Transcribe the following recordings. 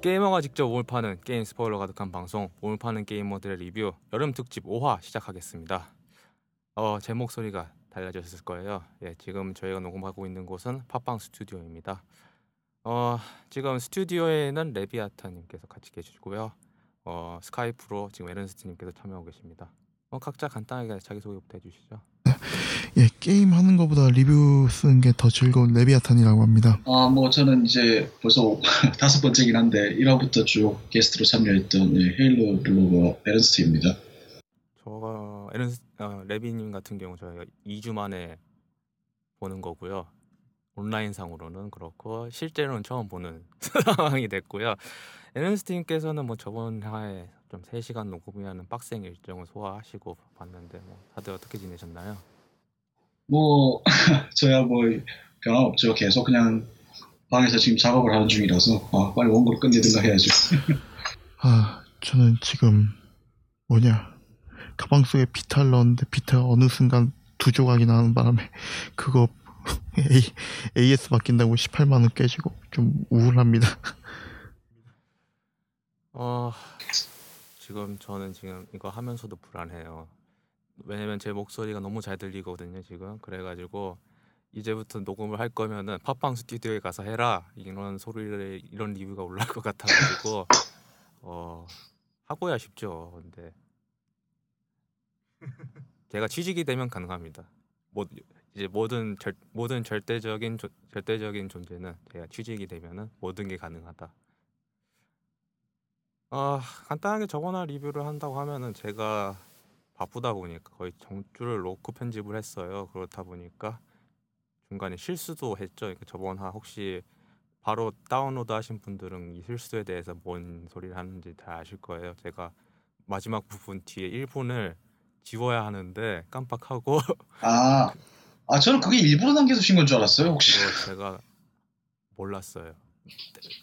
게이머가 직접 몸을 파는 게임 스포일러 가득한 방송 몸을 파는 게이머들의 리뷰 여름 특집 5화 시작하겠습니다. 어, 제 목소리가 달라졌을 거예요. 예, 지금 저희가 녹음하고 있는 곳은 팟빵 스튜디오입니다. 어, 지금 스튜디오에는 레비아탄님께서 같이 계시고요. 어, 스카이프로 지금 에른스트님께서 참여하고 계십니다. 어, 각자 간단하게 자기소개부터 해주시죠. 예, 게임 하는 것보다 리뷰 쓰는 게 더 즐거운 레비아탄이라고 합니다. 아, 뭐 저는 이제 벌써 다섯 번째긴 한데 1화부터 쭉 게스트로 참여했던 예, 헤일로 블로거 에른스트입니다. 저가 에른스 어, 레비님 같은 경우 저희가 2주 만에 보는 거고요. 온라인상으로는 그렇고 실제로는 처음 보는 상황이 됐고요. 에른스트님께서는 뭐 저번 화에 좀 3시간 녹음이라는 빡센 일정을 소화하시고 봤는데 뭐 다들 어떻게 지내셨나요? 뭐 저야 뭐 변화 없죠. 계속 그냥 방에서 지금 작업을 하는 중이라서 아, 빨리 원고를 끝내든가 해야죠. 아, 저는 지금 뭐냐 가방 속에 비타를 넣었는데 비타가 어느 순간 두 조각이 나는 바람에 그거 A, AS 바뀐다고 18만 원 깨지고 좀 우울합니다. 어 지금 저는 지금 이거 하면서도 불안해요. 왜냐면 제 목소리가 너무 잘 들리거든요 지금. 그래가지고 이제부터 녹음을 할 거면은 팟빵 스튜디오에 가서 해라. 이런 소리를 이런 리뷰가 올라올 것 같아가지고 어 하고야 싶죠. 근데 제가 취직이 되면 가능합니다. 뭐 이제 모든 절 모든 절대적인 조, 절대적인 존재는 제가 취직이 되면은 모든 게 가능하다. 아 간단하게 저거나 리뷰를 한다고 하면은 제가 바쁘다 보니까 거의 정주를 놓고 편집을 했어요. 그렇다 보니까 중간에 실수도 했죠. 그러니까 저번 화 혹시 바로 다운로드 하신 분들은 이 실수에 대해서 뭔 소리를 하는지 다 아실 거예요. 제가 마지막 부분 뒤에 1분을 지워야 하는데 깜빡하고 아, 아 저는 그게 일부러 남겨두신 건 줄 알았어요. 혹시? 제가 몰랐어요.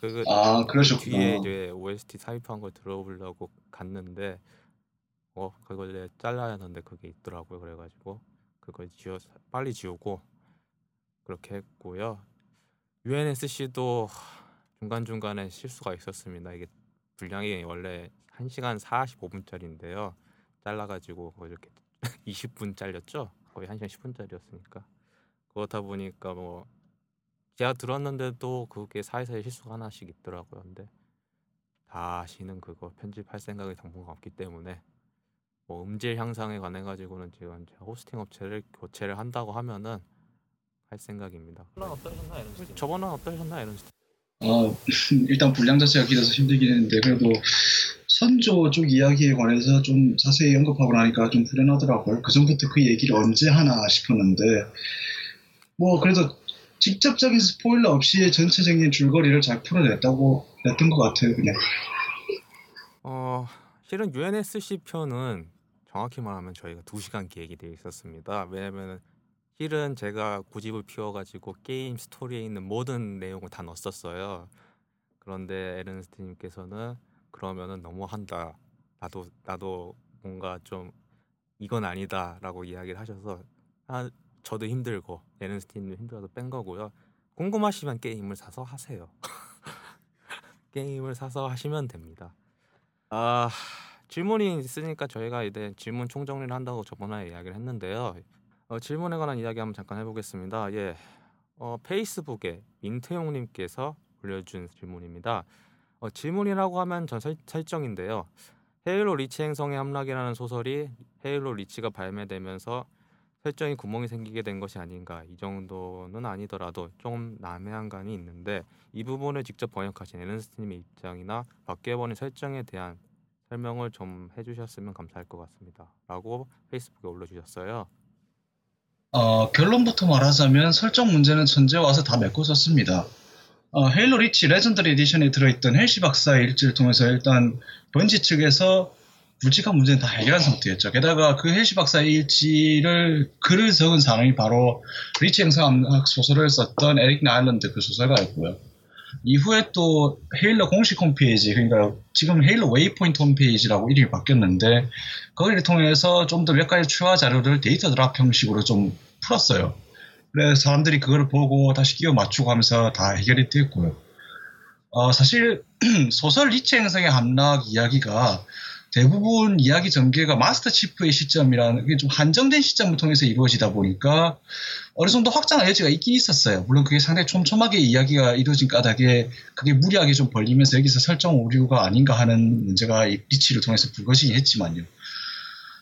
그, 아, 그러셨구나. 뒤에 이제 OST 삽입한 걸 들어보려고 갔는데 어 그걸 내 잘라야 하는데 그게 있더라고요. 그래가지고 그걸 지워 빨리 지우고 그렇게 했고요. UNSC도 중간 중간에 실수가 있었습니다. 이게 분량이 원래 1시간 45분짜리인데요. 잘라가지고 이렇게 20분 잘렸죠. 거의 1시간 10분짜리였으니까 그렇다 보니까 뭐 제가 들었는데도 그게 사이사이 실수가 하나씩 있더라고요. 근데 다시는 그거 편집할 생각이 당분간 없기 때문에 뭐 음질 향상에 관해 가지고는 지금 제가 호스팅 업체를 교체를 한다고 하면은 할 생각입니다. 저번은 어떠셨나요, 이런 어, 일단 분량 자체가 길어서 힘들긴 했는데 그래도 선조 쪽 이야기에 관해서 좀 자세히 언급하고 나니까 좀 불안하더라고요. 그 전부터 그 얘기를 언제 하나 싶었는데 뭐 그래도 직접적인 스포일러 없이 전체적인 줄거리를 잘 풀어냈다고 냈던 것 같아요, 그냥. 어, 실은 UNSC 편은 정확히 말하면 저희가 2시간 계획이 되어 있었습니다. 왜냐면 실은 제가 고집을 피워가지고 게임 스토리에 있는 모든 내용을 다 넣었었어요. 그런데 에른스트님께서는 그러면은 너무한다. 나도 나도 뭔가 좀 이건 아니다라고 이야기를 하셔서 아, 저도 힘들고 에른스트님도 힘들어서 뺀 거고요. 궁금하시면 게임을 사서 하세요. 게임을 사서 하시면 됩니다. 아 질문이 있으니까 저희가 이제 질문 총정리를 한다고 저번에 이야기를 했는데요. 어, 질문에 관한 이야기 한번 잠깐 해보겠습니다. 예, 어, 페이스북에 민태용님께서 올려준 질문입니다. 어, 질문이라고 하면 전 설, 설정인데요. 헤일로 리치 행성의 함락이라는 소설이 헤일로 리치가 발매되면서 설정이 구멍이 생기게 된 것이 아닌가 이 정도는 아니더라도 좀 난해한 감이 있는데 이 부분을 직접 번역하신 에른스트님의 입장이나 바뀌어버린 설정에 대한 설명을 좀 해주셨으면 감사할 것 같습니다. 라고 페이스북에 올려주셨어요. 어, 결론부터 말하자면 설정 문제는 현재 와서 다 메꿔졌습니다. 어, 헤일로 리치 Legendary Edition에 들어있던 헬시 박사의 일지를 통해서 일단 번지 측에서 굵직한 문제는 다 해결한 상태였죠. 게다가 그 헬시 박사의 일지를 글을 적은 사람이 바로 리치 행성 함락 소설을 썼던 에릭 나일런드 그 소설가였고요. 이후에 또 헤일로 공식 홈페이지 그러니까 지금 헤일로 웨이포인트 홈페이지라고 이름이 바뀌었는데 거기를 통해서 좀 더 몇 가지 추가 자료를 data drop 형식으로 좀 풀었어요. 그래서 사람들이 그걸 보고 다시 끼워 맞추고 하면서 다 해결이 됐고요. 어, 사실 소설 리치 행성의 함락 이야기가 대부분 이야기 전개가 마스터 치프의 시점이라는 게좀 한정된 시점을 통해서 이루어지다 보니까 어느 정도 확장의 여지가 있긴 있었어요. 물론 그게 상당히 촘촘하게 이야기가 이루어진 까닭에 그게 무리하게 좀 벌리면서 여기서 설정 오류가 아닌가 하는 문제가 리치를 통해서 불거지긴 했지만요.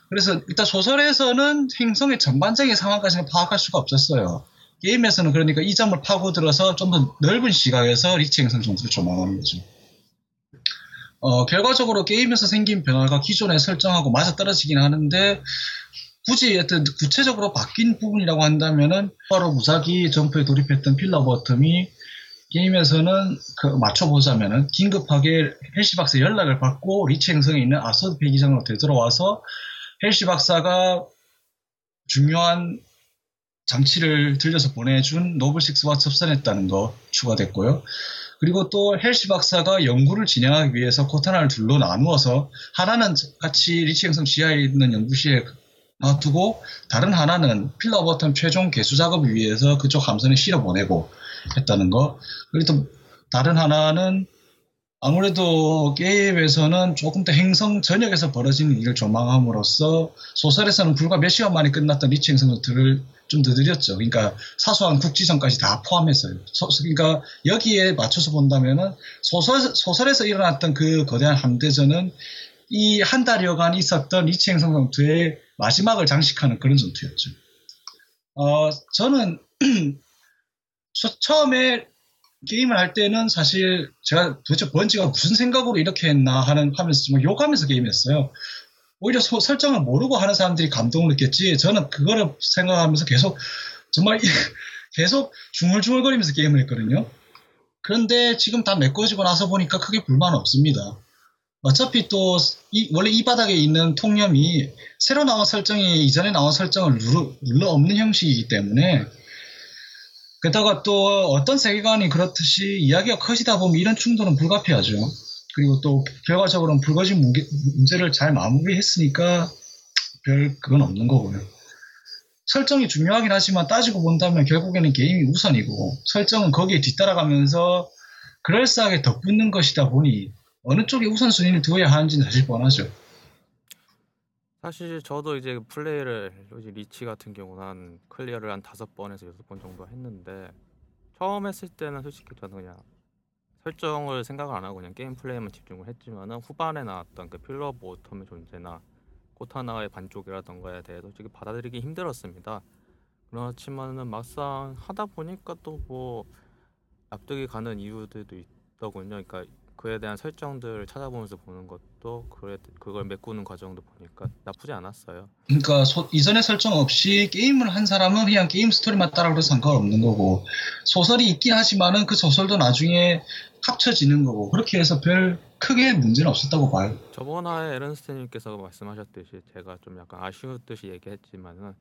그래서 일단 소설에서는 행성의 전반적인 상황까지는 파악할 수가 없었어요. 게임에서는 그러니까 이 점을 파고들어서 좀 더 넓은 시각에서 리치 행성 전투를 조망하는 거죠. 어, 결과적으로 게임에서 생긴 변화가 기존에 설정하고 맞아떨어지긴 하는데 굳이 어떤 구체적으로 바뀐 부분이라고 한다면은 바로 무작위 점프에 돌입했던 필러 오브 오텀이 게임에서는 그 맞춰보자면은 긴급하게 헬시 박사 연락을 받고 리치 행성에 있는 아스조드 폐기장으로 되돌아와서 헬시 박사가 중요한 장치를 들려서 보내준 노블식스와 접선했다는 거 추가됐고요. 그리고 또 헬시 박사가 연구를 진행하기 위해서 코타나를 둘로 나누어서 하나는 같이 리치 행성 지하에 있는 연구실에 놔두고 다른 하나는 필러 오브 오텀 최종 개수 작업을 위해서 그쪽 함선에 실어 보내고 했다는 거. 그리고 또 다른 하나는 아무래도 게임에서는 조금 더 행성 전역에서 벌어지는 일을 조망함으로써 소설에서는 불과 몇 시간 만에 끝났던 리치 행성들을 좀더 느렸죠. 그러니까 사소한 국지선까지 다 포함해서요. 소, 그러니까 여기에 맞춰서 본다면은 소설, 소설에서 일어났던 그 거대한 함대전은 이 한 달여간 있었던 리치 행성 전투의 마지막을 장식하는 그런 전투였죠. 어, 저는 처음에 게임을 할 때는 사실 제가 도대체 번지가 무슨 생각으로 이렇게 했나 하는 하면서 좀 욕하면서 게임했어요. 오히려 소, 설정을 모르고 하는 사람들이 감동을 느꼈지 저는 그거를 생각하면서 계속 정말 계속 중얼중얼거리면서 게임을 했거든요. 그런데 지금 다 메꿔지고 나서 보니까 크게 불만 없습니다. 어차피 또 이, 원래 이 바닥에 있는 통념이 새로 나온 설정이 이전에 나온 설정을 눌러, 눌러 없는 형식이기 때문에 게다가 또 어떤 세계관이 그렇듯이 이야기가 커지다 보면 이런 충돌은 불가피하죠. 그리고 또 결과적으로는 불거진 문제, 문제를 잘 마무리했으니까 별 그건 없는 거고요. 설정이 중요하긴 하지만 따지고 본다면 결국에는 게임이 우선이고 설정은 거기에 뒤따라가면서 그럴싸하게 덧붙는 것이다 보니 어느 쪽에 우선순위를 두어야 하는지는 사실 뻔하죠. 사실 저도 이제 플레이를 리치 같은 경우는 한 클리어를 한 다섯 번에서 여섯 번 정도 했는데 처음 했을 때는 솔직히 저는 그냥 설정을 생각을 안 하고 그냥 게임 플레이만 집중을 했지만은 후반에 나왔던 그 필러 오텀의 존재나 코타나의 반쪽이라던가에 대해서 솔직히 받아들이기 힘들었습니다. 그렇지만은 막상 하다 보니까 또 뭐 납득이 가는 이유들도 있더군요. 그러니까 그에 대한 설정들을 찾아보면서 보는 것도 그래 그걸 메꾸는 과정도 보니까 나쁘지 않았어요. 그러니까 소, 이전에 설정 없이 게임을 한 사람은 그냥 게임 스토리만 따라가도 상관없는 거고 소설이 있긴 하지만은 그 소설도 나중에 합쳐지는 거고 그렇게 해서 별 크게 문제는 없었다고 봐요. 저번에 에른스트님께서 말씀하셨듯이 제가 좀 약간 아쉬웠듯이 얘기했지만은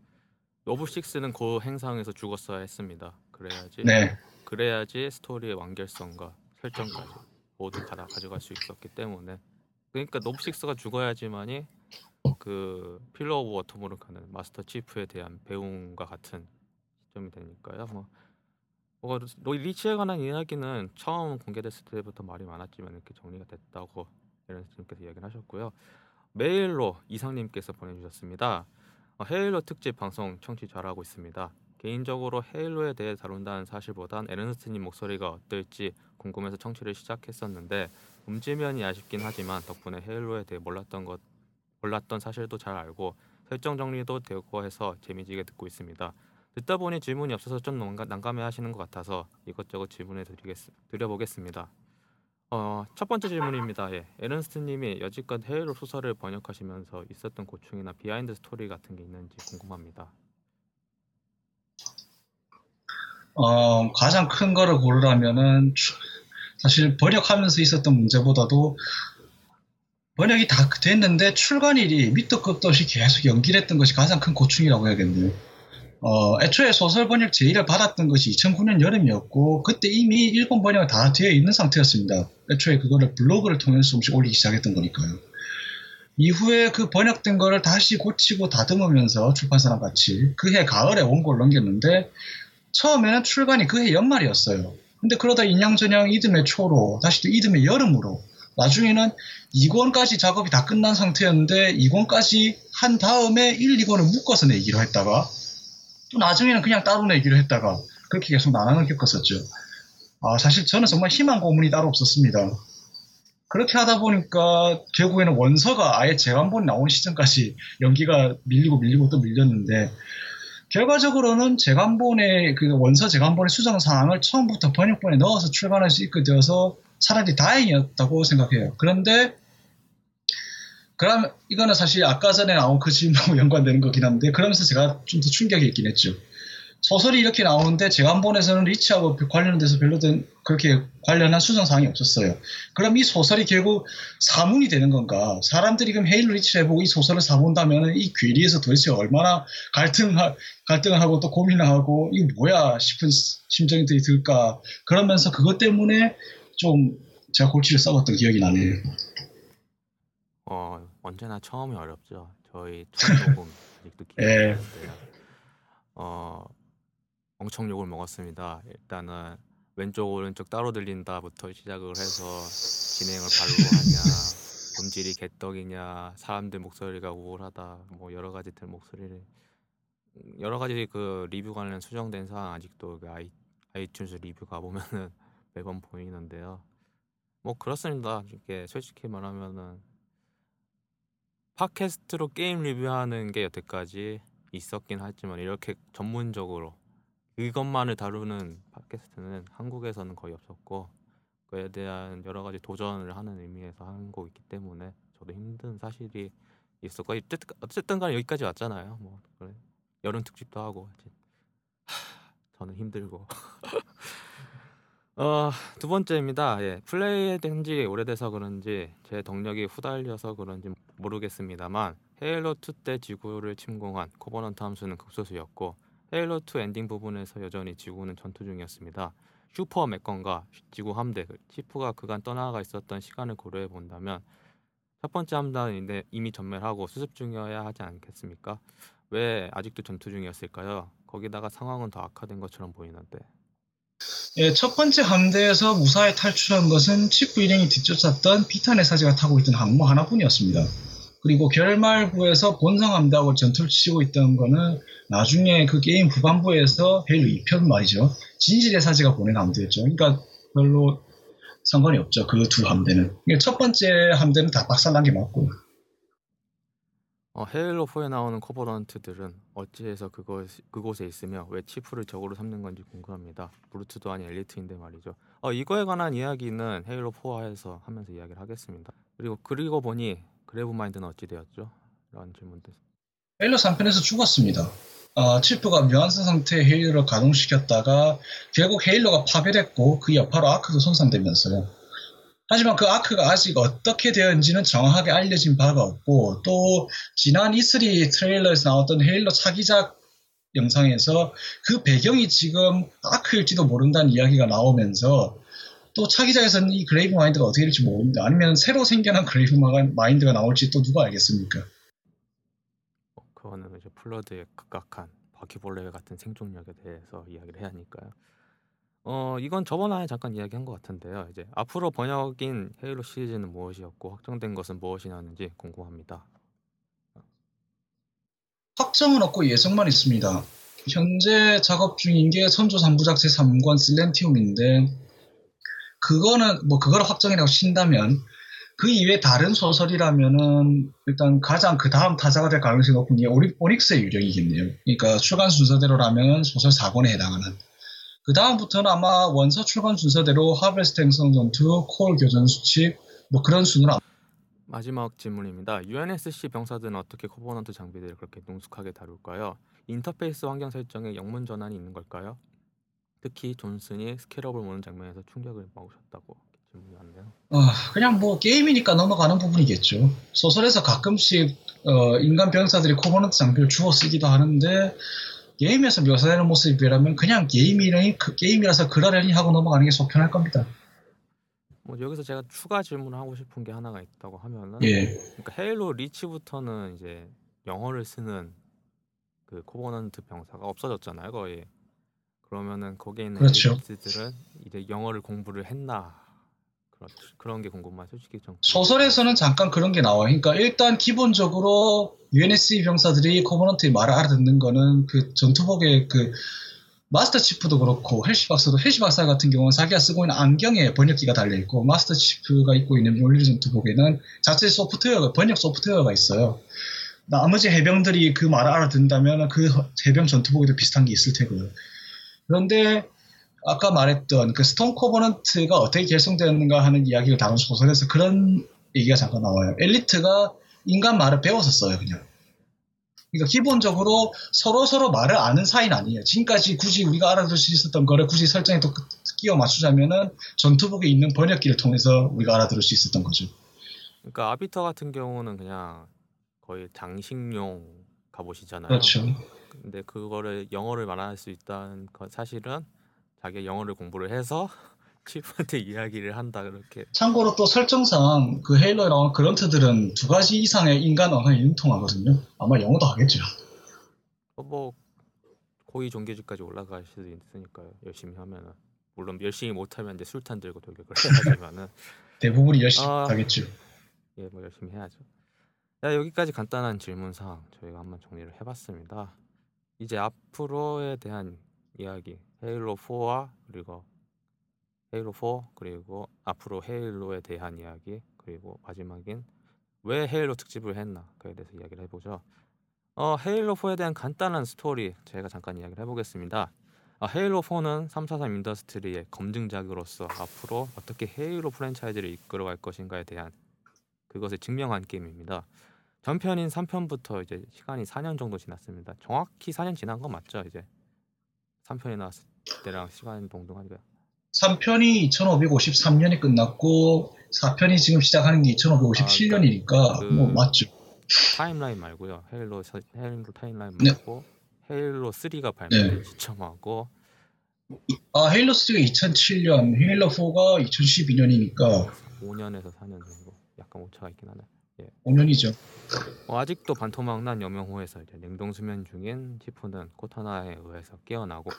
노블 식스는 그 행성에서 죽었어야 했습니다. 그래야지. 네. 그래야지 스토리의 완결성과 설정까지 모두 다 가져갈 수 있었기 때문에 그러니까 노블식스가 죽어야지만이 그 필러 오브 오텀으로 가는 마스터 치프에 대한 배움과 같은 시점이 되니까요. 뭐, 뭐 리치에 관한 이야기는 처음 공개됐을 때부터 말이 많았지만 이렇게 정리가 됐다고 에런스님께서 이야기를 하셨고요. 메일로 이상님께서 보내주셨습니다. 어, 헤일로 특집 방송 청취 잘하고 있습니다. 개인적으로 헤일로에 대해 다룬다는 사실보단 에르스트님 목소리가 어떨지 궁금해서 청취를 시작했었는데 음지면이 아쉽긴 하지만 덕분에 헤일로에 대해 몰랐던 것 몰랐던 사실도 잘 알고 설정 정리도 되고 해서 재미지게 듣고 있습니다. 듣다 보니 질문이 없어서 좀 난감해 하시는 것 같아서 이것저것 질문해 드리겠, 드려보겠습니다. 어, 첫 번째 질문입니다. 예. 에른스트님이 여지껏 헤일로 소설을 번역하시면서 있었던 고충이나 비하인드 스토리 같은 게 있는지 궁금합니다. 어, 가장 큰 거를 고르라면은 사실 번역하면서 있었던 문제보다도 번역이 다 됐는데 출간일이 밑도 끝도 없이 계속 연기를 했던 것이 가장 큰 고충이라고 해야겠네요. 어, 애초에 소설 번역 제의를 받았던 것이 2009년 여름이었고 그때 이미 일본 번역이 다 되어 있는 상태였습니다. 애초에 그거를 블로그를 통해서 조금씩 올리기 시작했던 거니까요. 이후에 그 번역된 거를 다시 고치고 다듬으면서 출판사랑 같이 그 해 가을에 원고를 넘겼는데 처음에는 출간이 그해 연말이었어요. 근데 그러다 인양전향 이듬해 초로 다시 또 이듬해 여름으로 나중에는 2권까지 작업이 다 끝난 상태였는데 2권까지 한 다음에 1, 2권을 묶어서 내기로 했다가 또 나중에는 그냥 따로 내기로 했다가 그렇게 계속 나눠을 겪었었죠. 아, 사실 저는 정말 희망 고문이 따로 없었습니다. 그렇게 하다 보니까 결국에는 원서가 아예 재간본이 나오는 시점까지 연기가 밀리고 밀리고 또 밀렸는데 결과적으로는 재간본의 그 원서 재간본의 수정 사항을 처음부터 번역본에 넣어서 출간할 수 있게 되어서 차라리 다행이었다고 생각해요. 그런데 그럼 이거는 사실 아까 전에 나온 그 질문하고 연관되는 거긴 한데 그러면서 제가 좀 더 충격이 있긴 했죠. 소설이 이렇게 나오는데 재간본에서는 리치하고 관련돼서 별로 그렇게 관련한 수정 사항이 없었어요. 그럼 이 소설이 결국 사문이 되는 건가? 사람들이 그럼 헤일로 리치를 해보고 이 소설을 사본다면 이 괴리에서 도대체 얼마나 갈등 갈등을 하고 또 고민을 하고 이거 뭐야 싶은 심정이 들까? 그러면서 그것 때문에 좀 제가 골치를 썩었던 기억이 나네요. 어 언제나 처음이 어렵죠. 저희 첫 녹음 아직도 기억나는데요. 어 엄청 욕을 먹었습니다. 일단은 왼쪽 오른쪽 따로 들린다부터 시작을 해서 진행을 발로 하냐, 음질이 개떡이냐, 사람들 목소리가 우울하다, 뭐 여러 가지들 목소리를 여러 가지 그 리뷰 관련 수정된 사항 아직도 그 아이 아이튠즈 리뷰 가 보면은 매번 보이는데요. 뭐 그렇습니다. 이게 솔직히 말하면은 팟캐스트로 게임 리뷰하는 게 여태까지 있었긴 하지만 이렇게 전문적으로 그것만을 다루는 팟캐스트는 한국에서는 거의 없었고 그에 대한 여러 가지 도전을 하는 의미에서 한 거기 때문에 저도 힘든 사실이 있었고 어쨌든 간에 여기까지 왔잖아요. 뭐 그래. 여름 특집도 하고 하, 저는 힘들고 어, 두 번째입니다. 예, 플레이된 지 오래돼서 그런지 제 덕력이 후달려서 그런지 모르겠습니다만 헤일로 2 때 지구를 침공한 코버넌트 함수는 극소수였고 헤일로 2 엔딩 부분에서 여전히 지구는 전투 중이었습니다. 슈퍼 맥건과 지구 함대, 치프가 그간 떠나가 있었던 시간을 고려해 본다면 첫 번째 함대는 이미 전멸하고 수습 중이어야 하지 않겠습니까? 왜 아직도 전투 중이었을까요? 거기다가 상황은 더 악화된 것처럼 보이는데. 예, 첫 번째 함대에서 무사히 탈출한 것은 치프 일행이 뒤쫓았던 피탄의 사제가 타고 있던 항모 하나뿐이었습니다. 그리고 결말부에서 본성 함대하고 전투를 치고 있던 거는 나중에 그 게임 후반부에서 헤일로 2편 말이죠. 진실의 사제가 보낸 함대였죠. 그러니까 별로 상관이 없죠. 그 두 함대는. 그러니까 첫 번째 함대는 다 박살난 게 맞고. 어, 헤일로 4에 나오는 코버런트들은 어찌해서 그곳, 그곳에 있으며 왜 치프를 적으로 삼는 건지 궁금합니다. 브루트도 아닌 엘리트인데 말이죠. 어, 이거에 관한 이야기는 헤일로 4에서 하면서 이야기를 하겠습니다. 그리고 그리고 보니 그래브 마인드는 어찌 되었죠? 라는 질문도 헤일로 3편에서 죽었습니다. 어, 치프가 묘한선 상태의 헤일로를 가동시켰다가 결국 헤일로가 파괴됐고 그 여파로 아크도 손상되면서요. 하지만 그 아크가 아직 어떻게 되었는지는 정확하게 알려진 바가 없고 또 지난 E3 트레일러에서 나왔던 헤일로 차기작 영상에서 그 배경이 지금 아크일지도 모른다는 이야기가 나오면서 또 차기작에서는 이 그레이브 마인드가 어떻게 될지 모릅니다. 아니면 새로 생겨난 그레이브 마인드가 나올지 또 누가 알겠습니까? 어, 그거는 이제 플러드의 극악한 바퀴벌레 같은 생존력에 대해서 이야기를 해야 하니까요. 어 이건 저번에 잠깐 이야기한 것 같은데요. 이제 앞으로 번역인 헤일로 시리즈는 무엇이었고 확정된 것은 무엇이냐는지 궁금합니다. 확정은 없고 예정만 있습니다. 현재 작업 중인 게 선조 3부작 제3권 슬렌티움인데 그거는 뭐 그걸 확정이라고 친다면 그 이외에 다른 소설이라면은 일단 가장 그 다음 타자가 될 가능성이 높은 게 오닉스의 유령이겠네요. 그러니까 출간 순서대로라면 소설 4권에 해당하는 그 다음부터는 아마 원서 출간 순서대로 하베스트 행성 전투, 콜 교전 수칙 뭐 그런 순으로 마지막 질문입니다. UNSC 병사들은 어떻게 코버넌트 장비들을 그렇게 능숙하게 다룰까요? 인터페이스 환경 설정에 영문 전환이 있는 걸까요? 특히 존슨이 스캐럽을 모는 장면에서 충격을 먹으셨다고 질문이 왔네요. 어, 그냥 뭐 게임이니까 넘어가는 부분이겠죠. 소설에서 가끔씩 어, 인간 병사들이 코버넌트 장비를 주워 쓰기도 하는데 게임에서 묘사되는 모습이라면 그냥 게임이니 그 게임이라서 그러려니 하고 넘어가는 게 속편할 겁니다. 뭐 여기서 제가 추가 질문을 하고 싶은 게 하나가 있다고 하면은 예. 그러니까 헤일로 리치부터는 이제 영어를 쓰는 그 코버넌트 병사가 없어졌잖아요 거의 그러면은 거기에 있는 그렇죠. 엘리트들은 이제 영어를 공부를 했나 그런 그런 게 궁금한 솔직히 좀 소설에서는 잠깐 그런 게 나와요. 그러니까 일단 기본적으로 UNSC 병사들이 코버넌트의 말을 알아듣는 거는 그 전투복의 그 마스터 치프도 그렇고 헬시 박사도 헬시 박사 같은 경우는 자기가 쓰고 있는 안경에 번역기가 달려 있고 마스터 치프가 입고 있는 묠니르 전투복에는 자체 소프트웨어가 번역 소프트웨어가 있어요. 나머지 해병들이 그 말을 알아듣는다면 그 해병 전투복에도 비슷한 게 있을 테고요. 그런데 아까 말했던 그 스톰 코버넌트가 어떻게 결성되었는가 하는 이야기를 다룬 소설에서 그런 얘기가 잠깐 나와요. 엘리트가 인간 말을 써요, 그냥. 그러니까 기본적으로 서로 서로 말을 아는 사이는 아니에요. 지금까지 굳이 우리가 알아들 수 있었던 거를 굳이 설정에 또 끼워 맞추자면은 전투복에 있는 번역기를 통해서 우리가 알아들을 수 있었던 거죠. 그러니까 아비터 같은 경우는 그냥 거의 장식용 갑옷이잖아요. 그렇죠. 근데 그거를 영어를 말할 수 있다는 건 사실은 자기가 영어를 공부를 해서 치프한테 이야기를 한다 그렇게 참고로 또 설정상 그 헤일러에 나오는 그런트들은 두 가지 이상의 인간 언어에 융통하거든요. 아마 영어도 하겠죠. 어, 뭐 고위 종교지까지 올라갈 수도 있으니까요. 열심히 하면은 물론 열심히 못하면 이제 술탄 들고 돌격을 해야지만은 대부분이 열심히 아. 하겠죠. 예, 뭐 열심히 해야죠. 자, 여기까지 간단한 질문 사항 저희가 한번 정리를 해봤습니다. 이제 앞으로에 대한 이야기, 헤일로 4와 그리고 헤일로 4 그리고 앞으로 헤일로에 대한 이야기 그리고 마지막인 왜 헤일로 특집을 했나 그에 대해서 이야기를 해보죠. 어, 헤일로 4에 대한 간단한 스토리 제가 잠깐 이야기를 해보겠습니다. 아, 헤일로 4는 343 인더스트리의 검증작으로서 앞으로 어떻게 헤일로 프랜차이즈를 이끌어갈 것인가에 대한 그것을 증명한 게임입니다. 전편인 3편부터 이제 시간이 4년 정도 지났습니다. 정확히 4년 지난 건 맞죠? 이제 3편이 나왔을 때랑 시간이 동등하니까 3편이 2553년에 끝났고 4편이 지금 시작하는 게 2557년이니까 그- 뭐 맞죠. 타임라인 말고요. 헤일로 서- 헤일로 타임라인 네. 말고 헤일로 3가 발매된 네. 시점하고 아 헤일로 3가 2007년, 헤일로 4가 2012년이니까 5년에서 4년 정도 약간 오차가 있긴 하네. 5년이죠. 어, 아직도 반토막난 여명호에서 이제 냉동 수면 중인 치프는 코타나에 의해서 깨어나고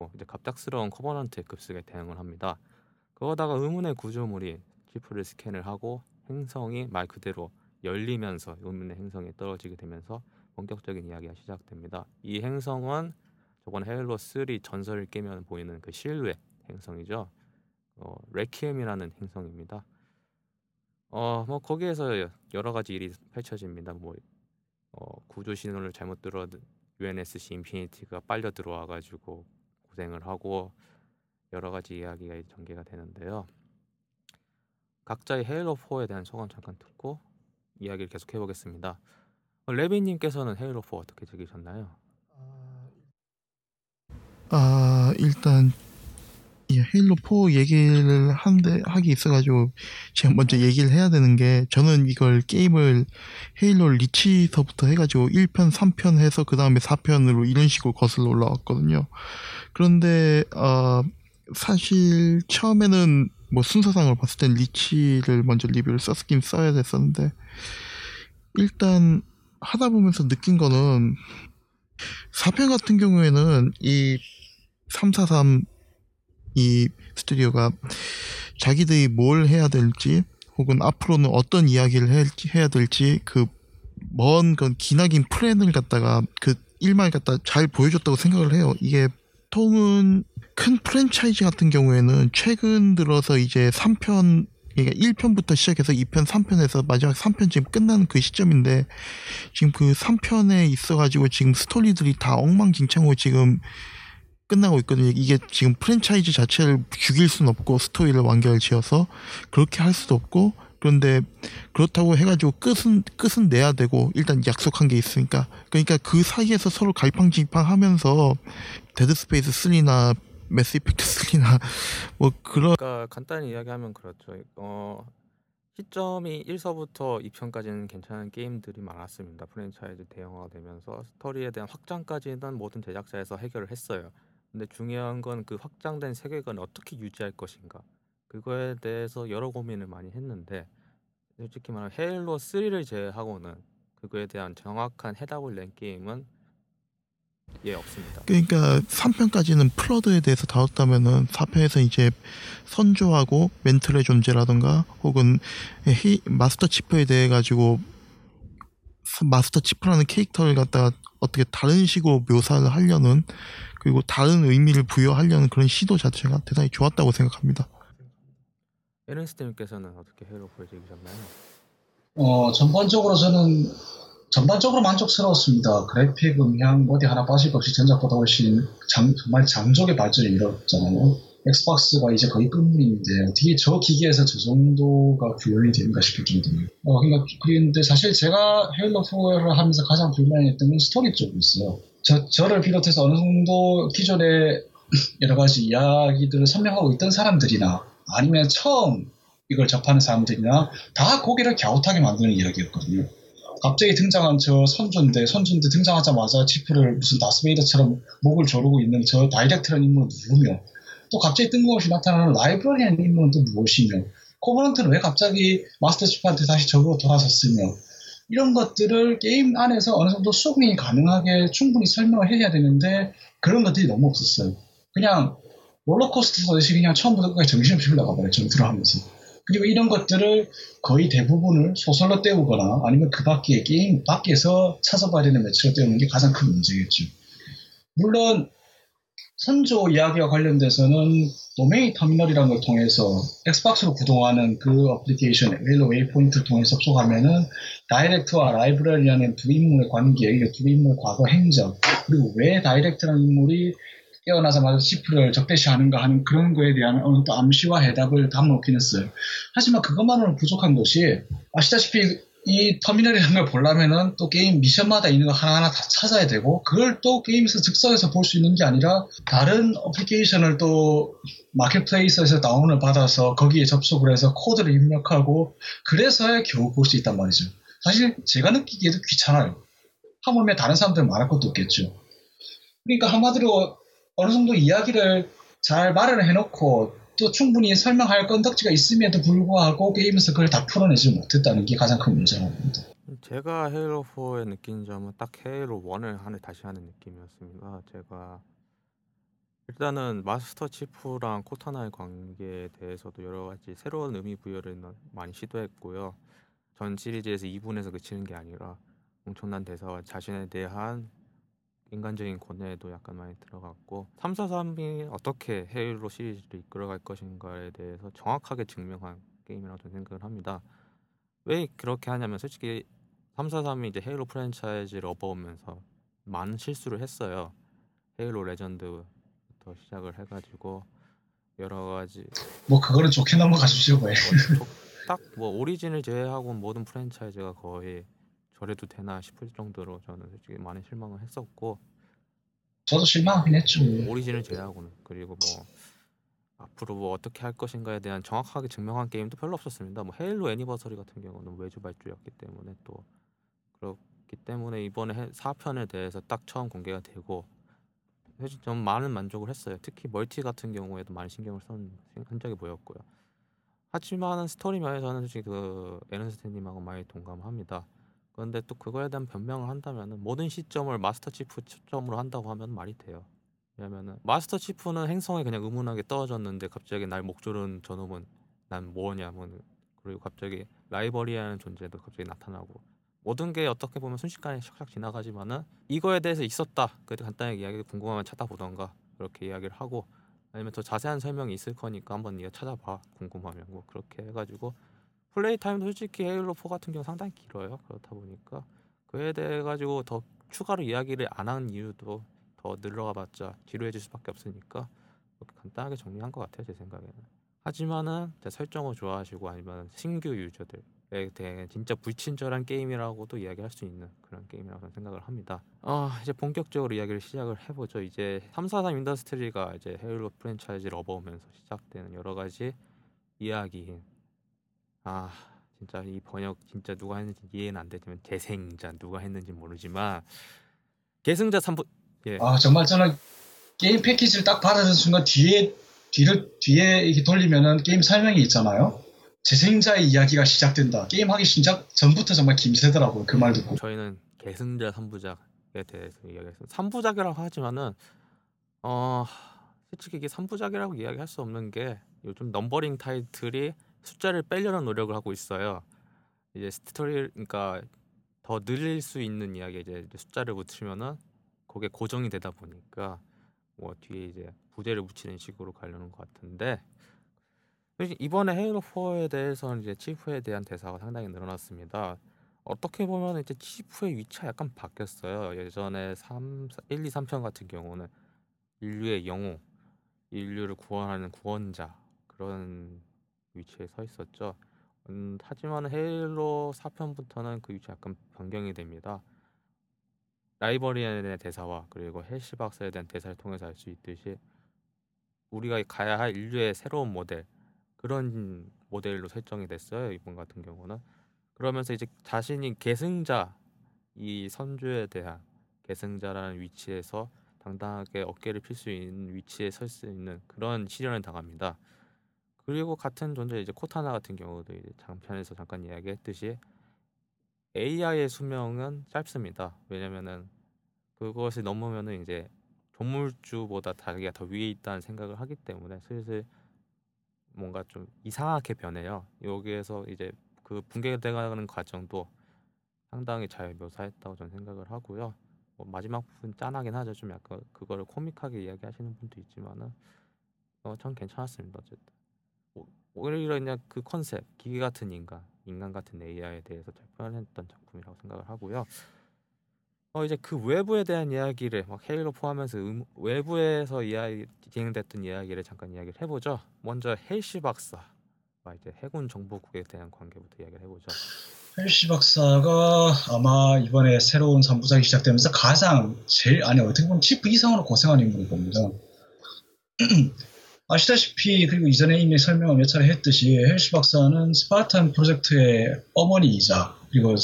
어, 이제 갑작스러운 커버넌트의 급습에 대응을 합니다. 그러다가 의문의 구조물이 치프를 스캔을 하고 행성이 말 그대로 열리면서 의문의 행성에 떨어지게 되면서 본격적인 이야기가 시작됩니다. 이 행성은 저번 헤일로 3 전설을 깨면 보이는 그 실루엣 행성이죠. 어, 레키엠이라는 행성입니다. 어, 뭐 거기에서 여러 가지 일이 펼쳐집니다. 뭐 어, 구조 신호를 잘못 들어 UNSC 인피니티가 빨려 들어와 가지고 고생을 하고 여러 가지 이야기가 전개가 되는데요. 각자의 헤일로 4에 대한 소감 잠깐 듣고 이야기를 계속해 보겠습니다. 어, 레빈님께서는 헤일로 4 어떻게 즐기셨나요? 아 일단 이 헤일로 4 얘기를 한데 하기 있어가지고 제가 먼저 얘기를 해야 되는 게 저는 이걸 게임을 헤일로 리치서부터 해가지고 1편, 3편 해서 그 다음에 4편으로 이런 식으로 거슬러 올라왔거든요. 그런데 어, 사실 처음에는 뭐 순서상을 봤을 땐 리치를 먼저 리뷰를 썼긴 써야 됐었는데 일단 하다 보면서 느낀 거는 4편 같은 경우에는 이 343 이 스튜디오가 자기들이 뭘 해야 될지 혹은 앞으로는 어떤 이야기를 해, 해야 될지 그 먼 건 기나긴 플랜을 갖다가 그 일만 갖다 잘 보여줬다고 생각을 해요. 이게 보통은 큰 프랜차이즈 같은 경우에는 최근 들어서 이제 3편 그러니까 1편부터 시작해서 2편, 3편에서 마지막 3편 지금 끝나는 그 시점인데 지금 그 3편에 있어가지고 지금 스토리들이 다 엉망진창으로 지금 끝나고 있거든요. 이게 지금 프랜차이즈 자체를 죽일 수는 없고 스토리를 완결 지어서 그렇게 할 수도 없고 그런데 그렇다고 해가지고 끝은 끝은 내야 되고 일단 약속한 게 있으니까 그러니까 그 사이에서 서로 갈팡질팡하면서 데드 스페이스 3나 매스 이펙트 3나 뭐 그런 그러니까 간단히 이야기하면 그렇죠. 어, 시점이 1서부터 2편까지는 괜찮은 게임들이 많았습니다. 프랜차이즈 대형화가 되면서 스토리에 대한 확장까지는 모든 제작사에서 해결을 했어요. 근데 중요한 건 그 확장된 세계관을 어떻게 유지할 것인가. 그거에 대해서 여러 고민을 많이 했는데 솔직히 말하면 헤일로 3를 제외하고는 그거에 대한 정확한 해답을 낸 게임은 예 없습니다. 그러니까 3편까지는 플러드에 대해서 다뤘다면은 4편에서 이제 선조하고 멘틀의 존재라던가 혹은 헤이, 마스터 치프에 대해 가지고 마스터 치프라는 캐릭터를 갖다가 어떻게 다른 식으로 묘사를 하려는 그리고 다른 의미를 부여하려는 그런 시도 자체가 대단히 좋았다고 생각합니다. 에른스트님께서는 어떻게 헤일로4를 즐기셨나요? 어, 전반적으로 저는 전반적으로 만족스러웠습니다. 그래픽, 음향, 어디 하나 빠질 것 없이 전작보다 훨씬 장, 정말 장족의 발전이 이뤘잖아요. 엑스박스가 이제 거의 끝물인데 어떻게 저 기계에서 저 정도가 구현이 되는가 싶을 정도로. 어, 그러니까 그런데 사실 제가 헤일로 4를 하면서 가장 불만했던 건 스토리 쪽이었어요. 저 저를 비롯해서 어느 정도 기존의 여러 가지 이야기들을 설명하고 있던 사람들이나 아니면 처음 이걸 접하는 사람들이나 다 고개를 갸웃하게 만드는 이야기였거든요. 갑자기 등장한 저 선조인데 선조인데 등장하자마자 치프를 무슨 다스베이더처럼 목을 조르고 있는 저 다이댁트라는 인물은 누구며 또 갑자기 뜬금없이 나타나는 라이브러리안이라는 인물은 또 무엇이며 코버넌트는 왜 갑자기 마스터 치프한테 다시 적으로 돌아섰으며 이런 것들을 게임 안에서 어느 정도 수긍이 가능하게 충분히 설명을 해야 되는데 그런 것들이 너무 없었어요. 그냥 롤러코스터 타듯이 그냥 처음부터 끝까지 정신없이 흘러가 버렸죠. 들어가면서. 그리고 이런 것들을 거의 대부분을 소설로 때우거나 아니면 그 밖에 게임 밖에서 찾아봐야 되는 매체로 때우는 게 가장 큰 문제겠죠. 물론 선조 이야기와 관련돼서는 도메인 터미널이라는 걸 통해서 엑스박스로 구동하는 그 어플리케이션 헤일로 웨이포인트를 통해 접속하면은 다이댁트와 라이브러리안이라는 두 인물의 관계, 두 인물의 과거 행적, 그리고 왜 다이댁트라는 인물이 깨어나자마자 치프를 적대시하는가 하는 그런 거에 대한 어느 정도 암시와 해답을 담아놓긴 했어요. 하지만 그것만으로는 부족한 것이 아시다시피 이 터미널이라는 걸 보려면은 또 게임 미션마다 있는 거 하나하나 다 찾아야 되고 그걸 또 게임에서 즉석에서 볼 수 있는 게 아니라 다른 어플리케이션을 또 marketplace에서 다운을 받아서 거기에 접속을 해서 코드를 입력하고 그래서야 겨우 볼 수 있단 말이죠. 사실 제가 느끼기에도 귀찮아요. 하물며 다른 사람들 말할 것도 없겠죠. 그러니까 한마디로 어느 정도 이야기를 잘 말을 해놓고 또 충분히 설명할 건덕지가 있음에도 불구하고 게임에서 그걸 다 풀어내지 못했다는 게 가장 큰 문제라고 봅니다. 제가 헤일로 4에 느낀 점은 딱 헤일로 1을 하는 다시 하는 느낌이었습니다. 제가 일단은 마스터 치프랑 코타나의 관계에 대해서도 여러 가지 새로운 의미 부여를 많이 시도했고요. 전 시리즈에서 2분에서 그치는 게 아니라 엄청난 대사와 자신에 대한 인간적인 권해도 약간 많이 들어갔고 343이 어떻게 헤일로 시리즈를 이끌어갈 것인가에 대해서 정확하게 증명한 게임이라고 저는 생각을 합니다. 왜 그렇게 하냐면 솔직히 343이 이제 헤일로 프랜차이즈를 업어오면서 많은 실수를 했어요. 헤일로 레전드부터 시작을 해가지고 여러 가지 뭐 그거는 좋게 넘어가십시오. 뭐 딱뭐 오리진을 제외하고 모든 프랜차이즈가 거의 저래도 되나 싶을 정도로 저는 솔직히 많이 실망을 했었고 저도 실망하긴 했죠. 오리진을 제외하고는 그리고 뭐 앞으로 뭐 어떻게 할 것인가에 대한 정확하게 증명한 게임도 별로 없었습니다. 뭐 헤일로 애니버서리 같은 경우는 외주 발주였기 때문에 또 그렇기 때문에 이번에 4편에 대해서 딱 처음 공개가 되고 사실 좀 많은 만족을 했어요. 특히 멀티 같은 경우에도 많이 신경을 쓴 흔적이 보였고요. 하지만 스토리 면에서는 솔직히 그 에른스트님하고 많이 동감합니다. 그런데 또 그거에 대한 변명을 한다면은 모든 시점을 마스터 치프 초점으로 한다고 하면 말이 돼요. 왜냐면은 마스터 치프는 행성에 그냥 의문하게 떨어졌는데 갑자기 날 목 조른 저놈은 난 뭐냐 뭐 그리고 갑자기 라이브러리안이라는 존재도 갑자기 나타나고. 모든 게 어떻게 보면 순식간에 샥샥 지나가지만은 이거에 대해서 있었다. 그때 간단하게 이야기 궁금하면 찾아보던가 그렇게 이야기를 하고 아니면 더 자세한 설명이 있을 거니까 한번 네가 찾아봐. 궁금하면 뭐 그렇게 해가지고 플레이 타임도 솔직히 헤일로 4 같은 경우 상당히 길어요. 그렇다 보니까 그에 대해 가지고 더 추가로 이야기를 안 한 이유도 더 늘어가봤자 지루해질 수밖에 없으니까 그렇게 간단하게 정리한 것 같아요 제 생각에는. 하지만은 제 설정을 좋아하시고 아니면 신규 유저들 에 대해 진짜 불친절한 게임이라고도 이야기할 수 있는 그런 게임이라고 생각을 합니다. 어, 이제 본격적으로 이야기를 시작을 해보죠. 이제 343 인더스트리가 이제 헤일로 프랜차이즈를 업어오면서 시작되는 여러 가지 이야기 아 진짜 이 번역 진짜 누가 했는지 이해는 안 되지만 재생자 누가 했는지 모르지만 계승자 3부 예. 아 정말 저는 게임 패키지를 딱 받아든 순간 뒤에 뒤를 뒤에 이렇게 돌리면은 게임 설명이 있잖아요. 재생자의 이야기가 시작된다. 게임 하기 시작 전부터 정말 김새더라고요. 그 말 듣고. 저희는 계승자 3부작 대해서 이야기했습니다. 3부작이라고 하지만은 어 솔직히 이게 3부작이라고 이야기할 수 없는 게 요즘 numbering 타이틀이 숫자를 빼려는 노력을 하고 있어요. 이제 스토리 그러니까 더 늘릴 수 있는 이야기 이제 숫자를 붙이면은 그게 고정이 되다 보니까 뭐 뒤에 이제 부제를 붙이는 식으로 가려는 것 같은데 이번에 헤일로 4에 대해서는 이제 치프에 대한 대사가 상당히 늘어났습니다. 어떻게 보면 이제 치프의 위치가 약간 바뀌었어요. 예전에 3, 1, 2, 3편 같은 경우는 인류의 영웅, 인류를 구원하는 구원자 그런 위치에 서 있었죠. 음, 하지만 헤일로 4편부터는 그 위치 약간 변경이 됩니다. 라이벌리에 대한 대사와 그리고 헬시 박사에 대한 대사를 통해서 알 수 있듯이 우리가 가야 할 인류의 새로운 모델 그런 모델로 설정이 됐어요. 이번 같은 경우는 그러면서 이제 자신이 계승자 이 선주에 대한 계승자라는 위치에서 당당하게 어깨를 필 수 있는 위치에 설 수 있는 그런 시련을 당합니다. 그리고 같은 존재 이제 코타나 같은 경우도 이제 장편에서 잠깐 이야기했듯이 AI의 수명은 짧습니다. 왜냐면은 그것이 넘으면은 이제 동물주보다 자기가 더 위에 있다는 생각을 하기 때문에 슬슬 뭔가 좀 이상하게 변해요. 여기에서 이제 그 붕괴되가는 과정도 상당히 잘 묘사했다고 저는 생각을 하고요. 뭐 마지막 부분 짠하긴 하죠. 좀 약간 그거를 코믹하게 이야기하시는 분도 있지만은 어, 전 괜찮았습니다. 어쨌든 오히려 그냥 그 컨셉 기계 같은 인간, 인간 같은 AI에 대해서 잘 표현했던 작품이라고 생각을 하고요. 어 이제 그 외부에 대한 이야기를 막 헤일로 포함해서 음, 외부에서 이야기 진행됐던 이야기를 잠깐 이야기를 해보죠. 먼저 헬시 박사와 이제 해군 정보국에 대한 관계부터 이야기를 해보죠. 헬시 박사가 아마 이번에 새로운 3부작이 시작되면서 가장 제일 아니 어떻게 보면 치프 이상으로 고생한 인물일 겁니다. 아시다시피 그리고 이전에 이미 설명을 몇 차례 했듯이 헬시 박사는 스파르탄 프로젝트의 어머니이자 그리고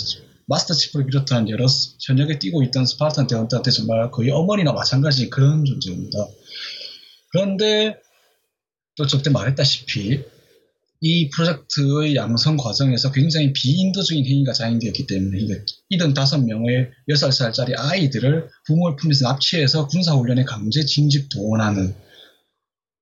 마스터 치프를 비롯한 여러 현역에 뛰고 있던 스파르탄 대원들한테 정말 거의 어머니나 마찬가지 그런 존재입니다. 그런데 또 저때 말했다시피 이 프로젝트의 양성 과정에서 굉장히 비인도적인 행위가 자행되었기 때문에 이든 다섯 명의 여섯 살짜리 아이들을 부모의 품에서 납치해서 군사훈련에 강제 징집 동원하는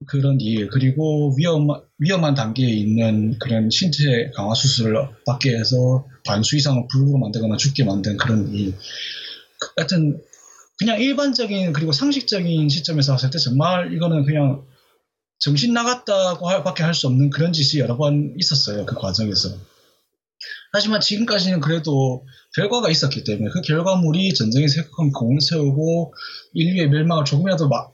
그런 일 그리고 위험 위험한 단계에 있는 그런 신체 강화 수술을 받게 해서 반수 이상을 불구로 만들거나 죽게 만든 그런 일. 하여튼 그냥 일반적인 그리고 상식적인 시점에서 봤을 때 정말 이거는 그냥 정신 나갔다고 할, 밖에 할 수 없는 그런 짓이 여러 번 있었어요 그 과정에서. 하지만 지금까지는 그래도 결과가 있었기 때문에 그 결과물이 전쟁의 세금 공을 세우고 인류의 멸망을 조금이라도 막,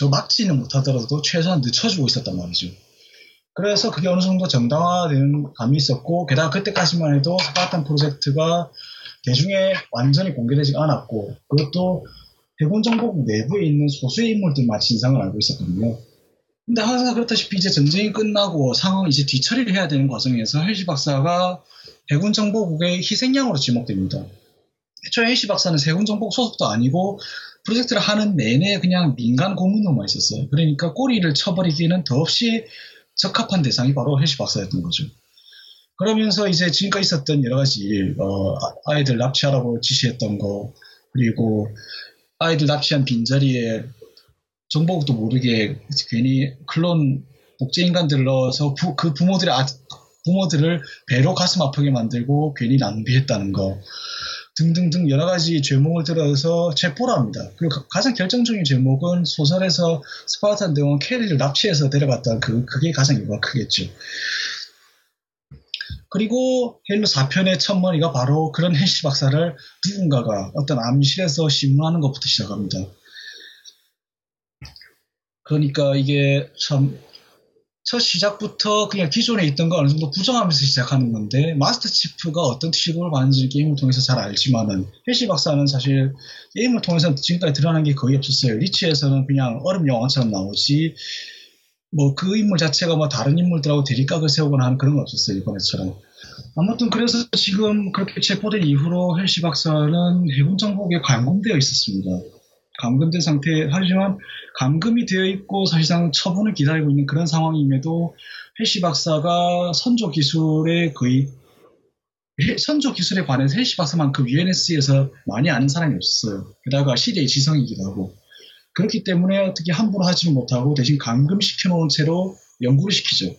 저 막지는 못하더라도 최소한 늦춰주고 있었단 말이죠. 그래서 그게 어느 정도 정당화되는 감이 있었고 게다가 그때까지만 해도 스파르탄 프로젝트가 대중에 완전히 공개되지 않았고 그것도 해군 정보국 내부에 있는 소수의 인물들만 진상을 알고 있었거든요. 근데 항상 그렇다시피 이제 전쟁이 끝나고 상황 이제 뒤처리를 해야 되는 과정에서 헬시 박사가 해군 정보국의 희생양으로 지목됩니다. 애초에 헬시 박사는 해군 정보국 소속도 아니고 프로젝트를 하는 내내 그냥 민간 고문으로만 있었어요. 그러니까 꼬리를 쳐버리기에는 더없이 적합한 대상이 바로 헬시 박사였던 거죠. 그러면서 이제 지금까지 있었던 여러 가지 일, 어, 아이들 납치하라고 지시했던 거, 그리고 아이들 납치한 빈자리에 정보국도 모르게 괜히 클론 복제 인간들을 넣어서 부, 그 부모들의 아, 부모들을 배로 가슴 아프게 만들고 괜히 낭비했다는 거 등등등 여러 가지 죄목을 들어서 체포를 합니다. 그리고 가장 결정적인 죄목은 소설에서 스파르탄 대원 캐리를 납치해서 데려갔다 그 그게 가장 이유가 크겠죠. 그리고 헤일로 4편의 첫머리가 바로 그런 헬시 박사를 누군가가 어떤 암실에서 신문하는 것부터 시작합니다. 그러니까 이게 참 첫 시작부터 그냥 기존에 있던 거 어느 정도 부정하면서 시작하는 건데 마스터 치프가 어떤 식으로 가는지 게임을 통해서 잘 알지만은 헬시 박사는 사실 게임을 통해서 지금까지 드러난 게 거의 없었어요. 리치에서는 그냥 얼음 영화처럼 나오지 뭐 그 인물 자체가 뭐 다른 인물들하고 대립각을 세우거나 하는 그런 건 없었어요 이번에처럼. 아무튼 그래서 지금 그렇게 체포된 이후로 헬시 박사는 해군 정복에 감금되어 있었습니다. 감금된 상태 하지만 감금이 되어 있고 사실상 처분을 기다리고 있는 그런 상황임에도 헬시 박사가 선조 기술에 거의 선조 기술에 관해서 헬시 박사만큼 UNS에서 많이 아는 사람이 없었어요. 게다가 시대의 지성이기도 하고. 그렇기 때문에 어떻게 함부로 하지는 못하고 대신 감금시켜 놓은 채로 연구를 시키죠.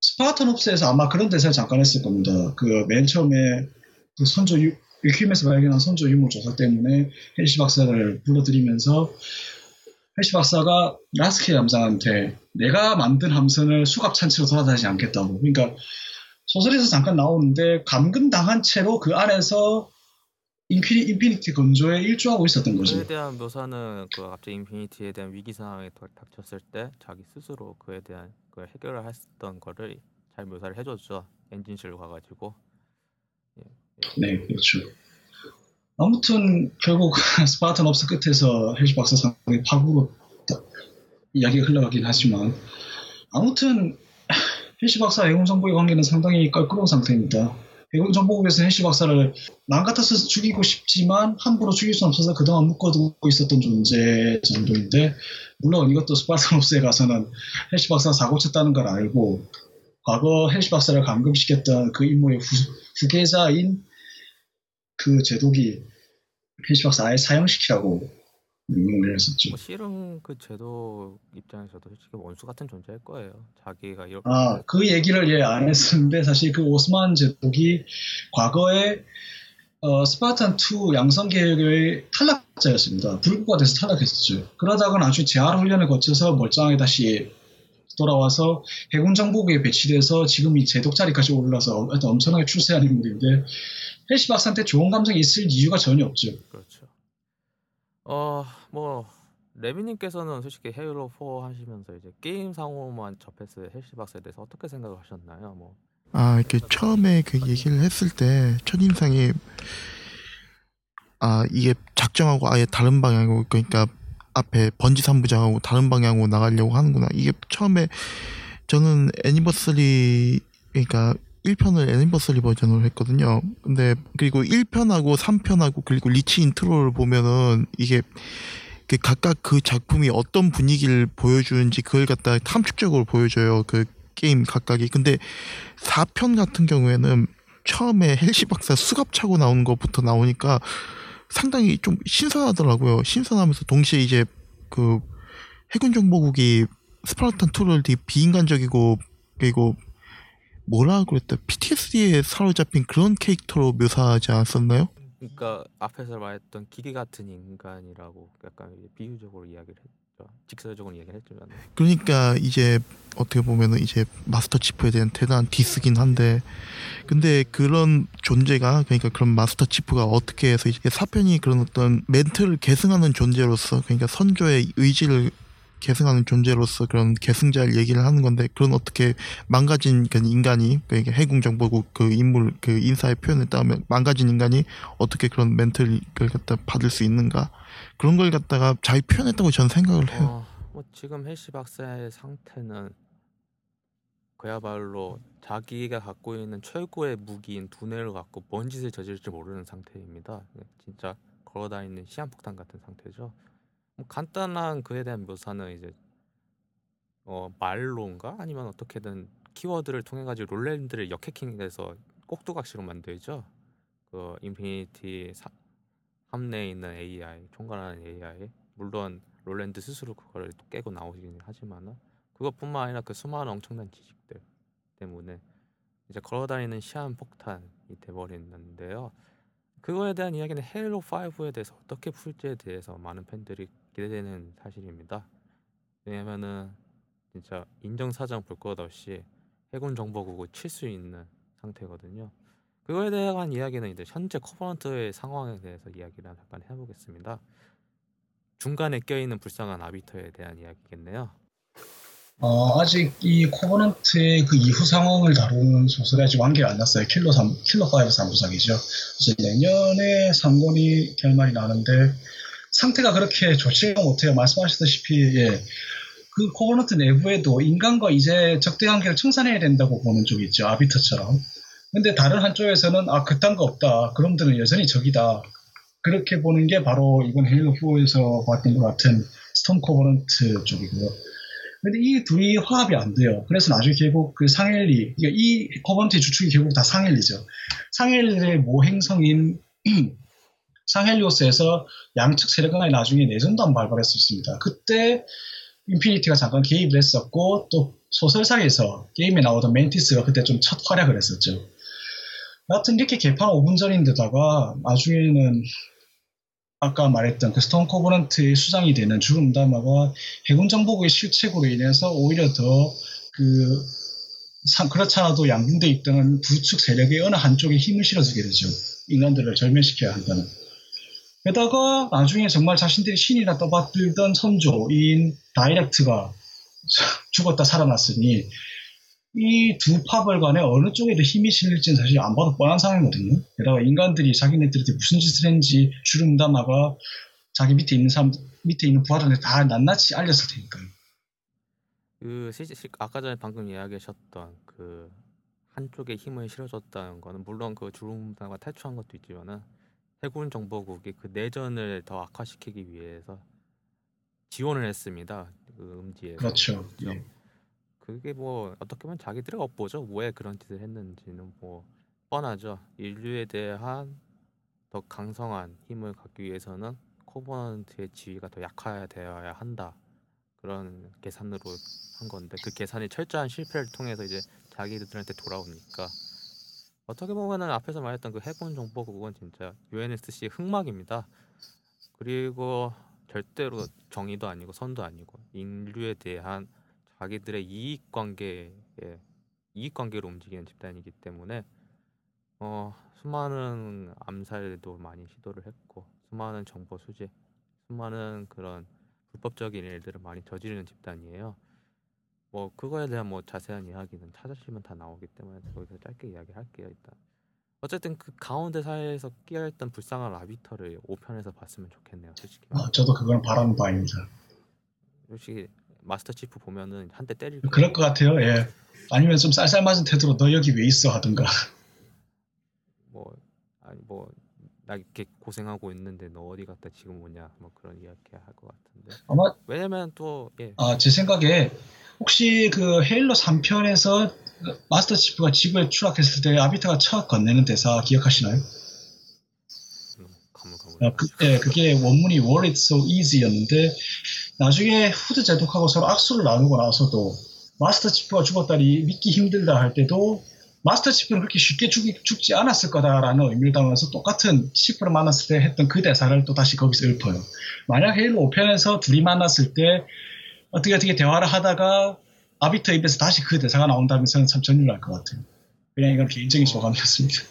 스파르탄 옵스에서 아마 그런 대사를 잠깐 했을 겁니다. 그 맨 처음에 그 선조 유, 레퀴엠에서 발견한 선조 유물 조사 때문에 헬시 박사를 불러들이면서 헬시 박사가 라스키 함장한테 내가 만든 함선을 수갑 찬 채로 돌아다니지 않겠다고. 그러니까 소설에서 잠깐 나오는데 감금당한 채로 그 안에서 인피니, 인피니티 건조에 일조하고 있었던 거죠. 그에 대한 묘사는 그 갑자기 인피니티에 대한 위기 상황에 닥쳤을 때 자기 스스로 그에 대한 그 해결을 했던 거를 잘 묘사를 해줬죠. 엔진실로 가가지고. 네, 그렇죠. 아무튼 결국 스파르탄 옵스 끝에서 헬시 박사 상의 파국으로 이야기가 흘러가긴 하지만 아무튼 헬시 박사 해군 정보국의 관계는 상당히 껄끄러운 상태입니다. 해군 정보국에서 헬시 박사를 맘 같아서 죽이고 싶지만 함부로 죽일 수 없어서 그동안 묶어두고 있었던 존재 정도인데 물론 이것도 스파르탄 옵스에 가서는 헬시 박사가 사고 쳤다는 걸 알고 과거 헬시 박사를 감금시켰던 그 임무의 후, 후계자인 그 제독이 헬시 박사 아예 사형시키라고 명령을 했었죠. 뭐 실은 그 제독 입장에서도 솔직히 원수 같은 존재일 거예요. 자기가 이렇게 아, 그 얘기를 예 안 했었는데 사실 그 오스만 제독이 과거에 어, 스파르탄 2 양성 계획의 탈락자였습니다. 불구가 돼서 탈락했었죠. 그러다가 나중에 재활 훈련을 거쳐서 멀쩡하게 다시 돌아와서 해군 정보국에 배치돼서 지금 이 제독 자리까지 올라서 하여튼 엄청나게 출세한 인물인데 헬시 박사한테 좋은 감정이 있을 이유가 전혀 없죠. 그렇죠. 어, 뭐 레비님께서는 솔직히 헤일로 4 하시면서 이제 게임 상으로만 접했을 핼시 박사에 대해서 어떻게 생각을 하셨나요? 뭐 아 이렇게 처음에 그 얘기를 했을 때 첫인상이 아 이게 작정하고 아예 다른 방향으로 그러니까 앞에 번지 삼부작하고 다른 방향으로 나가려고 하는구나. 이게 처음에 저는 Anniversary 그러니까 1편을 Anniversary 버전으로 했거든요. 근데 그리고 1편하고 3편하고 그리고 리치 intro를 보면은 이게 그 각각 그 작품이 어떤 분위기를 보여주는지 그걸 갖다 탐축적으로 보여줘요. 그 게임 각각이. 근데 4편 같은 경우에는 처음에 헬시 박사 수갑 차고 나오는 것부터 나오니까 상당히 좀 신선하더라고요. 신선하면서 동시에 이제 그 해군 정보국이 스파르탄 2를 되게 비인간적이고 그리고 뭐라 그랬다 PTSD에 사로잡힌 그런 캐릭터로 묘사하지 않았었나요? 그러니까 앞에서 말했던 기계 같은 인간이라고 약간 비유적으로 이야기를 했죠. 직설적으로 이야기를 했지만 그러니까 이제 어떻게 보면은 이제 마스터 치프에 대한 대단한 디스긴 한데 근데 그런 존재가 그러니까 그런 마스터 치프가 어떻게 해서 이제 사편이 그런 어떤 멘트를 계승하는 존재로서 그러니까 선조의 의지를 계승하는 존재로서 그런 계승자를 얘기를 하는 건데 그런 어떻게 망가진 그 인간이 그러니까 해군 정보국 그 인물 그 인사의 표현에 따르면 망가진 인간이 어떻게 그런 멘트를 갖다 받을 수 있는가 그런 걸 갖다가 잘 표현했다고 저는 생각을 해요. 어, 뭐 지금 헬시 박사의 상태는 그야말로 자기가 갖고 있는 최고의 무기인 두뇌를 갖고 뭔 짓을 저질지 모르는 상태입니다. 진짜 걸어다니는 시한폭탄 같은 상태죠. 뭐 간단한 그에 대한 묘사는 이제 어, 말로인가 아니면 어떻게든 키워드를 통해 가지고 롤랜드를 역해킹해서 꼭두각시로 만들죠. 그 인피니티 사, 함내에 있는 AI 총괄하는 AI 물론 롤랜드 스스로 그거를 깨고 나오긴 하지만은 그것뿐만 아니라 그 수많은 엄청난 지식들 때문에 이제 걸어다니는 시한 폭탄이 돼버렸는데요. 그거에 대한 이야기는 헤일로 5에 대해서 어떻게 풀지에 대해서 많은 팬들이 기대되는 사실입니다. 왜냐면은 진짜 인정사정 볼 것 없이 해군 정보국을 칠 수 있는 상태거든요. 그거에 대한 이야기는 이제 현재 커버넌트의 상황에 대해서 이야기를 잠깐 해보겠습니다. 중간에 껴있는 불쌍한 아비터에 대한 이야기겠네요. 어, 아직 이 코버넌트의 그 이후 상황을 다루는 소설이 아직 완결이 안 났어요. 킬로 3, 킬로 5 3부작이죠. 이제 내년에 3권이 결말이 나는데 상태가 그렇게 좋지가 못해요. 말씀하셨다시피 예. 그 코버넌트 내부에도 인간과 이제 적대 관계를 청산해야 된다고 보는 쪽이 있죠. 아비터처럼. 근데 다른 한쪽에서는 아 그딴 거 없다. 그놈들은 여전히 적이다. 그렇게 보는 게 바로 이번 헤일로 4에서 봤던 것 같은 스톰 코버넌트 쪽이고요. 근데 이 둘이 화합이 안 돼요. 그래서 나중에 결국 그 상헬리, 그러니까 이 커버넌트의 주축이 결국 다 상헬리죠. 상헬리의 모행성인 상헬리오스에서 양측 세력 간에 나중에 내전도 한번 발발했었습니다. 그때 인피니티가 잠깐 개입을 했었고 또 소설상에서 게임에 나오던 멘티스가 그때 좀 첫 활약을 했었죠. 여하튼 이렇게 개판 5분 전인데다가 나중에는 아까 말했던 그 스톰 코버넌트의 수장이 되는 줄 음다마가 해군 정보국의 실책으로 인해서 오히려 더그 그렇지 않아도 양분돼 있던 부축 세력의 어느 한쪽에 힘을 실어주게 되죠. 인간들을 절멸시켜야 한다는. 게다가 나중에 정말 자신들이 신이라 떠받들던 선조인 다이렉트가 죽었다 살아났으니 이 두 파벌 간에 어느 쪽에 더 힘이 실릴지는 사실 안 봐도 뻔한 상황이거든요. 게다가 인간들이 자기네들한테 무슨 짓을 했는지 주름다마가 자기 밑에 있는 사람 밑에 있는 부하들한테 다 낱낱이 알렸을 테니까요. 그 실제 아까 전에 방금 이야기하셨던 그 한쪽에 힘을 실어줬다는 거는 물론 그 주름다마가 탈출한 것도 있지만은 해군 정보국이 그 내전을 더 악화시키기 위해서 지원을 했습니다. 그 음지에. 그렇죠. 예. 그게 뭐 어떻게 보면 자기들의 업보죠. 왜 그런 짓을 했는지는 뭐 뻔하죠. 인류에 대한 더 강성한 힘을 갖기 위해서는 코버넌트의 지위가 더 약화되어야 한다. 그런 계산으로 한 건데 그 계산이 철저한 실패를 통해서 이제 자기들한테 돌아오니까 어떻게 보면은 앞에서 말했던 그 해군 정보국은 진짜 UNSC 흑막입니다. 그리고 절대로 정의도 아니고 선도 아니고 인류에 대한 자기들의 이익 관계에 이익 관계로 움직이는 집단이기 때문에 어 수많은 암살도 많이 시도를 했고 수많은 정보 수집, 수많은 그런 불법적인 일들을 많이 저지르는 집단이에요. 뭐 그거에 대한 뭐 자세한 이야기는 찾으시면 다 나오기 때문에 거기서 짧게 이야기할게요 일단. 어쨌든 그 가운데 사이에서 끼어있던 불쌍한 라비터를 5편에서 봤으면 좋겠네요 솔직히. 아, 저도 그건 바라는 바입니다. 솔직히 마스터 치프 보면은 한 대 때릴 그럴 것 같아요. 예. 아니면 좀 쌀쌀맞은 태도로 너 여기 왜 있어 하든가. 뭐 아니 뭐 나 이렇게 고생하고 있는데 너 어디 갔다 지금 오냐 뭐 그런 이야기 할 것 같은데. 아마 왜냐면 또 예. 아제 생각에 혹시 그 헤일로 3편에서 마스터 치프가 지구에 추락했을 때 아비타가 첫 건네는 대사 기억하시나요? 음, 가물 가물. 아, 그, 예, 그게 원문이 War It's So Easy였는데 나중에 후드 제독하고 서로 악수를 나누고 나서도 마스터 치프가 죽었다니 믿기 힘들다 할 때도 마스터 치프는 그렇게 쉽게 죽이, 죽지 않았을 거다라는 의미를 담아서 똑같은 치프를 만났을 때 했던 그 대사를 또 다시 거기서 읊어요. 만약 헤일로 5편에서 둘이 만났을 때 어떻게 어떻게 대화를 하다가 아비터 입에서 다시 그 대사가 나온다면 저는 참 전율 날것 같아요. 그냥 이건 개인적인 소감이었습니다.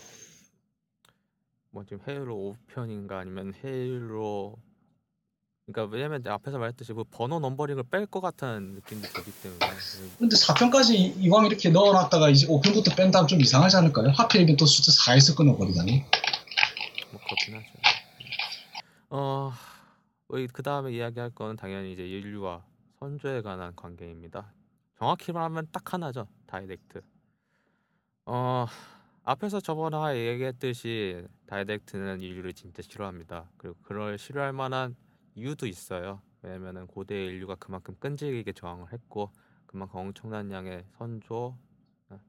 뭐 지금 헤일로 5편인가 아니면 헤일로 그러니까 왜냐면 앞에서 말했듯이 그 번호 numbering을 뺄 것 같은 느낌도 들기 때문에 근데 4편까지 이왕 이렇게 넣어놨다가 이제 5편부터 뺀 다음 좀 이상하지 않을까요? 하필이면 또 숫자 4에서 끊어버리다니. 뭐 그렇긴 하죠. 어, 그 다음에 이야기할 거는 당연히 이제 인류와 선조에 관한 관계입니다. 정확히 말하면 딱 하나죠. 다이댁트. 어, 앞에서 저번에 얘기했듯이 다이댁트는 인류를 진짜 싫어합니다. 그리고 그걸 싫어할 만한 이유도 있어요. 왜냐면은 고대 인류가 그만큼 끈질기게 저항을 했고 그만큼 엄청난 양의 선조, 어,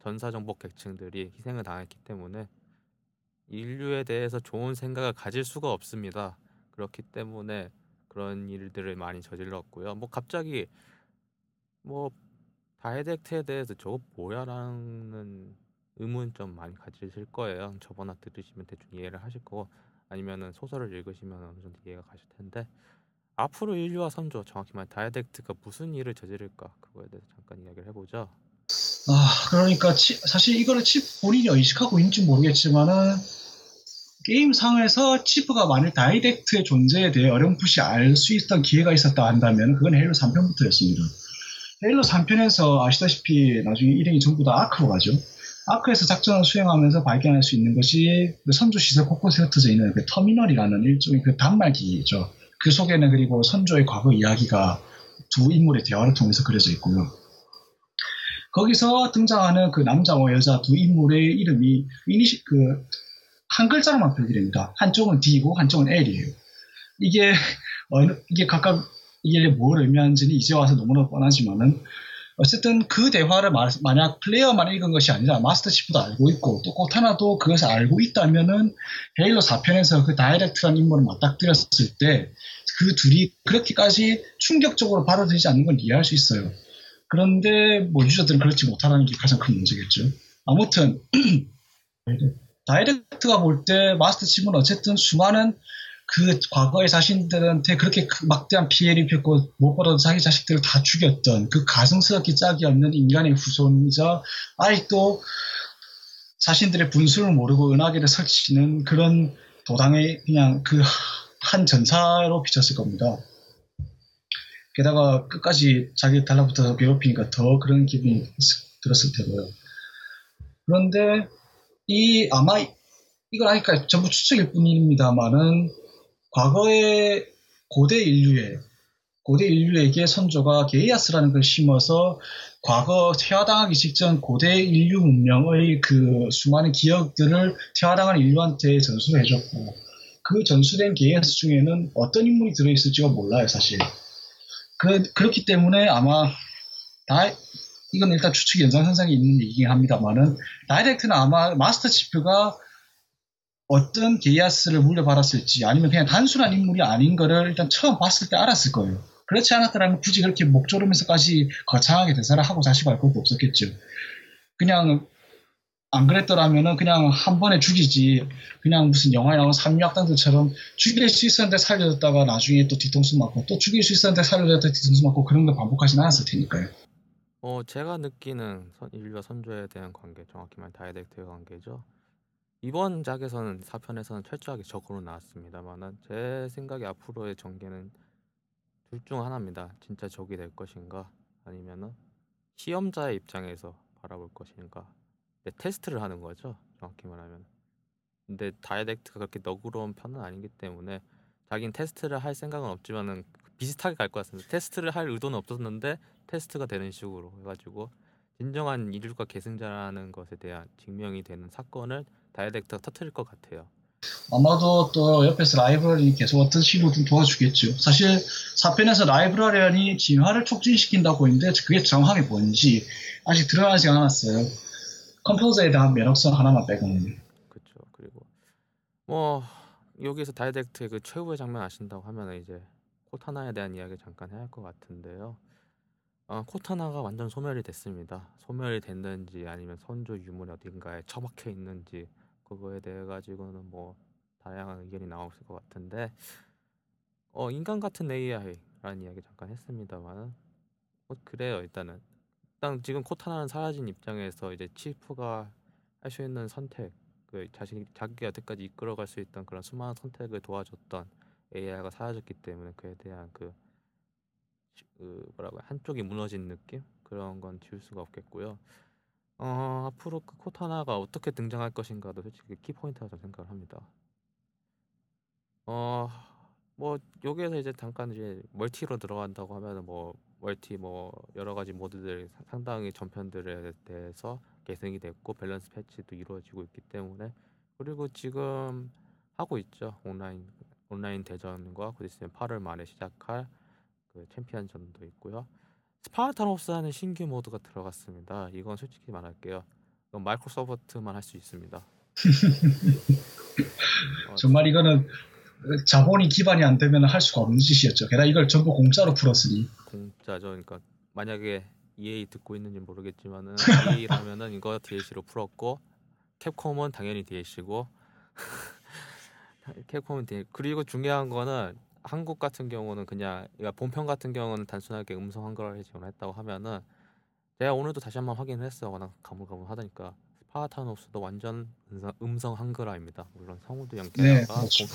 전사 정복 계층들이 희생을 당했기 때문에 인류에 대해서 좋은 생각을 가질 수가 없습니다. 그렇기 때문에 그런 일들을 많이 저질렀고요. 뭐 갑자기 뭐 다이렉트에 대해서 저거 뭐야라는 의문점 많이 가지실 거예요. 저번에 들으시면 대충 이해를 하실 거고 아니면은 소설을 읽으시면 어느 정도 이해가 가실 텐데 앞으로 인류와 선조 정확히 말해 다이댁트가 무슨 일을 저지를까 그거에 대해서 잠깐 이야기를 해보죠. 아 그러니까 치, 사실 이거를 치프 본인이 의식하고 있는지 모르겠지만은 게임 상에서 치프가 만일 다이댁트의 존재에 대해 어렴풋이 알 수 있었던 기회가 있었다 한다면 그건 헤일로 3편부터였습니다. 헤일로 3편에서 아시다시피 나중에 일행이 전부 다 아크로 가죠. 아크에서 작전을 수행하면서 발견할 수 있는 것이 그 선조 시설 곳곳에 흩어져 있는 그 터미널이라는 일종의 그 단말기죠. 그 속에는 그리고 선조의 과거 이야기가 두 인물의 대화를 통해서 그려져 있고요. 거기서 등장하는 그 남자와 여자 두 인물의 이름이 이니시 그 한 글자로만 표기됩니다. 한쪽은 D고 한쪽은 L이에요. 이게 어느 이게 각각 이게 뭘 의미하는지는 이제 와서 너무나 뻔하지만은 어쨌든 그 대화를 마, 만약 플레이어만 읽은 것이 아니라 마스터 치프도 알고 있고 또 코타나도 그것을 알고 있다면은 헤일로 4편에서 그 다이댁트란 인물을 맞닥뜨렸을 때 그 둘이 그렇게까지 충격적으로 받아들이지 않는 건 이해할 수 있어요. 그런데 뭐 user들은 그렇지 못하다는 게 가장 큰 문제겠죠. 아무튼 다이댁트가 볼 때 마스터 치프는 어쨌든 수많은 그 과거의 자신들한테 그렇게 막대한 피해를 입혔고 무엇보다도 자기 자식들을 다 죽였던 그 가증스럽게 짝이 없는 인간의 후손이자 아직도 자신들의 분수를 모르고 은하계를 설치는 그런 도당의 그냥 그 한 전사로 비쳤을 겁니다. 게다가 끝까지 자기 달라붙어서 괴롭히니까 더 그런 기분이 들었을 테고요. 그런데 이 아마 이걸 하니까 전부 추측일 뿐입니다만은 과거의 고대 인류의 고대 인류에게 선조가 게이아스라는 걸 심어서 과거 퇴화당하기 직전 고대 인류 문명의 그 수많은 기억들을 퇴화당한 인류한테 전수를 해줬고 그 전수된 게이아스 중에는 어떤 인물이 들어있을지가 몰라요 사실. 그, 그렇기 때문에 아마 다 이건 일단 추측 연장선상에 있는 얘기긴 합니다만은 다이렉트는 아마 마스터 치프가 어떤 게이아스를 물려받았을지 아니면 그냥 단순한 인물이 아닌 거를 일단 처음 봤을 때 알았을 거예요. 그렇지 않았더라면 굳이 그렇게 목 조르면서까지 거창하게 대사를 하고 자시고 할 것도 없었겠죠. 그냥 안 그랬더라면은 그냥 한 번에 죽이지 그냥 무슨 영화에 나온 삼류악당들처럼 죽일 수 있었는데 살려줬다가 나중에 또 뒤통수 맞고 또 죽일 수 있었는데 살려줬다가 뒤통수 맞고 그런 걸 반복하진 않았을 테니까요. 어 제가 느끼는 선, 인류와 선조에 대한 관계 정확히 말하면 다이렉트의 관계죠. 이번 작에서는 4편에서는 철저하게 적으로 나왔습니다만은 제 생각에 앞으로의 전개는 둘 중 하나입니다. 진짜 적이 될 것인가 아니면은 시험자의 입장에서 바라볼 것인가 네, 테스트를 하는 거죠. 정확히 말하면. 근데 다이댁트가 그렇게 너그러운 편은 아니기 때문에 자기는 테스트를 할 생각은 없지만은 비슷하게 갈 것 같습니다. 테스트를 할 의도는 없었는데 테스트가 되는 식으로 해가지고 진정한 인류가 계승자라는 것에 대한 증명이 되는 사건을 다이댁트가 터트릴 것 같아요. 아마도 또 옆에서 라이브러리언 계속 어떤 식으로 좀 도와주겠죠. 사실 4편에서 라이브러리언이 진화를 촉진시킨다고 했는데 그게 정확하게 뭔지 아직 드러나지 않았어요. 컴포저에 대한 면역성 하나만 빼고는. 그렇죠. 그리고 뭐 여기서 다이댁트의 그 최후의 장면 아신다고 하면 이제 코타나에 대한 이야기 잠깐 해야 할 것 같은데요. 어, 코타나가 완전 소멸이 됐습니다. 소멸이 됐는지 아니면 선조 유물이 어딘가에 처박혀 있는지 그거에 대해 가지고는 뭐 다양한 의견이 나올 것 같은데 어 인간 같은 AI라는 이야기 잠깐 했습니다만은 뭐 그래요 일단은 일단 지금 코타나는 사라진 입장에서 이제 치프가 할 수 있는 선택 그 자신이 자기가 여태까지 이끌어갈 수 있던 그런 수많은 선택을 도와줬던 AI가 사라졌기 때문에 그에 대한 그, 그 뭐라고 한쪽이 무너진 느낌 그런 건 지울 수가 없겠고요. 어, 앞으로 그 코타나가 어떻게 등장할 것인가도 솔직히 키포인트라고 저는 생각을 합니다. 어, 뭐 여기에서 이제 잠깐 이제 multi로 들어간다고 하면은 뭐 multi 뭐 여러 가지 모드들 상당히 전편들에 대해서 개선이 됐고 balance patch도 이루어지고 있기 때문에 그리고 지금 하고 있죠 온라인 온라인 대전과 곧 있으면 8월 말에 시작할 그 챔피언전도 있고요. 스파르타노스라는 신규 모드가 들어갔습니다. 이건 솔직히 말할게요. 이건 마이크로소프트만 할 수 있습니다. 어, 정말 이거는 자본이 기반이 안 되면 할 수가 없는 짓이었죠. 게다가 이걸 전부 공짜로 풀었으니. 공짜죠. 그러니까 만약에 EA 듣고 있는지 모르겠지만은 EA라면은 이거 DLC로 풀었고 캡콤은 당연히 DLC고 캡콤은 DLC 그리고 중요한 거는 한국 같은 경우는 그냥 그러니까 본편 같은 경우는 단순하게 음성 한글화를 지원했다고 하면은 제가 오늘도 다시 한번 확인을 했어요. 워낙 가물가물하다니까 스파타노스도 완전 음성, 음성 한글화입니다. 물론 성우도 연기가 네, 그렇죠.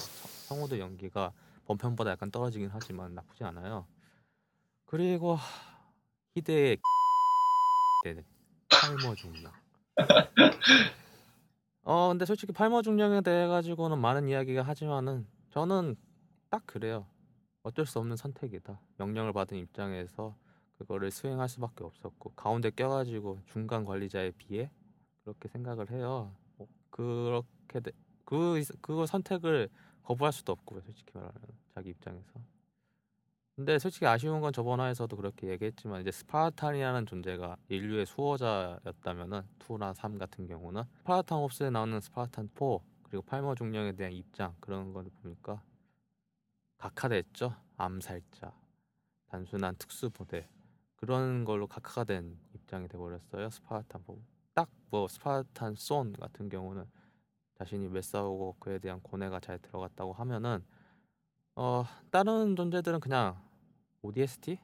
성우도 연기가 본편보다 약간 떨어지긴 하지만 나쁘지 않아요. 그리고 희대의 팔머 중량. 어 근데 솔직히 팔머 중량에 대해 가지고는 많은 이야기가 하지만은 저는 딱 그래요. 어쩔 수 없는 선택이다. 명령을 받은 입장에서 그거를 수행할 수밖에 없었고 가운데 껴가지고 중간 관리자의 비애 그렇게 생각을 해요. 뭐 그렇게 돼, 그 그거 선택을 거부할 수도 없고요. 솔직히 말하면 자기 입장에서 근데 솔직히 아쉬운 건 저번 화에서도 그렇게 얘기했지만 이제 스파르탄이라는 존재가 인류의 수호자였다면은 2나 3 같은 경우는 스파르탄 옵스에 나오는 스파르탄 4 그리고 팔머 중령에 대한 입장 그런 걸 보니까 각하됐죠. 암살자, 단순한 특수부대 그런 걸로 각하가 된 입장이 돼버렸어요. 스파르탄 4. 딱뭐 스파르탄 손 같은 경우는 자신이 왜 싸우고 그에 대한 고뇌가 잘 들어갔다고 하면은 어 다른 존재들은 그냥 ODST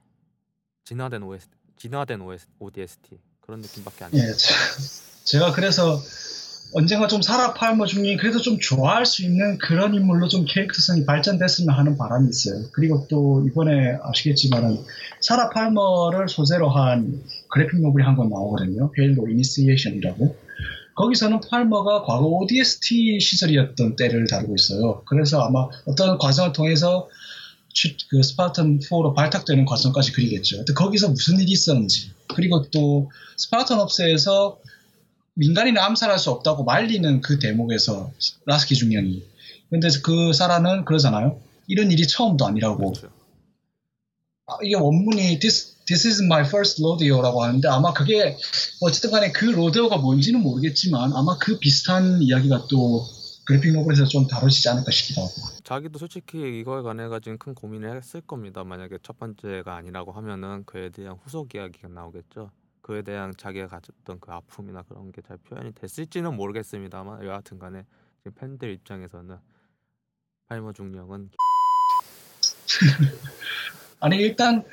진화된 OS 진화된 OS, ODST 그런 느낌밖에 안 예, 들어요. 제- 제가 그래서 언젠가 좀 사라 팔머 중에 그래도 좀 좋아할 수 있는 그런 인물로 좀 캐릭터성이 발전됐으면 하는 바람이 있어요. 그리고 또 이번에 아시겠지만은 사라 팔머를 소재로 한 graphic novel이 한 건 나오거든요. 헤일로 Initiation이라고. 거기서는 팔머가 과거 ODST 시절이었던 때를 다루고 있어요. 그래서 아마 어떤 과정을 통해서 취- 그 스파르탄 4로 발탁되는 과정까지 그리겠죠. 근데 거기서 무슨 일이 있었는지 그리고 또 스파르탄 Ops에서 민간인을 암살할 수 없다고 말리는 그 대목에서 라스키 중령이 근데 그 사라는 그러잖아요. 이런 일이 처음도 아니라고 그렇죠. 아, 이게 원문이 this, this is my first rodeo라고 하는데 아마 그게 어쨌든 간에 그 로데오가 뭔지는 모르겠지만 아마 그 비슷한 이야기가 또 그래픽 노블에서 좀 다뤄지지 않을까 싶기도 하고 자기도 솔직히 이거에 관해 가지고 큰 고민을 했을 겁니다. 만약에 첫 번째가 아니라고 하면은 그에 대한 후속 이야기가 나오겠죠. 그에 대한 자기가 가졌던 그 아픔이나 그런 게 잘 표현이 됐을지는 모르겠습니다만 여하튼 간에 지금 팬들 입장에서는 팔머 중령은 아니 일단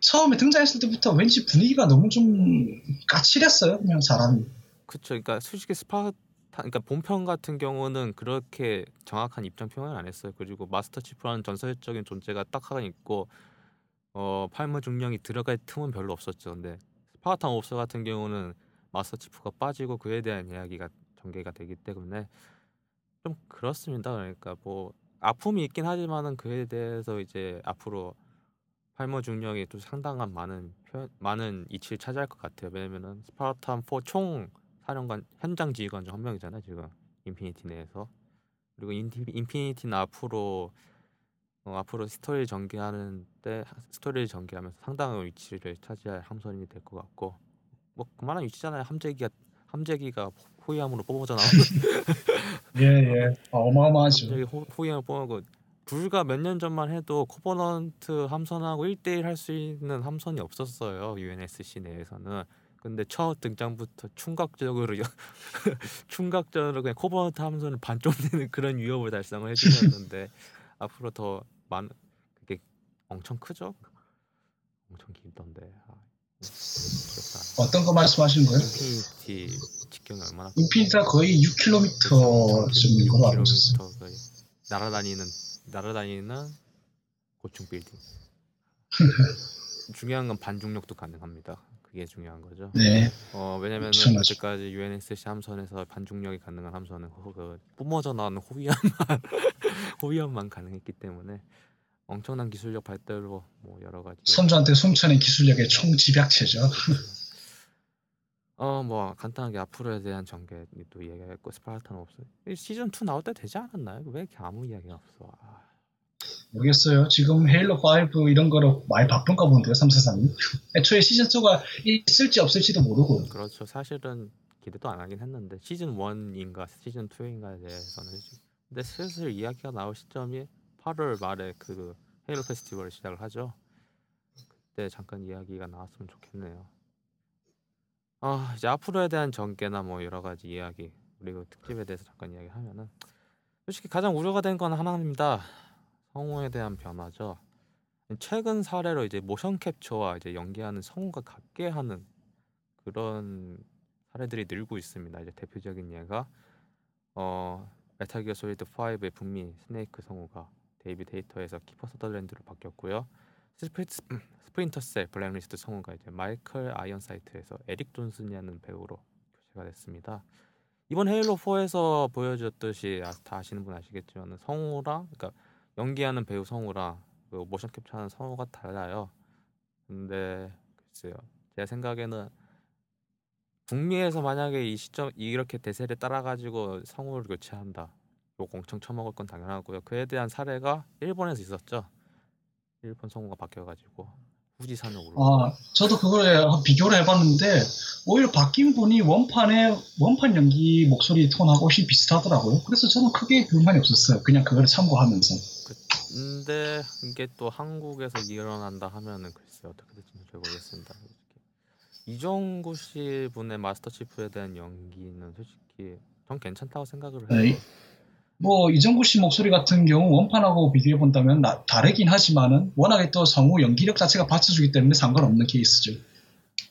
처음에 등장했을 때부터 왠지 분위기가 너무 좀 까칠했어요 그냥 사람이 그쵸. 그러니까 솔직히 스파르타, 그러니까 본편 같은 경우는 그렇게 정확한 입장 표현을 안 했어요. 그리고 마스터 치프라는 전설적인 존재가 딱 하나 있고, 어 팔머 중령이 들어갈 틈은 별로 없었죠. 근데 스파르탄 Ops 같은 경우는 마스터 치프가 빠지고 그에 대한 이야기가 전개가 되기 때문에 좀 그렇습니다. 그러니까 뭐 아픔이 있긴 하지만은 그에 대해서 이제 앞으로 팔머 중령이 또 상당한 많은 표현, 많은 위치를 차지할 것 같아요. 왜냐면은 스파르탄 4 총 사령관 현장 지휘관 중 한 명이잖아요 지금 인피니티 내에서 그리고 인티, 인피니티는 앞으로 어, 앞으로 스토리를 전개하는 때 스토리를 전개하면서 상당한 위치를 차지할 함선이 될 것 같고 뭐 그만한 위치잖아요. 함재기가 함재기가 호위함으로 뽑아져 나오는 예예 어마어마하죠. 함재기 호- 호위함을 뽑아고 불과 몇 년 전만 해도 코버넌트 함선하고 1대1 할 수 있는 함선이 없었어요 UNSC 내에서는. 근데 첫 등장부터 충격적으로 충격적으로 그냥 코버넌트 함선을 반쪽 내는 그런 위업을 달성을 해주셨는데 앞으로 더 많은 그게 엄청 크죠? 엄청 길던데 아. 어떤 거 말씀하시는 거예요? 인피니티 직경이 얼마나 인피니티가 거의 6km쯤 인 걸로 알고 거의 날아다니는 날아다니는 고층 빌딩 중요한 건 반중력도 가능합니다 그게 중요한 거죠 네 어 왜냐면은. 여태까지 UNSC 함선에서 반중력이 가능한 함선은 호, 그 뿜어져 나오는 호위함만 호위함만 가능했기 때문에 엄청난 기술력 발달로 뭐 여러 가지 선조한테 숨차는 기술력의 총 집약체죠 어 뭐 간단하게 앞으로에 대한 전개도 이야기했고 스파르탄 없어 시즌 2 나올 때 되지 않았나요? 왜 이렇게 아무 이야기가 없어? 아, 모르겠어요. 지금 헤일로 5 이런 거로 많이 바쁜가 본데요, 343이. 애초에 시즌2가 있을지 없을지도 모르고. 그렇죠. 사실은 기대도 안 하긴 했는데 시즌 1인가 시즌 2인가에 대해서는 근데 슬슬 이야기가 나올 시점이 8월 말에 그 헤일로 페스티벌을 시작을 하죠. 그때 잠깐 이야기가 나왔으면 좋겠네요. 아 이제 앞으로에 대한 전개나 뭐 여러 가지 이야기 그리고 특집에 대해서 잠깐 이야기하면은 솔직히 가장 우려가 된 건 하나입니다. 성우에 대한 변화죠. 최근 사례로 이제 모션 캡처와 이제 연기하는 성우가 같게 하는 그런 사례들이 늘고 있습니다. 이제 대표적인 예가 어 메탈 기어 솔리드 5의 북미 스네이크 성우가 데이비드 헤이터에서 키퍼 서덜랜드로 바뀌었고요. 스프리, 스플린터 셀 블랙리스트 성우가 이제 마이클 아이언사이트에서 에릭 존슨이라는 배우로 교체가 됐습니다. 이번 헤일로 4에서 보여줬듯이 아, 다 아시는 분 아시겠지만 성우랑 그러니까 연기하는 배우 성우랑 그 모션 캡처하는 성우가 달라요. 근데 글쎄요. 제 생각에는 북미에서 만약에 이 시점 이렇게 대세를 따라가지고 성우를 교체한다. 욕 엄청 처먹을 건 당연하고요. 그에 대한 사례가 일본에서 있었죠. 일본 성우가 바뀌어가지고 후지산으로 아, 저도 그걸 비교를 해봤는데 오히려 바뀐 분이 원판의 원판 연기 목소리 톤하고 훨씬 비슷하더라고요. 그래서 저는 크게 불만이 없었어요. 그냥 그걸 참고하면서. 근데 이게 또 한국에서 일어난다 하면은 글쎄 어떻게 될지 잘 모르겠습니다. 이정구 씨 분의 마스터 치프에 대한 연기는 솔직히 전 괜찮다고 생각을 해요. 네. 뭐 이정구 씨 목소리 같은 경우 원판하고 비교해 본다면 나- 다르긴 하지만은 워낙에 또 성우 연기력 자체가 받쳐주기 때문에 상관없는 케이스죠.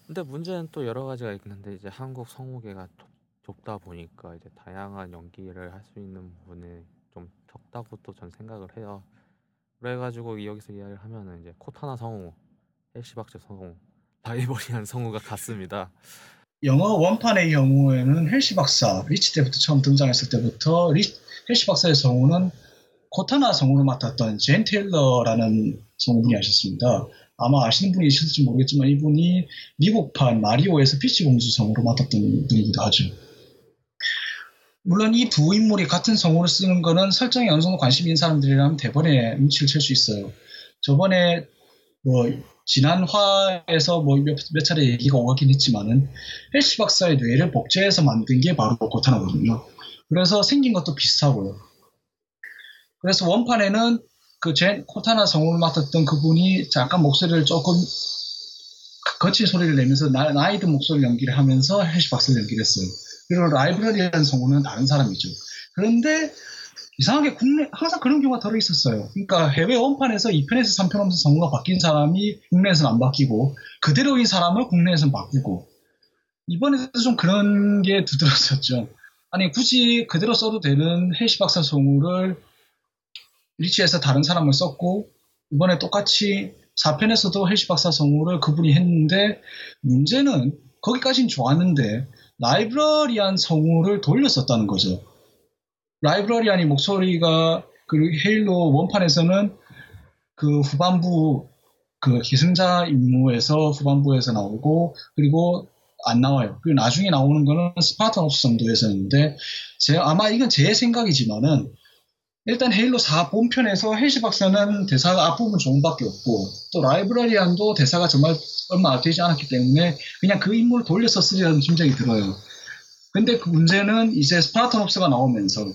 근데 문제는 또 여러 가지가 있는데 이제 한국 성우계가 좁, 좁다 보니까 이제 다양한 연기를 할 수 있는 부분이 좀 적다고 또 전 생각을 해요. 그래가지고 여기서 이야기를 하면은 이제 코타나 성우, 헬시 박사 성우, 라이브러리안 성우가 같습니다. 영어 원판의 경우에는 헬시 박사, 리치 때부터 처음 등장했을 때부터 리, 헬시 박사의 성우는 코타나 성우를 맡았던 젠 테일러라는 성우분이 하셨습니다. 아마 아시는 분이 있을지 모르겠지만 이분이 미국판 마리오에서 피치 공주 성우로 맡았던 분이기도 하죠. 물론 이 두 인물이 같은 성우를 쓰는 거는 설정에 어느 정도 관심 있는 사람들이라면 대번에 눈치를 챌 수 있어요. 저번에 뭐 지난 화에서 뭐 몇 차례 얘기가 오가긴 했지만은 헬시 박사의 뇌를 복제해서 만든 게 바로 고타나거든요. 그래서 생긴 것도 비슷하고요. 그래서 원판에는 그 젠 코타나 성우를 맡았던 그분이 잠깐 목소리를 조금 거친 소리를 내면서 나, 나이든 목소리 연기를 하면서 헬시 박사를 연기를 했어요. 그리고 라이브러리라는 성우는 다른 사람이죠. 그런데 이상하게 국내 항상 그런 경우가 덜어 있었어요. 그러니까 해외 원판에서 2편에서 3편 오면서 성우가 바뀐 사람이 국내에서는 안 바뀌고 그대로인 사람을 국내에서는 바꾸고 이번에도 좀 그런 게 두드러졌죠. 아니 굳이 그대로 써도 되는 헬시 박사 성우를 리치에서 다른 사람을 썼고 이번에 똑같이 4편에서도 헬시 박사 성우를 그분이 했는데 문제는 거기까진 좋았는데 라이브러리안 성우를 돌렸었다는 거죠. 라이브러리안이 목소리가 그 헤일로 원판에서는 그 후반부 그 기승자 임무에서 후반부에서 나오고 그리고 안 나와요. 그리고 나중에 나오는 거는 스파르탄 옵스 정도에서였는데 제 아마 이건 제 생각이지만은 일단 헤일로 4 본편에서 헬시 박사는 대사가 앞부분 조금밖에 없고 또 라이브러리안도 대사가 정말 얼마 되지 않았기 때문에 그냥 그 인물을 돌려서 쓰리라는 심정이 들어요. 근데 그 문제는 이제 스파르탄 Ops가 나오면서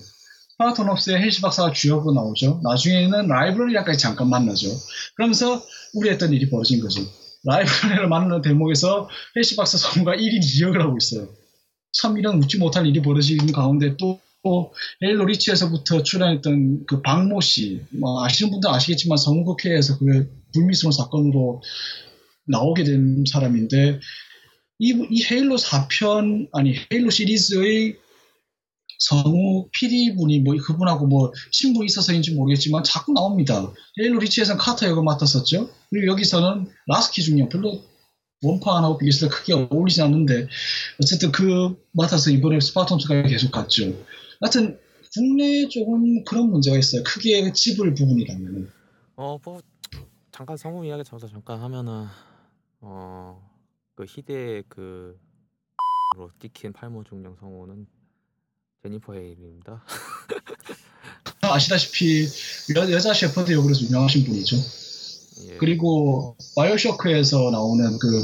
스파르탄 Ops의 헬시 박사가 주역으로 나오죠. 나중에는 라이브러리안까지 잠깐 만나죠. 그러면서 우려했던 일이 벌어진 거죠. 라이브러리안을 만나는 대목에서 헬시 박사 성우가 1인 2역을 하고 있어요. 참 이런 웃지 못할 일이 벌어지는 가운데 또 헤일로 리치에서부터 출연했던 그 박모 씨, 뭐 아시는 분들 아시겠지만 성우극회에서 그 불미스러운 사건으로 나오게 된 사람인데 이, 이 헤일로 4편 아니 헤일로 시리즈의 성우 PD 분이 뭐 그분하고 뭐 친분이 있어서인지 모르겠지만 자꾸 나옵니다. 헤일로 리치에서는 카터 역을 맡았었죠. 그리고 여기서는 라스키 중령 별로 원판하고 때 크게 어울리지 않는데 어쨌든 그 맡아서 이번에 스파르탄 Ops가 계속 갔죠. 하여튼 국내 쪽은 그런 문제가 있어요. 크게 찝을 부분이라면. 어, 뭐 잠깐 성우 이야기 잠깐 잠깐 하면은 어, 그 희대 그로 찍힌 팔모 중령 성우는 제니퍼 헤일입니다. 아시다시피 여, 여자 셰퍼드 역으로서 유명하신 분이죠. 예. 그리고 바이오쇼크에서 나오는 그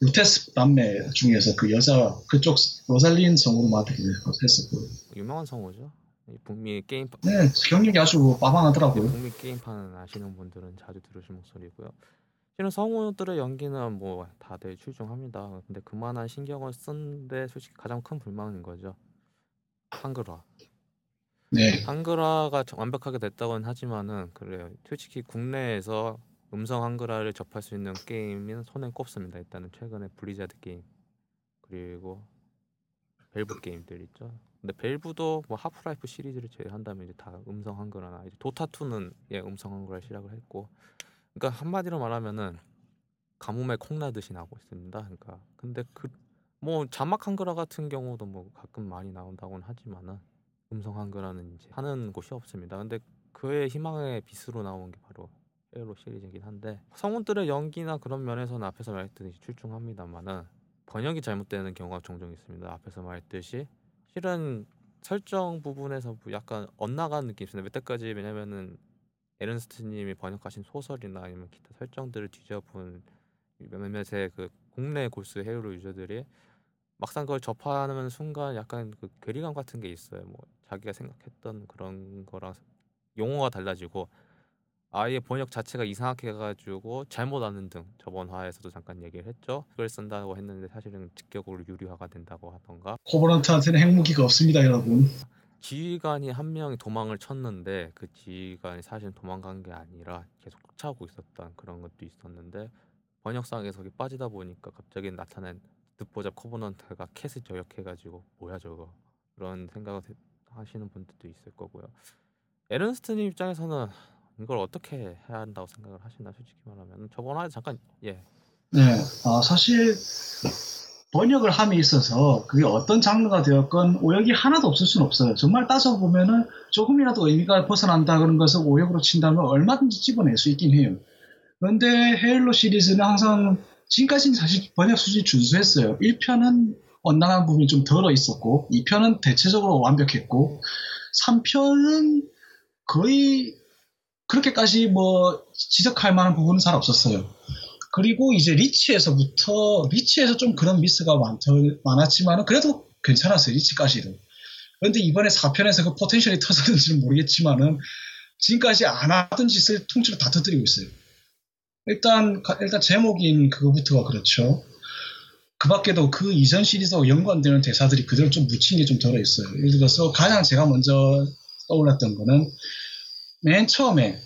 루테스 남매 중에서 그 여자 그쪽 로살린 성우로 맡기도 했었고 유명한 성우죠. 이 북미 게임 네 경력이 아주 빠방하더라고요. 북미 게임판 아시는 분들은 자주 들으실 목소리고요. 실은 성우들의 연기는 뭐 다들 출중합니다. 근데 그만한 신경을 쓴데 솔직히 가장 큰 불만인 거죠. 한글화. 네 한글화가 정- 완벽하게 됐다고는 하지만은 그래요. 솔직히 국내에서 음성 한글화를 접할 수 있는 게임은 손에 꼽습니다. 일단은 최근에 블리자드 게임 그리고 벨브 게임들 있죠. 근데 벨브도 뭐 하프라이프 시리즈를 제외한다면 이제 다 음성 한글화나 이제 도타 2는 예 음성 한글화 시작을 했고, 그러니까 한마디로 말하면은 가뭄에 콩나듯이 나오고 있습니다. 그러니까 근데 그 뭐 자막 한글화 같은 경우도 뭐 가끔 많이 나온다고는 하지만은 음성 한글화는 이제 하는 곳이 없습니다. 근데 그의 희망의 빛으로 나온 게 바로 헤일로 시리즈이긴 한데 성우들의 연기나 그런 면에서는 앞에서 말했듯이 출중합니다만은 번역이 잘못되는 경우가 종종 있습니다. 앞에서 말했듯이 실은 설정 부분에서 뭐 약간 엇나가는 느낌이 있습니다. 몇 때까지 왜냐면은 에른스트님이 번역하신 소설이나 아니면 기타 설정들을 뒤져본 몇몇의 그 국내 골수 헤이로 유저들이 막상 그걸 접하는 순간 약간 그 괴리감 같은 게 있어요. 뭐 자기가 생각했던 그런 거랑 용어가 달라지고 아예 번역 자체가 이상하게 해가지고 잘못 아는 등 저번 화에서도 잠깐 얘기를 했죠. 그걸 쓴다고 했는데 사실은 직격으로 유리화가 된다고 하던가 코버런트한테는 핵무기가 없습니다, 여러분. 지휘관이 한 명이 도망을 쳤는데 그 지휘관이 사실 도망간 게 아니라 계속 쫓아오고 있었던 그런 것도 있었는데 번역상에서 빠지다 보니까 갑자기 나타난 듣보잡 코버넌트가 캣을 저격해가지고 뭐야 저거 그런 생각을 하시는 분들도 있을 거고요. 에른스트님 입장에서는 이걸 어떻게 해야 한다고 생각을 하시나 솔직히 말하면 저번 화에 잠깐 예 네, 아, 사실 번역을 함에 있어서 그게 어떤 장르가 되었건 오역이 하나도 없을 수는 없어요. 정말 따져 보면은 조금이라도 의미가 벗어난다 그런 것을 오역으로 친다면 얼마든지 집어낼 수 있긴 해요. 그런데 헤일로 시리즈는 항상 지금까지는 사실 번역 수준이 준수했어요. 1편은 언당한 부분이 좀 덜어 있었고 2편은 대체적으로 완벽했고 3편은 거의 그렇게까지 뭐 지적할 만한 부분은 잘 없었어요. 그리고 이제 리치에서부터 리치에서 좀 그런 미스가 많더, 많았지만 그래도 괜찮았어요 리치까지도. 그런데 이번에 4편에서 그 포텐셜이 터졌는지는 모르겠지만은 지금까지 안 하던 짓을 통째로 다 터뜨리고 있어요. 일단 일단 제목인 그거부터가 그렇죠. 그 밖에도 그 이전 시리즈와 연관되는 대사들이 그대로 좀 묻힌 게 좀 들어 있어요. 예를 들어서 가장 제가 먼저 떠올랐던 거는 맨 처음에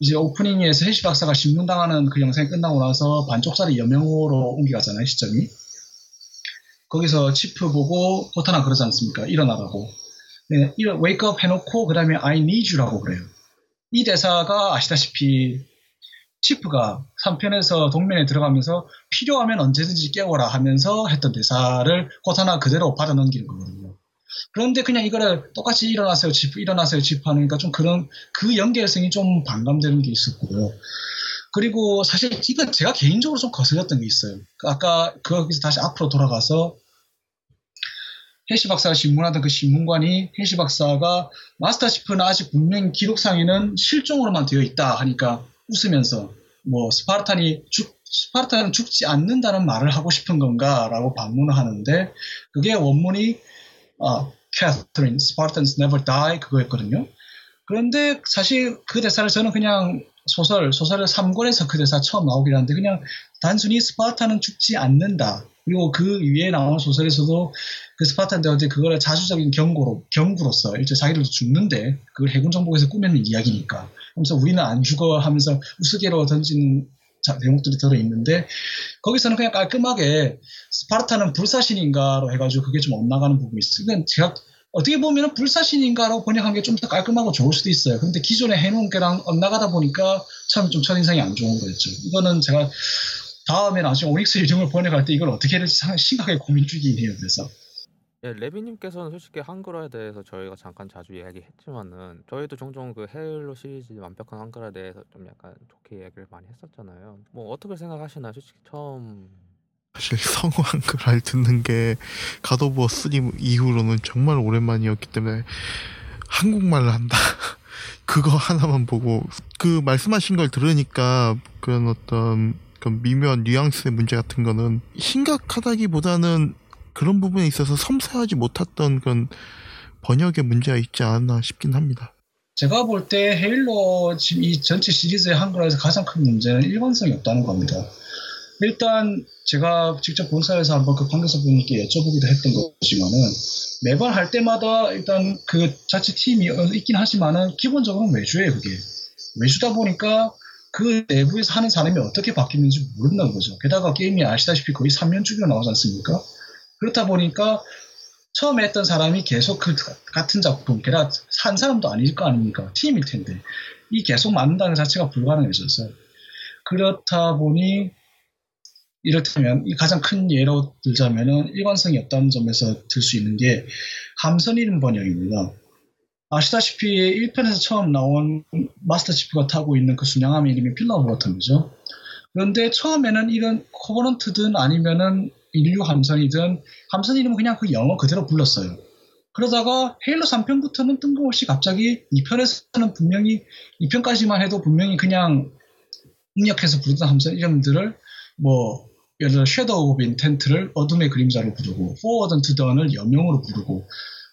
이제 오프닝에서 해시 박사가 신문당하는 그 영상이 끝나고 나서 반쪽짜리 여명호로 옮겨가잖아요, 시점이. 거기서 치프 보고 포타나 그러지 않습니까? 일어나라고. 네, wake up 해놓고 그 다음에 I need you라고 그래요. 이 대사가 아시다시피 치프가 3편에서 동면에 들어가면서 필요하면 언제든지 깨워라 하면서 했던 대사를 코타나 그대로 받아 넘기는 거거든요. 그런데 그냥 이거를 똑같이 일어나세요, 치프, 일어나세요, 치프 하니까 좀 그런, 그 연결성이 좀 반감되는 게 있었고요. 그리고 사실 이건 제가 개인적으로 좀 거슬렸던 게 있어요. 아까 거기서 다시 앞으로 돌아가서 헬시 박사가 신문하던 그 신문관이 헬시 박사가 마스터 치프는 아직 분명히 기록상에는 실종으로만 되어 있다 하니까 웃으면서 뭐 스파르탄이 죽, 스파르탄은 죽지 않는다는 말을 하고 싶은 건가라고 반문을 하는데 그게 원문이 어, Catherine, Spartans 그거였거든요. 그런데 사실 그 대사를 저는 그냥 소설, 소설을 3권에서 그 대사 처음 나오긴 하는데 그냥 단순히 스파르타는 죽지 않는다. 그리고 그 위에 나오는 소설에서도 그 스파르탄들한테 그거를 자주적인 경고로, 경구로서 일제 자기들도 죽는데 그걸 해군 정복에서 꾸며낸 이야기니까. 그래서 우리는 안 죽어 하면서 우스개로 던지는 대목들이 들어있는데 거기서는 그냥 깔끔하게 스파르타는 불사신인가로 해가지고 그게 좀 엇나가는 부분이 있어요. 그러니까 제가 어떻게 보면 불사신인가로 번역한 게 좀 더 깔끔하고 좋을 수도 있어요. 근데 기존에 해놓은 게랑 엇나가다 보니까 참 좀 첫인상이 안 좋은 거였죠. 이거는 제가 다음에 나중에 오닉스 이름을 번역할 때 이걸 어떻게 해야 될지 심각하게 고민 중이긴 해요. 그래서. 예, 레비님께서는 솔직히 한글화에 대해서 저희가 잠깐 자주 이야기했지만은 저희도 종종 그 헤일로 시리즈 완벽한 한글화에 대해서 좀 약간 좋게 이야기를 많이 했었잖아요. 뭐 어떻게 생각하시나요? 솔직히 처음 사실 성우 한글화를 듣는 게 가도부어 3 이후로는 정말 오랜만이었기 때문에 한국말을 한다. 그거 하나만 보고 그 말씀하신 걸 들으니까 그런 어떤 그 미묘한 뉘앙스의 문제 같은 거는 심각하다기보다는 그런 부분에 있어서 섬세하지 못했던 그런 번역의 문제가 있지 않았나 싶긴 합니다. 제가 볼 때 헤일로 이 전체 시리즈의 한글화에서 가장 큰 문제는 일관성이 없다는 겁니다. 일단 제가 직접 본사에서 한번 그 판교사분께 여쭤보기도 했던 거지만은 매번 할 때마다 일단 그 자체 팀이 있긴 하지만은 기본적으로 외주예요 그게 외주다 보니까 그 내부에서 하는 사람이 어떻게 바뀌는지 모른다는 거죠. 게다가 게임이 아시다시피 거의 3년 주기로 나오지 않습니까? 그렇다 보니까 처음에 했던 사람이 계속 그 같은 작품, 게다가 한 사람도 아닐 거 아닙니까? 팀일 텐데. 이 계속 만든다는 자체가 불가능해졌어요. 그렇다 보니, 이렇다면, 이 가장 큰 예로 들자면은 일관성이 없다는 점에서 들 수 있는 게, 함선 이름 번역입니다. 아시다시피 1편에서 처음 나온 마스터 치프가 타고 있는 그 순양함 이름이 필라워 버튼이죠. 그런데 처음에는 이런 코버넌트든 아니면은 인류 함선이든 함선 이름은 그냥 그 영어 그대로 불렀어요. 그러다가 헤일로 3편부터는 뜬금없이 갑자기 2편에서는 분명히 2편까지만 해도 분명히 그냥 음역해서 부르던 함선 이름들을 뭐 예를 들어 Shadow of Intent를 어둠의 그림자로 부르고 포워드 투 던을 여명으로 부르고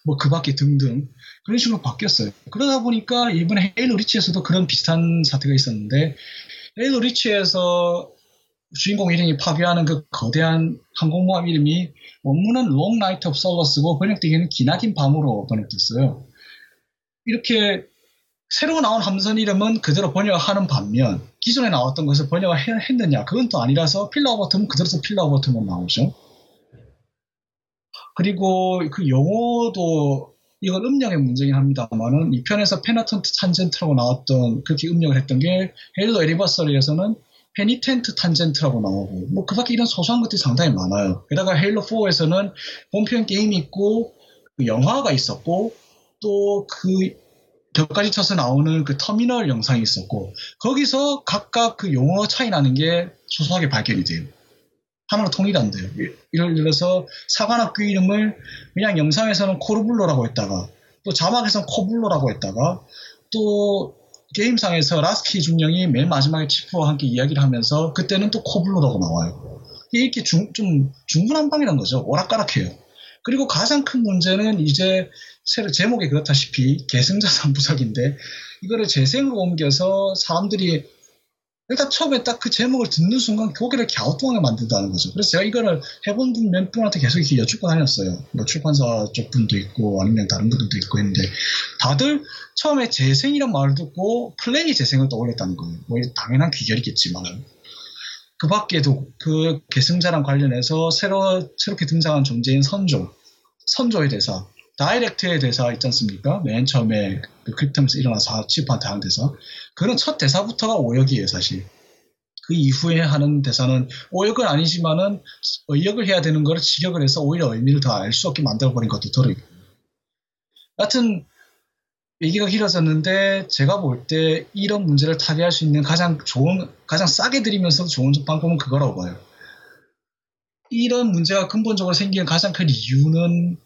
뭐 그 밖에 등등 그런 식으로 바뀌었어요. 그러다 보니까 이번에 헤일로 리치에서도 그런 비슷한 사태가 있었는데 헤일로 리치에서 주인공 일행이 파괴하는 그 거대한 항공모함 이름이 원문은 Long Night of Solace고 번역되기에는 기나긴 밤으로 번역됐어요. 이렇게 새로 나온 함선 이름은 그대로 번역하는 반면 기존에 나왔던 것을 번역을 했느냐 그건 또 아니라서 필라워 버튼은 그대로 필라워 버튼만 나오죠. 그리고 그 용어도 이건 음력의 문제긴 합니다만은 이 편에서 페나턴트 탄젠트라고 나왔던 그렇게 음력을 했던 게 헤일로 에리버서리에서는 페니텐트 탄젠트라고 나오고 뭐 그밖에 이런 소소한 것들이 상당히 많아요. 게다가 헤일로 4에서는 본편 게임이 있고 그 영화가 있었고 또그 벽까지 쳐서 나오는 그 터미널 영상이 있었고 거기서 각각 그 용어 차이 나는 게 소소하게 발견이 돼요. 하나로 통일이 안 돼요. 예를 들어서 사관학교 이름을 그냥 영상에서는 코르블로라고 했다가 또 자막에서는 코블로라고 했다가 또 게임상에서 라스키 중령이 맨 마지막에 치프와 함께 이야기를 하면서 그때는 또 코블로라고 나와요. 이렇게 중, 좀 중구난방이란 거죠. 오락가락해요. 그리고 가장 큰 문제는 이제 새로 제목이 그렇다시피 계승자 3부작인데 이거를 재생으로 옮겨서 사람들이 일단 처음에 딱 그 제목을 듣는 순간 고개를 갸우뚱하게 만든다는 거죠. 그래서 제가 이거를 해본 분 몇 분한테 계속 이렇게 여쭙고 다녔어요. 뭐 출판사 쪽 분도 있고 아니면 다른 분들도 있고 했는데 다들 처음에 재생이란 말을 듣고 플레이 재생을 떠올렸다는 거예요. 뭐 당연한 귀결이겠지만 그 밖에도 그 계승자랑 관련해서 새로 새롭게 등장한 존재인 선조, 선조의 대사, 다이렉트의 대사 있지 않습니까? 맨 처음에 그 크립텀에서 일어나서 치프한테 하는 대사. 그런 첫 대사부터가 오역이에요, 사실. 그 이후에 하는 대사는 오역은 아니지만은 의역을 해야 되는 거를 직역을 해서 오히려 의미를 더 알 수 없게 만들어버린 것도 들어있고. 하여튼, 얘기가 길어졌는데, 제가 볼 때 이런 문제를 타개할 수 있는 가장 좋은, 가장 싸게 드리면서도 좋은 방법은 그거라고 봐요. 이런 문제가 근본적으로 생기는 가장 큰 이유는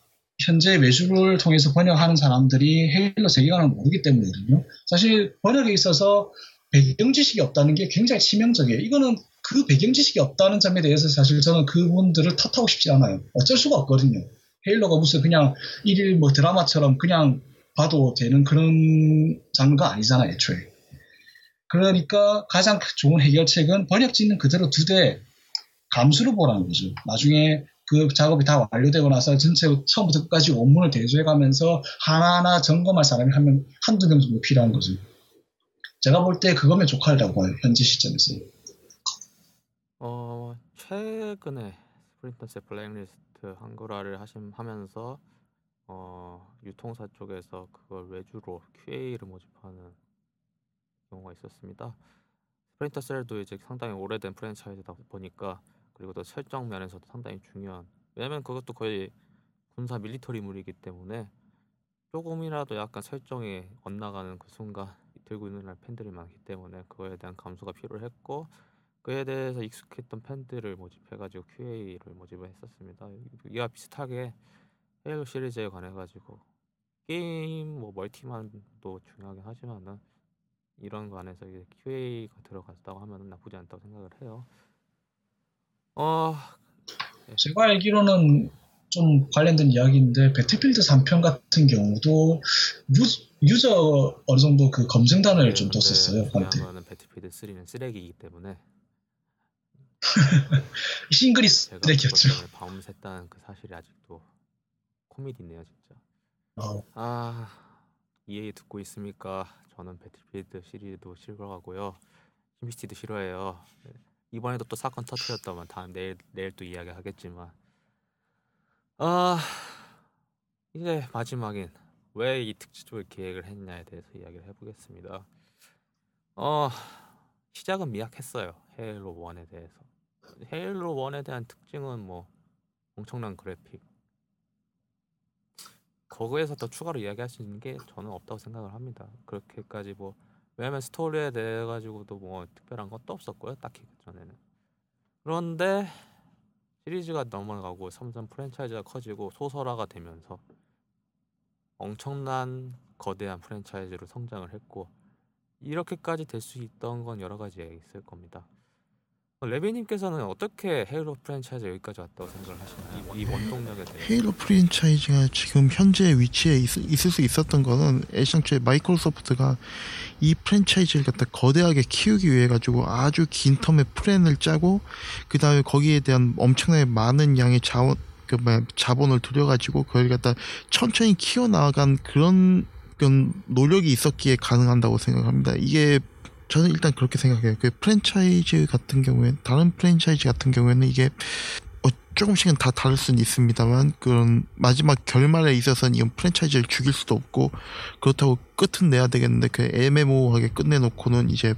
현재 외주를 통해서 번역하는 사람들이 헤일로 세계관을 모르기 때문이거든요. 사실 번역에 있어서 배경 지식이 없다는 게 굉장히 치명적이에요. 이거는 그 배경 지식이 없다는 점에 대해서 사실 저는 그분들을 탓하고 싶지 않아요. 어쩔 수가 없거든요. 헤일로가 무슨 그냥 일일 뭐 드라마처럼 그냥 봐도 되는 그런 장르가 아니잖아요, 애초에. 그러니까 가장 좋은 해결책은 번역지는 그대로 두되 감수로 보라는 거죠. 나중에 그 작업이 다 완료되고 나서 전체 처음부터 끝까지 원문을 대조해가면서 하나하나 점검할 사람이 한 명, 한두 명 정도 필요한 거죠. 제가 볼 때 그거면 조카라고 봐요. 현재 시점에서. 어, 최근에 스프린터스 블랙리스트 한글화를 하심, 하면서 어, 유통사 쪽에서 그걸 외주로 QA를 모집하는 경우가 있었습니다. 스프린터 셀도 이제 상당히 오래된 프랜차이즈다 보니까 그리고 또 설정 면에서도 상당히 중요한 왜냐면 그것도 거의 군사 밀리터리물이기 때문에 조금이라도 약간 설정이 엇나가는 그 순간 들고 있는 날 팬들이 많기 때문에 그거에 대한 감수가 필요했고 그에 대해서 익숙했던 팬들을 모집해가지고 QA를 모집을 했었습니다. 이와 비슷하게 헤일로 시리즈에 관해가지고 게임 뭐 멀티만도 중요하긴 하지만은 이런 거 안에서 이제 QA가 들어갔다고 하면 나쁘지 않다고 생각을 해요. 어, 제가 알기로는 좀 관련된 이야기인데 배틀필드 3편 같은 경우도 유, 저 어느 정도 그 검증단을 네, 좀 뒀었어요. 한때 거는 배틀필드 3는 쓰레기이기 때문에 싱글이 쓰레기였죠. 밤샜다는 그 사실이 아직도 코미디네요, 진짜. 어, 아, EA 듣고 있습니까? 저는 배틀필드 시리즈도 싫어하고요. 심시티도 싫어해요. 네. 이번에도 또 사건 터트렸다면 다음 내일 내일 또 이야기하겠지만 아 이제 마지막인 왜 이 특집을 기획을 했냐에 대해서 이야기를 해보겠습니다. 어 시작은 미약했어요. 헤일로 1에 대해서. 헤일로 1에 대한 특징은 뭐 엄청난 그래픽. 거기에서 더 추가로 이야기할 수 있는 게 저는 없다고 생각을 합니다. 그렇게까지 뭐 왜냐면 스토리에 대해 가지고도 뭐 특별한 것도 없었고요. 딱히 그 전에는. 그런데 시리즈가 넘어가고 점점 프랜차이즈가 커지고 소설화가 되면서 엄청난 거대한 프랜차이즈로 성장을 했고 이렇게까지 될 수 있던 건 여러 가지가 있을 겁니다. 어, 레비님께서는 어떻게 헤일로 프랜차이즈 여기까지 왔다고 생각을 하시나요? 이 원동력에 대해. 헤일로 프랜차이즈가 지금 현재 위치에 있, 을수 있었던 거는 애당초에 마이크로소프트가 이 프랜차이즈를 갖다 거대하게 키우기 위해 가지고 아주 긴 term의 플랜을 짜고 그 다음에 거기에 대한 엄청나게 많은 양의 자원 그 자본을 들여가지고 그걸 갖다 천천히 키워나간 그런 노력이 있었기에 가능한다고 생각합니다. 이게 저는 일단 그렇게 생각해요. 그 프랜차이즈 같은 경우에 다른 프랜차이즈 같은 경우에는 이게 어, 조금씩은 다 다를 수는 있습니다만 그런 마지막 결말에 있어서는 이건 프랜차이즈를 죽일 수도 없고 그렇다고 끝은 내야 되겠는데 그 애매모호하게 끝내놓고는 이제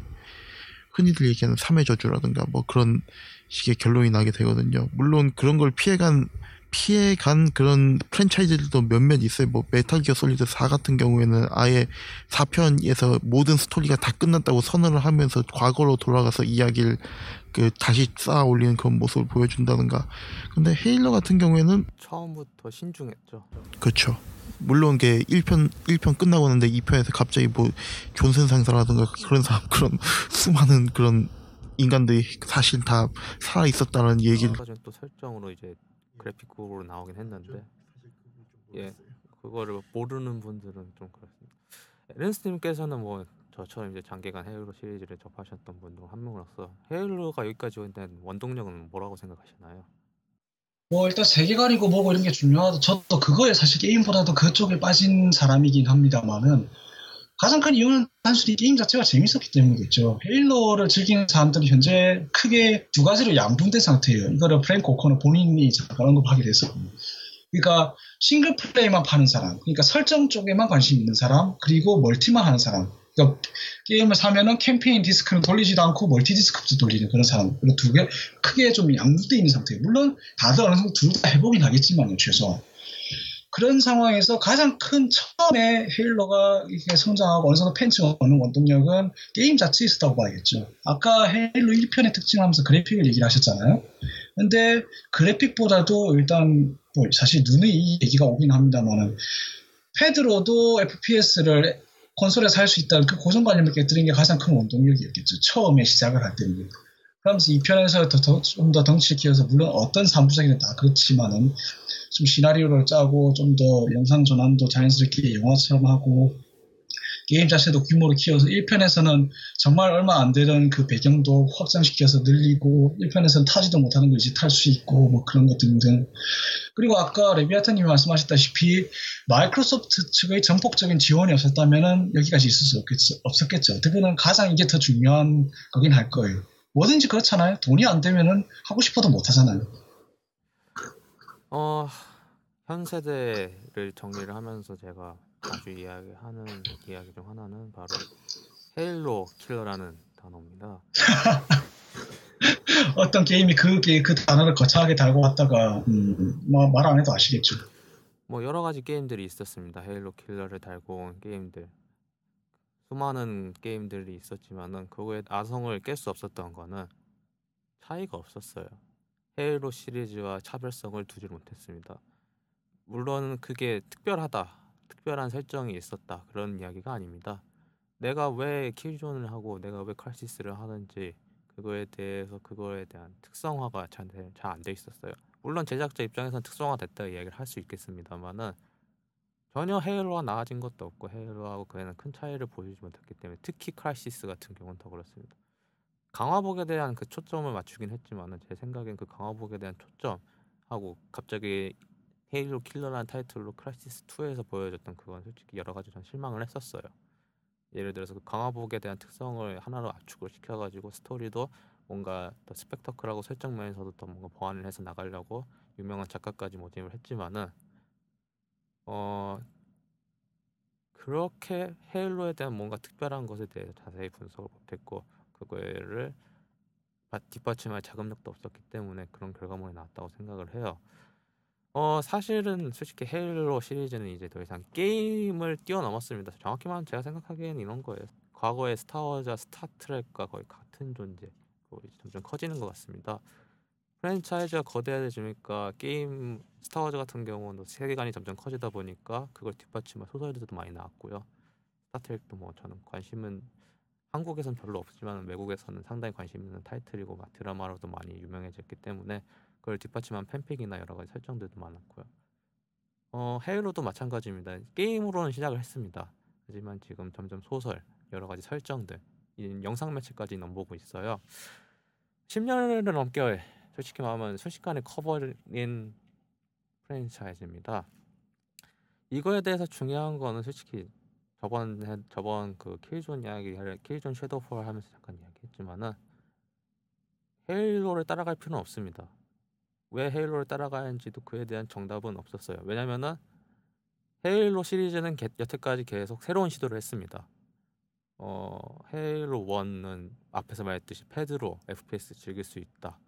흔히들 얘기하는 삼의 저주라든가 뭐 그런 식의 결론이 나게 되거든요. 물론 그런 걸 피해간 피해 간 그런 프랜차이즈들도 몇몇 있어요. 뭐 메탈 기어 솔리드 4 같은 경우에는 아예 4편에서 모든 스토리가 다 끝났다고 선언을 하면서 과거로 돌아가서 이야기를 그 다시 쌓아 올리는 그런 모습을 보여준다든가. 근데 헤일로 같은 경우에는 처음부터 신중했죠. 그렇죠. 물론 게 1편 1편 끝나고 나는데 2편에서 갑자기 뭐 존슨 상사라든가 그런 사람 그런 수많은 그런 인간들이 사실 다 살아 있었다는 얘기를 가지 또 설정으로 이제 그래픽으로 나오긴 했는데 예 그거를 모르는 분들은 좀 그렇습니다. 에렌스님께서는 뭐 저처럼 이제 장기간 헤일로 시리즈를 접하셨던 분 중 한 명으로서 헤일로가 여기까지 온 원동력은 뭐라고 생각하시나요? 뭐 일단 세계관이고 뭐고 이런 게 중요하다. 저도 그거에 사실 게임보다도 그쪽에 빠진 사람이긴 합니다만은 가장 큰 이유는 단순히 게임 자체가 재밌었기 때문이겠죠. 헤일로를 즐기는 사람들이 현재 크게 두 가지로 양분된 상태예요. 이거를 프랭크 오코너는 본인이 잠깐 언급하게 돼서. 그러니까 싱글 플레이만 파는 사람, 그러니까 설정 쪽에만 관심 있는 사람, 그리고 멀티만 하는 사람. 그러니까 게임을 사면은 캠페인 디스크는 돌리지도 않고 멀티 디스크부터 돌리는 그런 사람. 그런 두개 크게 좀 양분돼 있는 상태예요. 물론 다들 어느 정도 둘 다 해보긴 하겠지만요, 최소한. 그런 상황에서 가장 큰 처음에 헤일로가 이렇게 성장하고 어느 정도 팬층 오는 원동력은 게임 자체에 있었다고 봐야겠죠. 아까 헤일로 1편의 특징하면서 그래픽을 얘기를 하셨잖아요. 근데 그래픽보다도 일단 뭐 사실 눈에 이 얘기가 오긴 합니다만은 패드로도 FPS를 콘솔에 살수 있다는 그 고정관념을 깨뜨린 게 가장 큰 원동력이었겠죠. 처음에 시작을 할 때는. 그러면서 2편에서 좀 더 덩치를 키워서 물론 어떤 3부작이든 다 그렇지만은 좀 시나리오를 짜고 좀 더 영상 전환도 자연스럽게 영화처럼 하고 게임 자체도 규모를 키워서 1편에서는 정말 얼마 안 되던 그 배경도 확장시켜서 늘리고 1편에서는 타지도 못하는 걸 이제 탈 수 있고 뭐 그런 것 등등 그리고 아까 레비아타님이 말씀하셨다시피 마이크로소프트 측의 전폭적인 지원이 없었다면 여기까지 있을 수 없겠죠. 없었겠죠. 어떻게 가장 이게 더 중요한 거긴 할 거예요. 뭐든지 그렇잖아요. 돈이 안 되면은 하고 싶어도 못 하잖아요. 어, 현 세대를 정리를 하면서 제가 자주 이야기하는 이야기 중 하나는 바로 헤일로 킬러라는 단어입니다. 어떤 게임이 그, 게- 그 단어를 거창하게 달고 왔다가 음, 뭐말 안 해도 아시겠죠. 뭐 여러 가지 게임들이 있었습니다. 헤일로 킬러를 달고 온 게임들. 수많은 게임들이 있었지만은 그거의 아성을 깰 수 없었던 거는 차이가 없었어요. 헤일로 시리즈와 차별성을 두지 못했습니다. 물론 그게 특별하다, 특별한 설정이 있었다 그런 이야기가 아닙니다. 내가 왜 킬존을 하고 내가 왜 칼시스를 하는지 그거에 대해서 그거에 대한 특성화가 잘 안 돼 있었어요. 물론 제작자 입장에서는 특성화 됐다 이야기를 할 수 있겠습니다만은 전혀 헤일로가 나아진 것도 없고 헤일로하고 그에는 큰 차이를 보여주지 못했기 때문에 특히 크라이시스 같은 경우는 더 그렇습니다. 강화복에 대한 그 초점을 맞추긴 했지만은 제 생각엔 그 강화복에 대한 초점하고 갑자기 헤일로 킬러라는 타이틀로 크라이시스 2에서 보여줬던 그건 솔직히 여러 가지 전 실망을 했었어요. 예를 들어서 그 강화복에 대한 특성을 하나로 압축을 시켜가지고 스토리도 뭔가 더 스펙터클하고 설정 면에서도 더 뭔가 보완을 해서 나가려고 유명한 작가까지 모집을 했지만은 어 그렇게 헤일로에 대한 뭔가 특별한 것에 대해서 자세히 분석을 못했고 그거를 바- 뒷받침할 자금력도 없었기 때문에 그런 결과물이 나왔다고 생각을 해요. 어 사실은 솔직히 헤일로 시리즈는 이제 더 이상 게임을 뛰어넘었습니다. 정확히 말하면 제가 생각하기에는 이런 거예요. 과거의 스타워즈와 스타트렉과 거의 같은 존재. 고 점점 커지는 것 같습니다. 프랜차이즈가 거대해지니까 게임 스타워즈 같은 경우는 세계관이 점점 커지다 보니까 그걸 뒷받침할 소설들도 많이 나왔고요. 스타트랙도 뭐 저는 관심은 한국에선 별로 없지만 외국에서는 상당히 관심 있는 타이틀이고 막 드라마로도 많이 유명해졌기 때문에 그걸 뒷받침한 팬픽이나 여러 가지 설정들도 많았고요. 어, 헤일로도 마찬가지입니다. 게임으로는 시작을 했습니다. 하지만 지금 점점 소설, 여러 가지 설정들, 영상 매체까지 넘보고 있어요. 10년을 넘게 솔직히 말하면 순식간에 커버린 프랜차이즈입니다. 이거에 대해서 중요한 거는 솔직히 저번 저번 그 킬존 이야기 킬존 섀도우폴 하면서 잠깐 이야기했지만은 헤일로를 따라갈 필요는 없습니다. 왜 헤일로를 따라가는지도 그에 대한 정답은 없었어요. 왜냐면은 헤일로 시리즈는 개, 여태까지 계속 새로운 시도를 했습니다. 어, 헤일로 1은 앞에서 말했듯이 패드로 FPS 즐길 수 있다.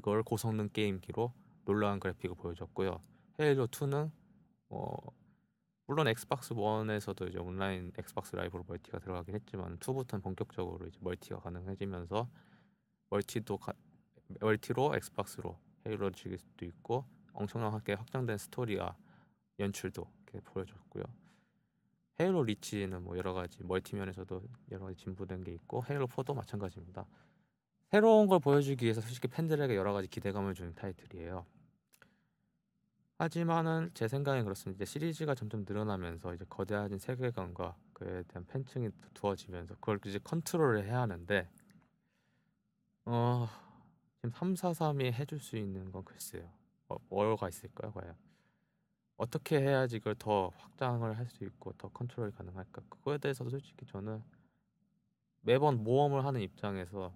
그걸 고성능 게임기로 놀라운 그래픽을 보여줬고요. 헤일로 2는 어, 물론 엑스박스 1에서도 이제 온라인 엑스박스 라이브로 멀티가 들어가긴 했지만 2부터는 본격적으로 이제 멀티가 가능해지면서 멀티도 가, 멀티로 엑스박스로 헤일로를 즐길 수도 있고 엄청나게 확장된 스토리와 연출도 이렇게 보여줬고요. 헤일로 리치는 뭐 여러 가지 멀티면에서도 여러 가지 진보된 게 있고 헤일로 4도 마찬가지입니다. 새로운 걸 보여주기 위해서 솔직히 팬들에게 여러 가지 기대감을 주는 타이틀이에요. 하지만은 제 생각엔 그렇습니다. 이제 시리즈가 점점 늘어나면서 이제 거대해진 세계관과 그에 대한 팬층이 두어지면서 그걸 이제 컨트롤을 해야 하는데 어 지금 343이 해줄 수 있는 건 글쎄요. 어, 뭐가 있을까요, 과연? 어떻게 해야지 이걸 더 확장을 할 수 있고 더 컨트롤이 가능할까? 그거에 대해서도 솔직히 저는 매번 모험을 하는 입장에서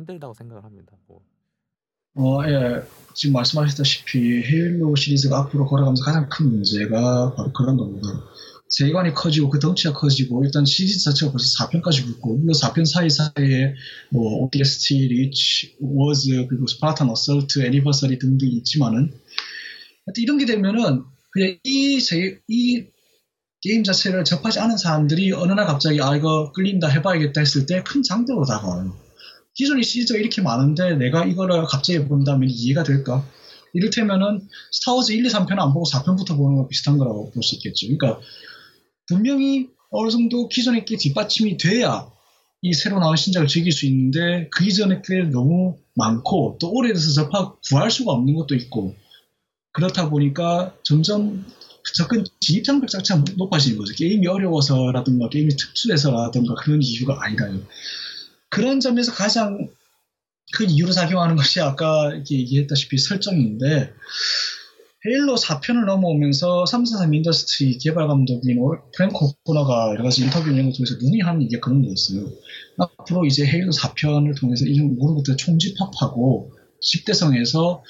힘들다고 생각을 합니다. 뭐 어, 예. 지금 말씀하셨다시피 헤일로 시리즈가 앞으로 걸어가면서 가장 큰 문제가 바로 그런 겁니다. 세계관이 커지고 그 덩치가 커지고 일단 시리즈 자체가 벌써 4편까지 붙고 물론 4편 사이사이에 뭐 ODST, 리치, 워즈 그리고 스파르탄 어설트, 애니버서리 등등 있지만은 이런 게 되면은 그냥 이, 세, 이 게임 자체를 접하지 않은 사람들이 어느 날 갑자기 아 이거 끌린다 해봐야겠다 했을 때 큰 장벽으로 다가와요. 기존의 시리즈가 이렇게 많은데 내가 이거를 갑자기 본다면 이해가 될까? 이를테면은 스타워즈 1, 2, 3편 안 보고 4편부터 보는 거 비슷한 거라고 볼 수 있겠죠. 그러니까 분명히 어느 정도 기존의 게 뒷받침이 돼야 이 새로 나온 신작을 즐길 수 있는데 그 이전의 게 너무 많고 또 오래돼서 접하 구할 수가 없는 것도 있고 그렇다 보니까 점점 접근 진입장벽 자체가 높아지는 거죠. 게임이 어려워서라든가 게임이 특수해서라든가 그런 이유가 아니라요. 그런 점에서 가장 큰 이유로 작용하는 것이 아까 얘기했다시피 설정인데 헤일로 4편을 넘어오면서 343 인더스트리 개발 감독인 프랭크 오코너가 여러 가지 인터뷰 걸 통해서 논의하는 게 그런 거였어요. 앞으로 이제 헤일로 4편을 통해서 이런 모든 것들을 총집합하고 집대성에서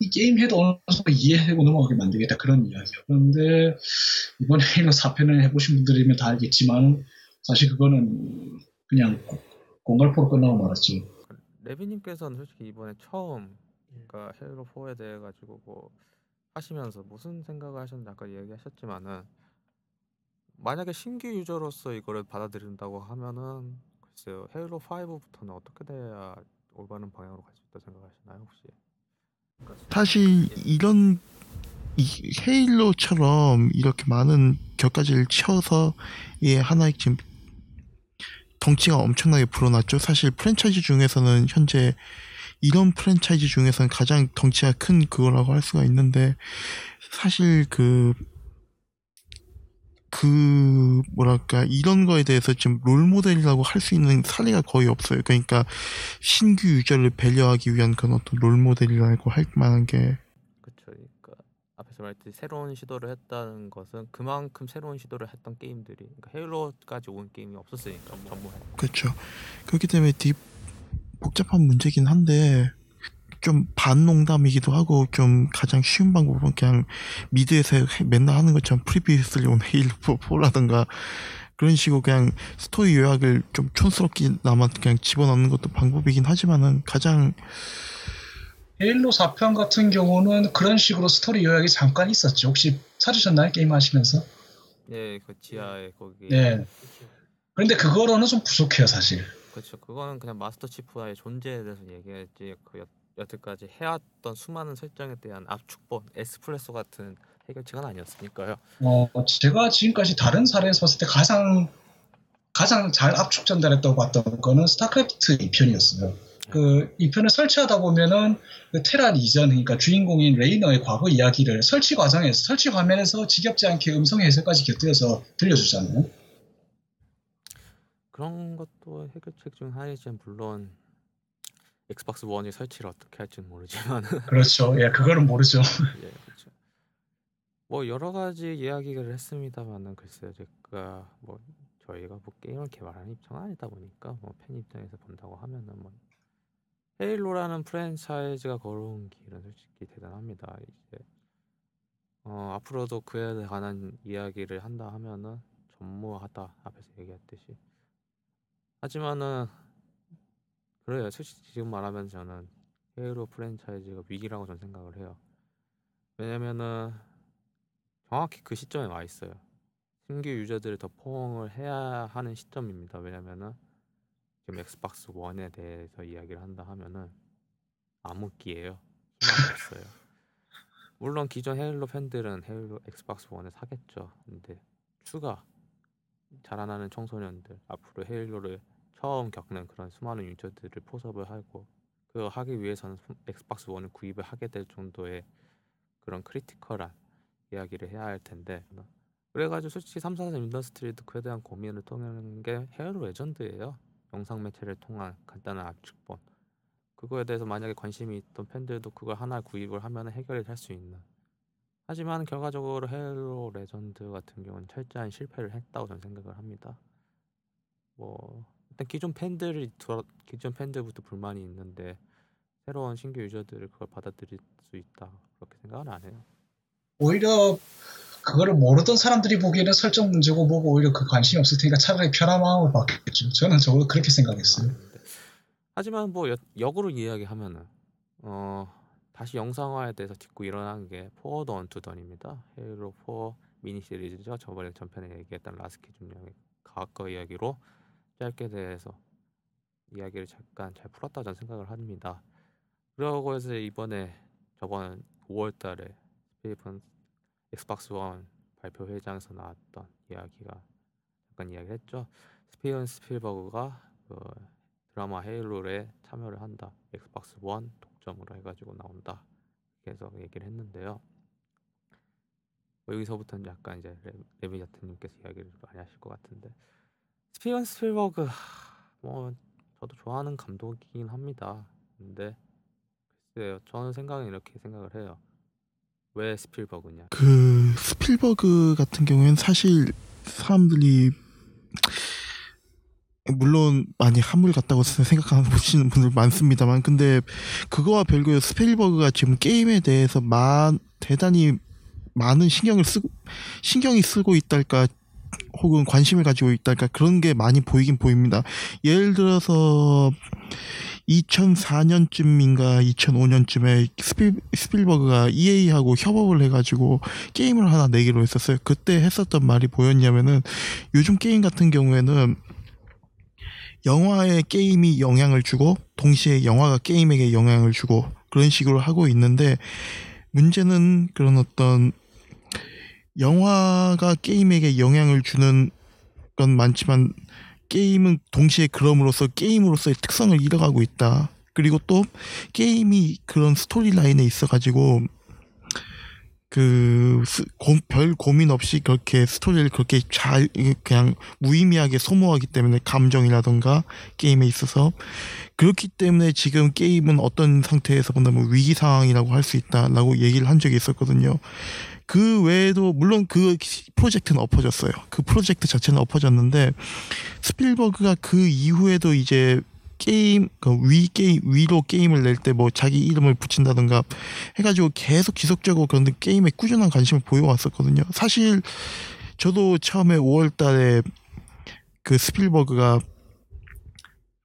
이 게임 해도 어느 정도 이해하고 넘어가게 만들겠다 그런 이야기예요. 그런데 이번에 헤일로 4편을 해보신 분들이면 다 알겠지만 사실 그거는 그냥 공갈포로 끝나고 말았죠. 레비님께서는 솔직히 이번에 처음 그러니까 헤일로 4에 대해 가지고 뭐 하시면서 무슨 생각을 하셨는지 아까 얘기하셨지만은 만약에 신규 유저로서 이거를 받아들인다고 하면은 글쎄요 헤일로 5부터는 어떻게 돼야 올바른 방향으로 갈 수 있다 생각하시나요 혹시? 사실 이런 이 헤일로처럼 이렇게 많은 격가지를 치어서 이 하나의 지금 덩치가 엄청나게 불어났죠. 사실 프랜차이즈 중에서는 현재 이런 프랜차이즈 중에서는 가장 덩치가 큰 그거라고 할 수가 있는데 사실 그, 그, 뭐랄까, 이런 거에 대해서 지금 롤 모델이라고 할 수 있는 사례가 거의 없어요. 그러니까 신규 유저를 배려하기 위한 그런 어떤 롤 모델이라고 할 만한 게. 그쵸. 그러니까 앞에서 말했듯이 새로운 시도를 했다는 것은 그만큼 새로운 시도를 했던 게임들이 그러니까 헤일로까지 온 게임이 없었으니까 전부. 그렇죠. 그렇기 때문에 되게 복잡한 문제긴 한데 좀 반농담이기도 하고 좀 가장 쉬운 방법은 그냥 미드에서 맨날 하는 것처럼 previously on Halo 4라든가 그런 식으로 그냥 스토리 요약을 좀 촌스럽게나마 그냥 집어넣는 것도 방법이긴 하지만은 가장 헤일로 4편 같은 경우는 그런 식으로 스토리 요약이 잠깐 있었죠. 혹시 찾으셨나요? 게임 하시면서? 예, 그 지하에 거기. 네. 그런데 그거로는 좀 부족해요, 사실. 그렇죠. 그거는 그냥 마스터 치프와의 존재에 대해서 얘기했지 그 여태까지 해왔던 수많은 설정에 대한 압축본 에스프레소 같은 해결책은 아니었으니까요. 어, 제가 지금까지 다른 사례에서 봤을 때 가장 가장 잘 압축 전달했다고 봤던 거는 스타크래프트 2편이었어요. 그 2편을 설치하다 보면은 그 테란 이전 그러니까 주인공인 레이너의 과거 이야기를 설치 과정에서 설치 화면에서 지겹지 않게 음성 해석까지 곁들여서 들려주잖아요. 그런 것도 해결책 중 하나이지만 물론 엑스박스 원이 설치를 어떻게 할지는 모르지만 그렇죠. 예, 그거는 모르죠. 예, 그렇죠. 뭐 여러 가지 이야기를 했습니다만은 글쎄요, 제가 뭐 저희가 뭐 게임을 개발하는 입장은 아니다 보니까 뭐 팬 입장에서 본다고 하면은 뭐 헤일로라는 프랜차이즈가 걸어온 길은 솔직히 대단합니다. 이제 어, 앞으로도 그에 관한 이야기를 한다 하면은 전무하다 앞에서 얘기했듯이 하지만은 그래요. 솔직히 지금 말하면 저는 헤일로 프랜차이즈가 위기라고 저는 생각을 해요. 왜냐면은 정확히 그 시점에 와 있어요. 신규 유저들을 더 포용을 해야 하는 시점입니다. 왜냐면은 지금 엑스박스 원에 대해서 이야기를 한다 하면은 암흑기예요. 희망이 없어요. 물론 기존 헤일로 팬들은 헤일로 엑스박스 원을 사겠죠. 근데 추가 자라나는 청소년들 앞으로 헤일로를 처음 겪는 그런 수많은 유저들을 포섭을 하고 그거 하기 위해서는 엑스박스 원을 구입을 하게 될 정도의 그런 critical한 이야기를 해야 할 텐데 그래가지고 솔직히 3, 4, 3 인더스트리도 그에 대한 고민을 통하는 게 헤일로 레전드예요. 영상 매체를 통한 간단한 압축본. 그거에 대해서 만약에 관심이 있던 팬들도 그걸 하나 구입을 하면 해결이 될 수 있는. 하지만 결과적으로 헤일로 레전드 같은 경우는 철저한 실패를 했다고 저는 생각을 합니다. 뭐 일단 기존 팬들이 기존 팬들부터 불만이 있는데 새로운 신규 유저들을 그걸 받아들일 수 있다 그렇게 생각은 안 해요. 오히려 그거를 모르던 사람들이 보기에는 설정 문제고 뭐고 오히려 그 관심이 없을 테니까 차라리 편한 마음으로 봤겠죠. 저는 저거 그렇게 생각했어요. 아, 네. 하지만 뭐 역으로 이야기하면은 어 다시 영상화에 대해서 딛고 일어난 게 Forward Unto Dawn입니다. 헤일로 4 미니 시리즈죠. 저번에 전편에 얘기했던 라스키 중령의 과거 이야기로 짧게 대해서 이야기를 잠깐 잘 풀었다 저는 생각을 합니다. 그러고 해서 이번에 저번 5월달에 스티븐 엑스박스 원 발표 회장에서 나왔던 이야기가 잠깐 이야기를 했죠. 스티븐 스필버그가 그 드라마 헤일로에 참여를 한다. 엑스박스 원 독점으로 해가지고 나온다. 그래서 얘기를 했는데요. 뭐 여기서부터는 약간 이제 레비자트님께서 이야기를 많이 하실 것 같은데 스티븐 스필버그 뭐 저도 좋아하는 감독이긴 합니다. 근데 글쎄요, 저는 생각은 이렇게 생각을 해요. 왜 스필버그냐? 그 스필버그 같은 경우에는 사실 사람들이 물론 많이 한물 갔다고 생각하는 보시는 분들 많습니다만 근데 그거와 별개로 스필버그가 지금 게임에 대해서 만 대단히 많은 신경을 쓰고 신경이 쓰고 있달까 혹은 관심을 가지고 있달까 그런 게 많이 보이긴 보입니다. 예를 들어서 2004년쯤인가 2005년쯤에 스필, 스필버그가 EA하고 협업을 해가지고 게임을 하나 내기로 했었어요. 그때 했었던 말이 뭐였냐면은 요즘 게임 같은 경우에는 영화에 게임이 영향을 주고 동시에 영화가 게임에게 영향을 주고 그런 식으로 하고 있는데 문제는 그런 어떤 영화가 게임에게 영향을 주는 건 많지만 게임은 동시에 그럼으로써 게임으로서의 특성을 잃어가고 있다. 그리고 또 게임이 그런 스토리 라인에 있어가지고 그별 고민 없이 그렇게 스토리를 그렇게 잘 그냥 무의미하게 소모하기 때문에 감정이라던가 게임에 있어서 그렇기 때문에 지금 게임은 어떤 상태에서 본다면 위기 상황이라고 할 수 있다라고 얘기를 한 적이 있었거든요. 그 외에도 물론 그 프로젝트는 엎어졌어요. 그 프로젝트 자체는 엎어졌는데 스필버그가 그 이후에도 이제 게임 그위 게임 위로 게임을 낼 때 뭐 자기 이름을 붙인다든가 해가지고 계속 지속적으로 그런 게임에 꾸준한 관심을 보여왔었거든요. 사실 저도 처음에 5월달에 그 스필버그가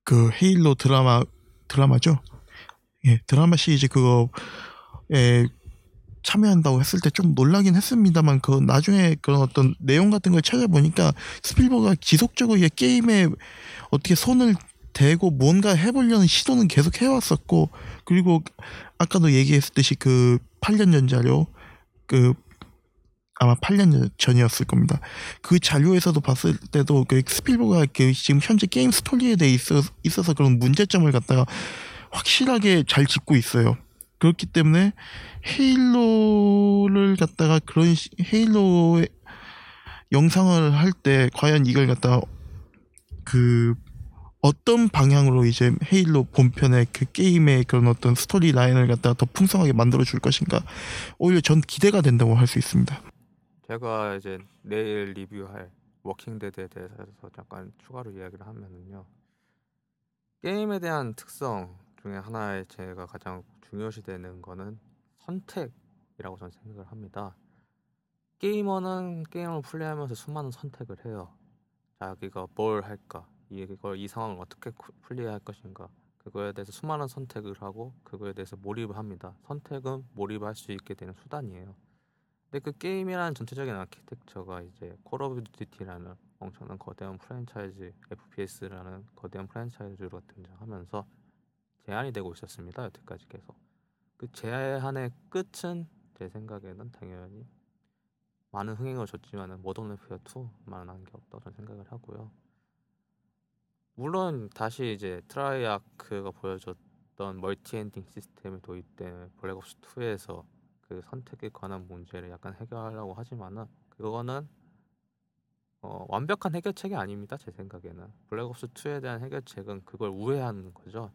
그 헤일로 드라마 드라마죠. 예, 드라마 시리즈 그거에 참여한다고 했을 때 좀 놀라긴 했습니다만 그 나중에 그런 어떤 내용 같은 걸 찾아보니까 스필버그가 지속적으로 이 게임에 어떻게 손을 대고 뭔가 해보려는 시도는 계속 해왔었고 그리고 아까도 얘기했듯이 그 8년 전 자료 그 아마 8년 전이었을 겁니다. 그 자료에서도 봤을 때도 그 스필버그가 그 지금 현재 게임 스토리에 대해 있어, 있어서 그런 문제점을 갖다가 확실하게 잘 짚고 있어요. 그렇기 때문에 헤일로를 갖다가 그런 시, 헤일로의 영상을 할 때 과연 이걸 갖다가 그 어떤 방향으로 이제 헤일로 본편의 그 게임의 그런 어떤 스토리 라인을 갖다가 더 풍성하게 만들어 줄 것인가 오히려 전 기대가 된다고 할 수 있습니다. 제가 이제 내일 리뷰할 워킹 데드에 대해서 잠깐 추가로 이야기를 하면은요. 게임에 대한 특성 중에 하나에 제가 가장 중요시 되는 거는 선택이라고 저는 생각을 합니다. 게이머는 게임을 플레이하면서 수많은 선택을 해요. 자기가 뭘 할까, 이걸 이 상황을 어떻게 플레이할 것인가, 그거에 대해서 수많은 선택을 하고 그거에 대해서 몰입을 합니다. 선택은 몰입할 수 있게 되는 수단이에요. 근데 그 게임이라는 전체적인 아키텍처가 이제 콜 오브 듀티라는 엄청난 거대한 프랜차이즈, FPS라는 거대한 프랜차이즈로 등장하면서 제한이 되고 있었습니다. 여태까지 계속. 그 제한의 끝은 제 생각에는 당연히 많은 흥행을 줬지만은 모던 워페어 2만 한 게 없다고 저는 생각을 하고요. 물론 다시 이제 트레이아크가 보여줬던 multi ending 시스템이 도입된 블랙옵스 2에서 그 선택에 관한 문제를 약간 해결하려고 하지만은 그거는 어, 완벽한 해결책이 아닙니다. 제 생각에는 블랙옵스 2에 대한 해결책은 그걸 우회하는 거죠.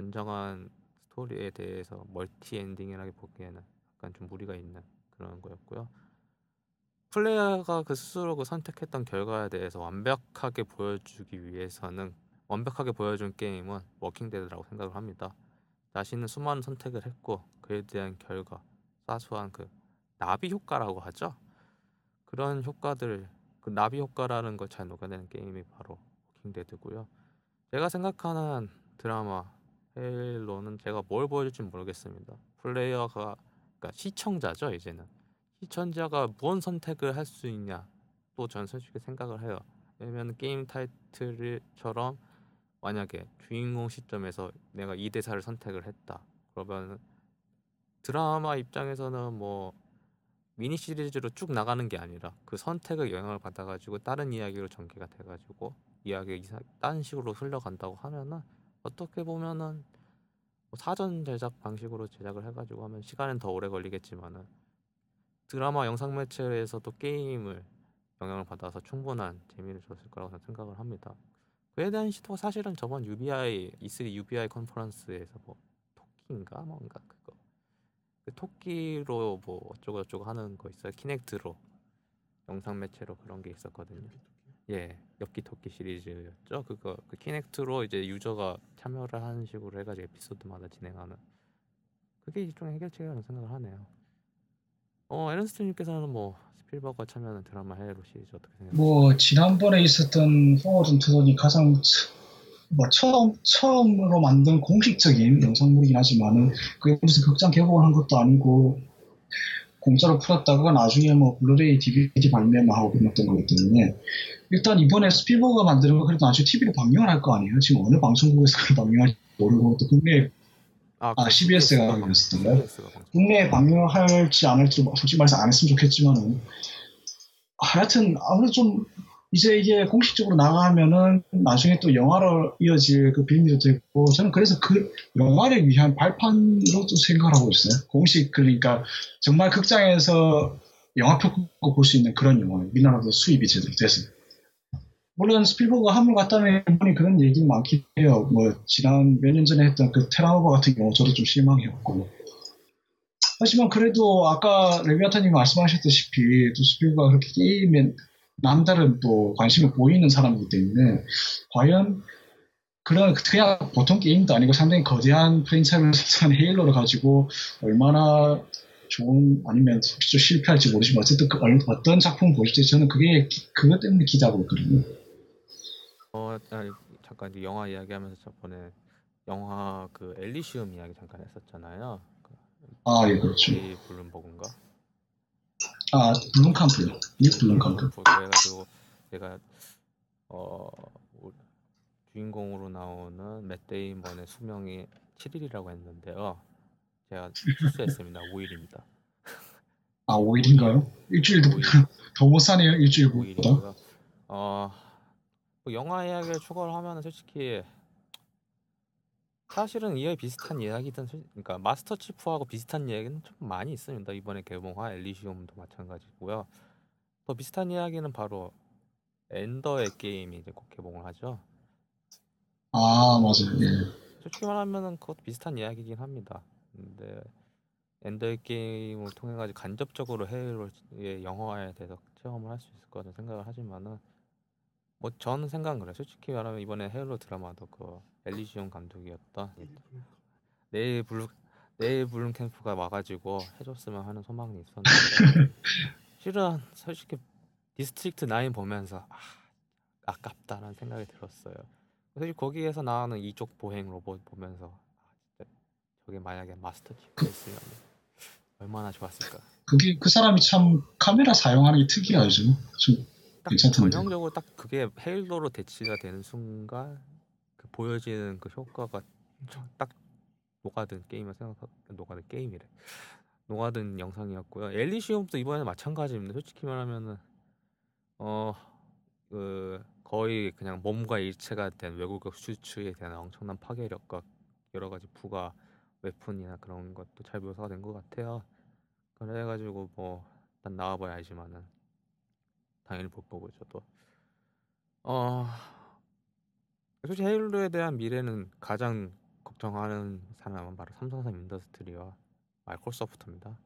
진정한 스토리에 대해서 multi ending이라기 보기에는 약간 좀 무리가 있는 그런 거였고요. 플레이어가 그 스스로 그 선택했던 결과에 대해서 완벽하게 보여주기 위해서는 완벽하게 보여준 게임은 워킹데드라고 생각을 합니다. 자신은 수많은 선택을 했고 그에 대한 결과 사소한 그 나비 효과라고 하죠. 그런 효과들, 그 나비 효과라는 걸 잘 녹여내는 게임이 바로 워킹데드고요. 제가 생각하는 드라마 헤일로는 제가 뭘 보여줄지 모르겠습니다. 플레이어가 그러니까 시청자죠 이제는 시청자가 무슨 선택을 할 수 있냐 또 전 솔직히 생각을 해요. 왜냐면 게임 타이틀처럼 만약에 주인공 시점에서 내가 이 대사를 선택을 했다. 그러면 드라마 입장에서는 뭐 미니 시리즈로 쭉 나가는 게 아니라 그 선택의 영향을 받아가지고 다른 이야기로 전개가 돼가지고 이야기가 다른 식으로 흘러간다고 하면은 어떻게 보면은 뭐 사전 제작 방식으로 제작을 해가지고 하면 시간은 더 오래 걸리겠지만은 드라마 영상 매체에서도 게임을 영향을 받아서 충분한 재미를 줬을 거라고 생각을 합니다. 그에 대한 시도가 사실은 저번 UBI E3 UBI 컨퍼런스에서 뭐 토끼인가 뭔가 그거 그 토끼로 뭐 어쩌고 저쩌고 하는 거 있어요. 키넥트로 영상 매체로 그런 게 있었거든요. 예, 엽기 토끼 시리즈였죠. 그거 그 키넥트로 이제 유저가 참여를 하는 식으로 해가지고 에피소드마다 진행하는 그게 일종의 해결책이라고 생각을 하네요. 어, 에런스트님께서는 뭐 스필버가 참여하는 드라마 헤일로 시리즈 어떻게 생각하세요? 뭐 지난번에 있었던 포워드 투던이 가장 뭐 처음 처음으로 만든 공식적인 영상물이긴 하지만은 그게 무슨 극장 개봉을 한 것도 아니고 공짜로 풀었다가 나중에 뭐 블루레이 DVD 발매만 하고 끝났던 거기 때문에 일단 이번에 스필버가 만드는 거 그래도 나중에 TV로 방영을 할 거 아니에요? 지금 어느 방송국에서 그걸 방영할지 모르고 또 국내 아, 아, 그 CBS가 방- 그랬었던가요? CBS 가 방송. 국내에 방영할지 안 할지 뭐 솔직히 말해서 안 했으면 좋겠지만은 하여튼 아무래도 좀 이제 이게 공식적으로 나가면은 나중에 또 영화로 이어질 그 빌미도 되고 저는 그래서 그 영화를 위한 발판으로 또 생각을 하고 있어요. 공식 그러니까 정말 극장에서 영화표 끊고 볼 수 있는 그런 영화 우리나라도 수입이 제대로 돼서 물론 스필버가 함을 갔다는 분이 그런 얘기는 많긴 해요. 뭐 지난 몇 년 전에 했던 그 테라노바 같은 경우 저도 좀 실망했고 하지만 그래도 아까 레비아타님 말씀하셨다시피 또 스필버가 그렇게 게임에 남다른 또 관심을 보이는 사람이기 때문에 과연 그런 그냥 보통 게임도 아니고 상당히 거대한 프랜차이즈를 생산 헤일로를 가지고 얼마나 좋은 아니면 좀 실패할지 모르지만 어쨌든 그 얼- 어떤 작품을 보실지 저는 그게 기- 그것 때문에 기대하고 있거든요. 어, 아니, 잠깐 이제 영화 이야기하면서 저번에 영화 그 엘리시움 이야기 잠깐 했었잖아요. 그 아, 예, 그렇죠. 이 블룸버그인가? 아, 블룸캄프요. 닉 블룸캄프. 그래가지고 내가 어 우- 주인공으로 나오는 맷 데이먼의 수명이 7일이라고 했는데요. 제가 실수했습니다. 5일입니다. 아 5일인가요? 일주일도 더못 사네요 일주일보다. 5일이고요. 어, 뭐 영화 이야기를 추가를 하면 은 솔직히 사실은 이에 비슷한 이야기든 솔- 그러니까 마스터 치프하고 비슷한 이야기는 좀 많이 있습니다. 이번에 개봉한 엘리시움도 마찬가지고요. 더 비슷한 이야기는 바로 엔더의 게임이 이제 곧 개봉을 하죠. 아 맞아요. 예. 솔직히 말하면은 그것도 비슷한 이야기긴 합니다. 근데 엔더의 게임을 통해 가지고 간접적으로 헤일로의 영화에 대해서 체험을 할 수 있을 거라는 생각을 하지만은 뭐 저는 생각은 그래요. 솔직히 말하면 이번에 헤일로 드라마도 그 엘리시온 감독이었던 닐 블롬 닐 블롬캠프가 와가지고 해줬으면 하는 소망이 있었는데 실은 솔직히 디스트릭트 9 보면서 아, 아깝다라는 생각이 들었어요. 사실 거기에서 나오는 이쪽 보행 로봇 보면서 아, 진짜 저게 만약에 마스터 치프였으면 얼마나 좋았을까. 그게 그 사람이 참 카메라 사용하는 게 특이하죠. 좀딱 괜찮던데. 전형적으로 딱 그게 헤일로로 대치가 되는 순간 그 보여지는 그 효과가 저- 딱 녹아든 게임을 생각하 녹아든 게임이래. 녹아든 영상이었고요. 엘리시움도 이번에 마찬가지입니다. 솔직히 말하면은 어 그 거의 그냥 몸과 일체가 된 외국어 수출에 대한 엄청난 파괴력과 여러 가지 부가 weapon이나 그런 것도 잘 묘사가 된 것 같아요. 그래가지고 뭐 일단 나와봐야 알지만은 당연히 못 보고 저도 어 솔직히 헤일로에 대한 미래는 가장 걱정하는 사람은 바로 삼사삼 Industries와 마이크로소프트입니다.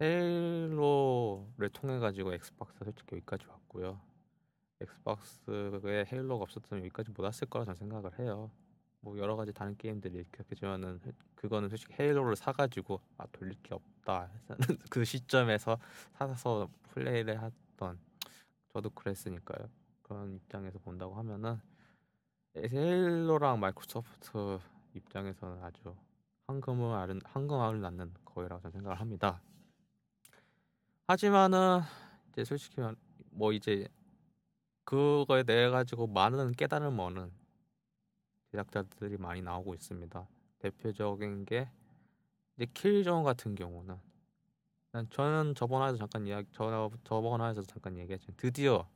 헤일로를 통해 가지고 엑스박스 솔직히 여기까지 왔고요. 엑스박스에 헤일로가 없었으면 여기까지 못 왔을 거라 저는 생각을 해요. 뭐 여러 가지 다른 게임들이 있겠지만은 그거는 솔직히 헤일로를 사가지고 아 돌릴 게 없다 그 시점에서 사서 플레이를 했던 저도 그랬으니까요. 그런 입장에서 본다고 하면은 헤일로랑 마이크로소프트 입장에서는 아주 황금을 아른 황금알을 낳는 거래라고 저는 생각을 합니다. 하지만은 이제 솔직히 말- 뭐 이제 그거에 대해 가지고 많은 깨달음을 얻는 제작자들이 많이 나오고 있습니다. 대표적인 게 이제 킬존 같은 경우는 난 저는 저번 화에서 잠깐 이야기 저 저번 화에서 잠깐 얘기했지만 드디어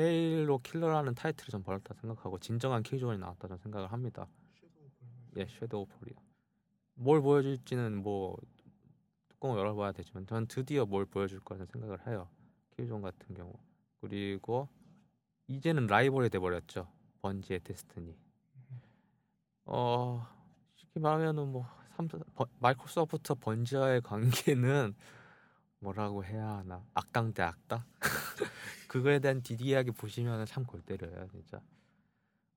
헤일로 킬러라는 타이틀을 좀 벌었다 생각하고 진정한 킬존이 나왔다 저는 생각을 합니다. 예, 섀도우 폴이요. 뭘 보여줄지는 뭐 뚜껑을 열어봐야 되지만 저는 드디어 뭘 보여줄 거라는 생각을 해요. 킬존 같은 경우 그리고 이제는 라이벌이 돼버렸죠. 번지의 데스티니. 어 쉽게 말하면은 뭐 삼성, 번- 마이크로소프트 번지와의 관계는 뭐라고 해야 하나? 악당 대 악당? 그거에 대한 디디 이야기 보시면은 참골 때려요 진짜.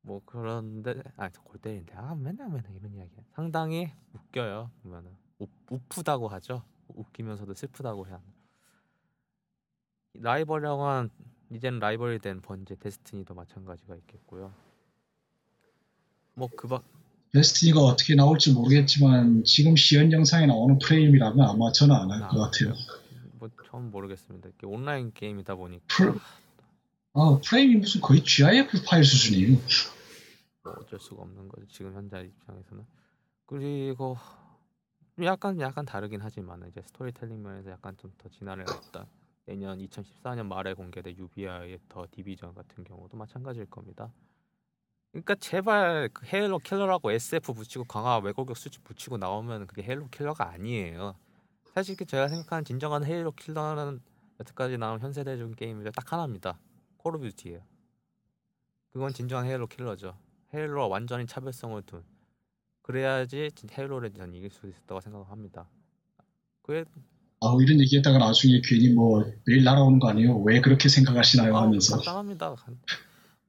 뭐 그런데 아골 때리는데. 아 맨날 맨날 이런 이야기야. 상당히 웃겨요 보면은. 우, 우프다고 하죠? 웃기면서도 슬프다고 해야 하나? 라이벌이라고 이제는 라이벌이 된 번지 데스티니도 마찬가지가 있겠고요. 뭐 그밖 데스티니가 어떻게 나올지 모르겠지만 지금 시연 영상에 나오는 프레임이라면 아마 저는 안 할 것 같아요. 뭐 처음 모르겠습니다. 이게 온라인 게임이다 보니까. 풀- 아 프레임이 무슨 거의 GIF 파일 수준이에요. 뭐 어쩔 수가 없는 거죠 지금 현재 입장에서는. 그리고 좀 약간 약간 다르긴 하지만 이제 스토리텔링 면에서 약간 좀 더 진화를 했다. 내년 2014년 말에 공개된 UBI의 더 디비전 같은 경우도 마찬가지일 겁니다 그러니까 제발 그 헤일로 킬러라고 SF 붙이고 강화 외골격 수트 붙이고 나오면 그게 헤일로 킬러가 아니에요 사실 그 제가 생각하는 진정한 헤일로 킬러는 여태까지 나온 현 세대적인 게임이 딱 하나입니다 콜 오브 듀티예요 그건 진정한 헤일로 킬러죠 헤일로와 완전히 차별성을 둔 그래야지 진- 헤일로를 전 이길 수 있었다고 생각합니다. 그게 아 이런 얘기했다가 나중에 괜히 뭐 매일 날아오는 거 아니에요? 왜 그렇게 생각하시나요? 아, 하면서 간단합니다.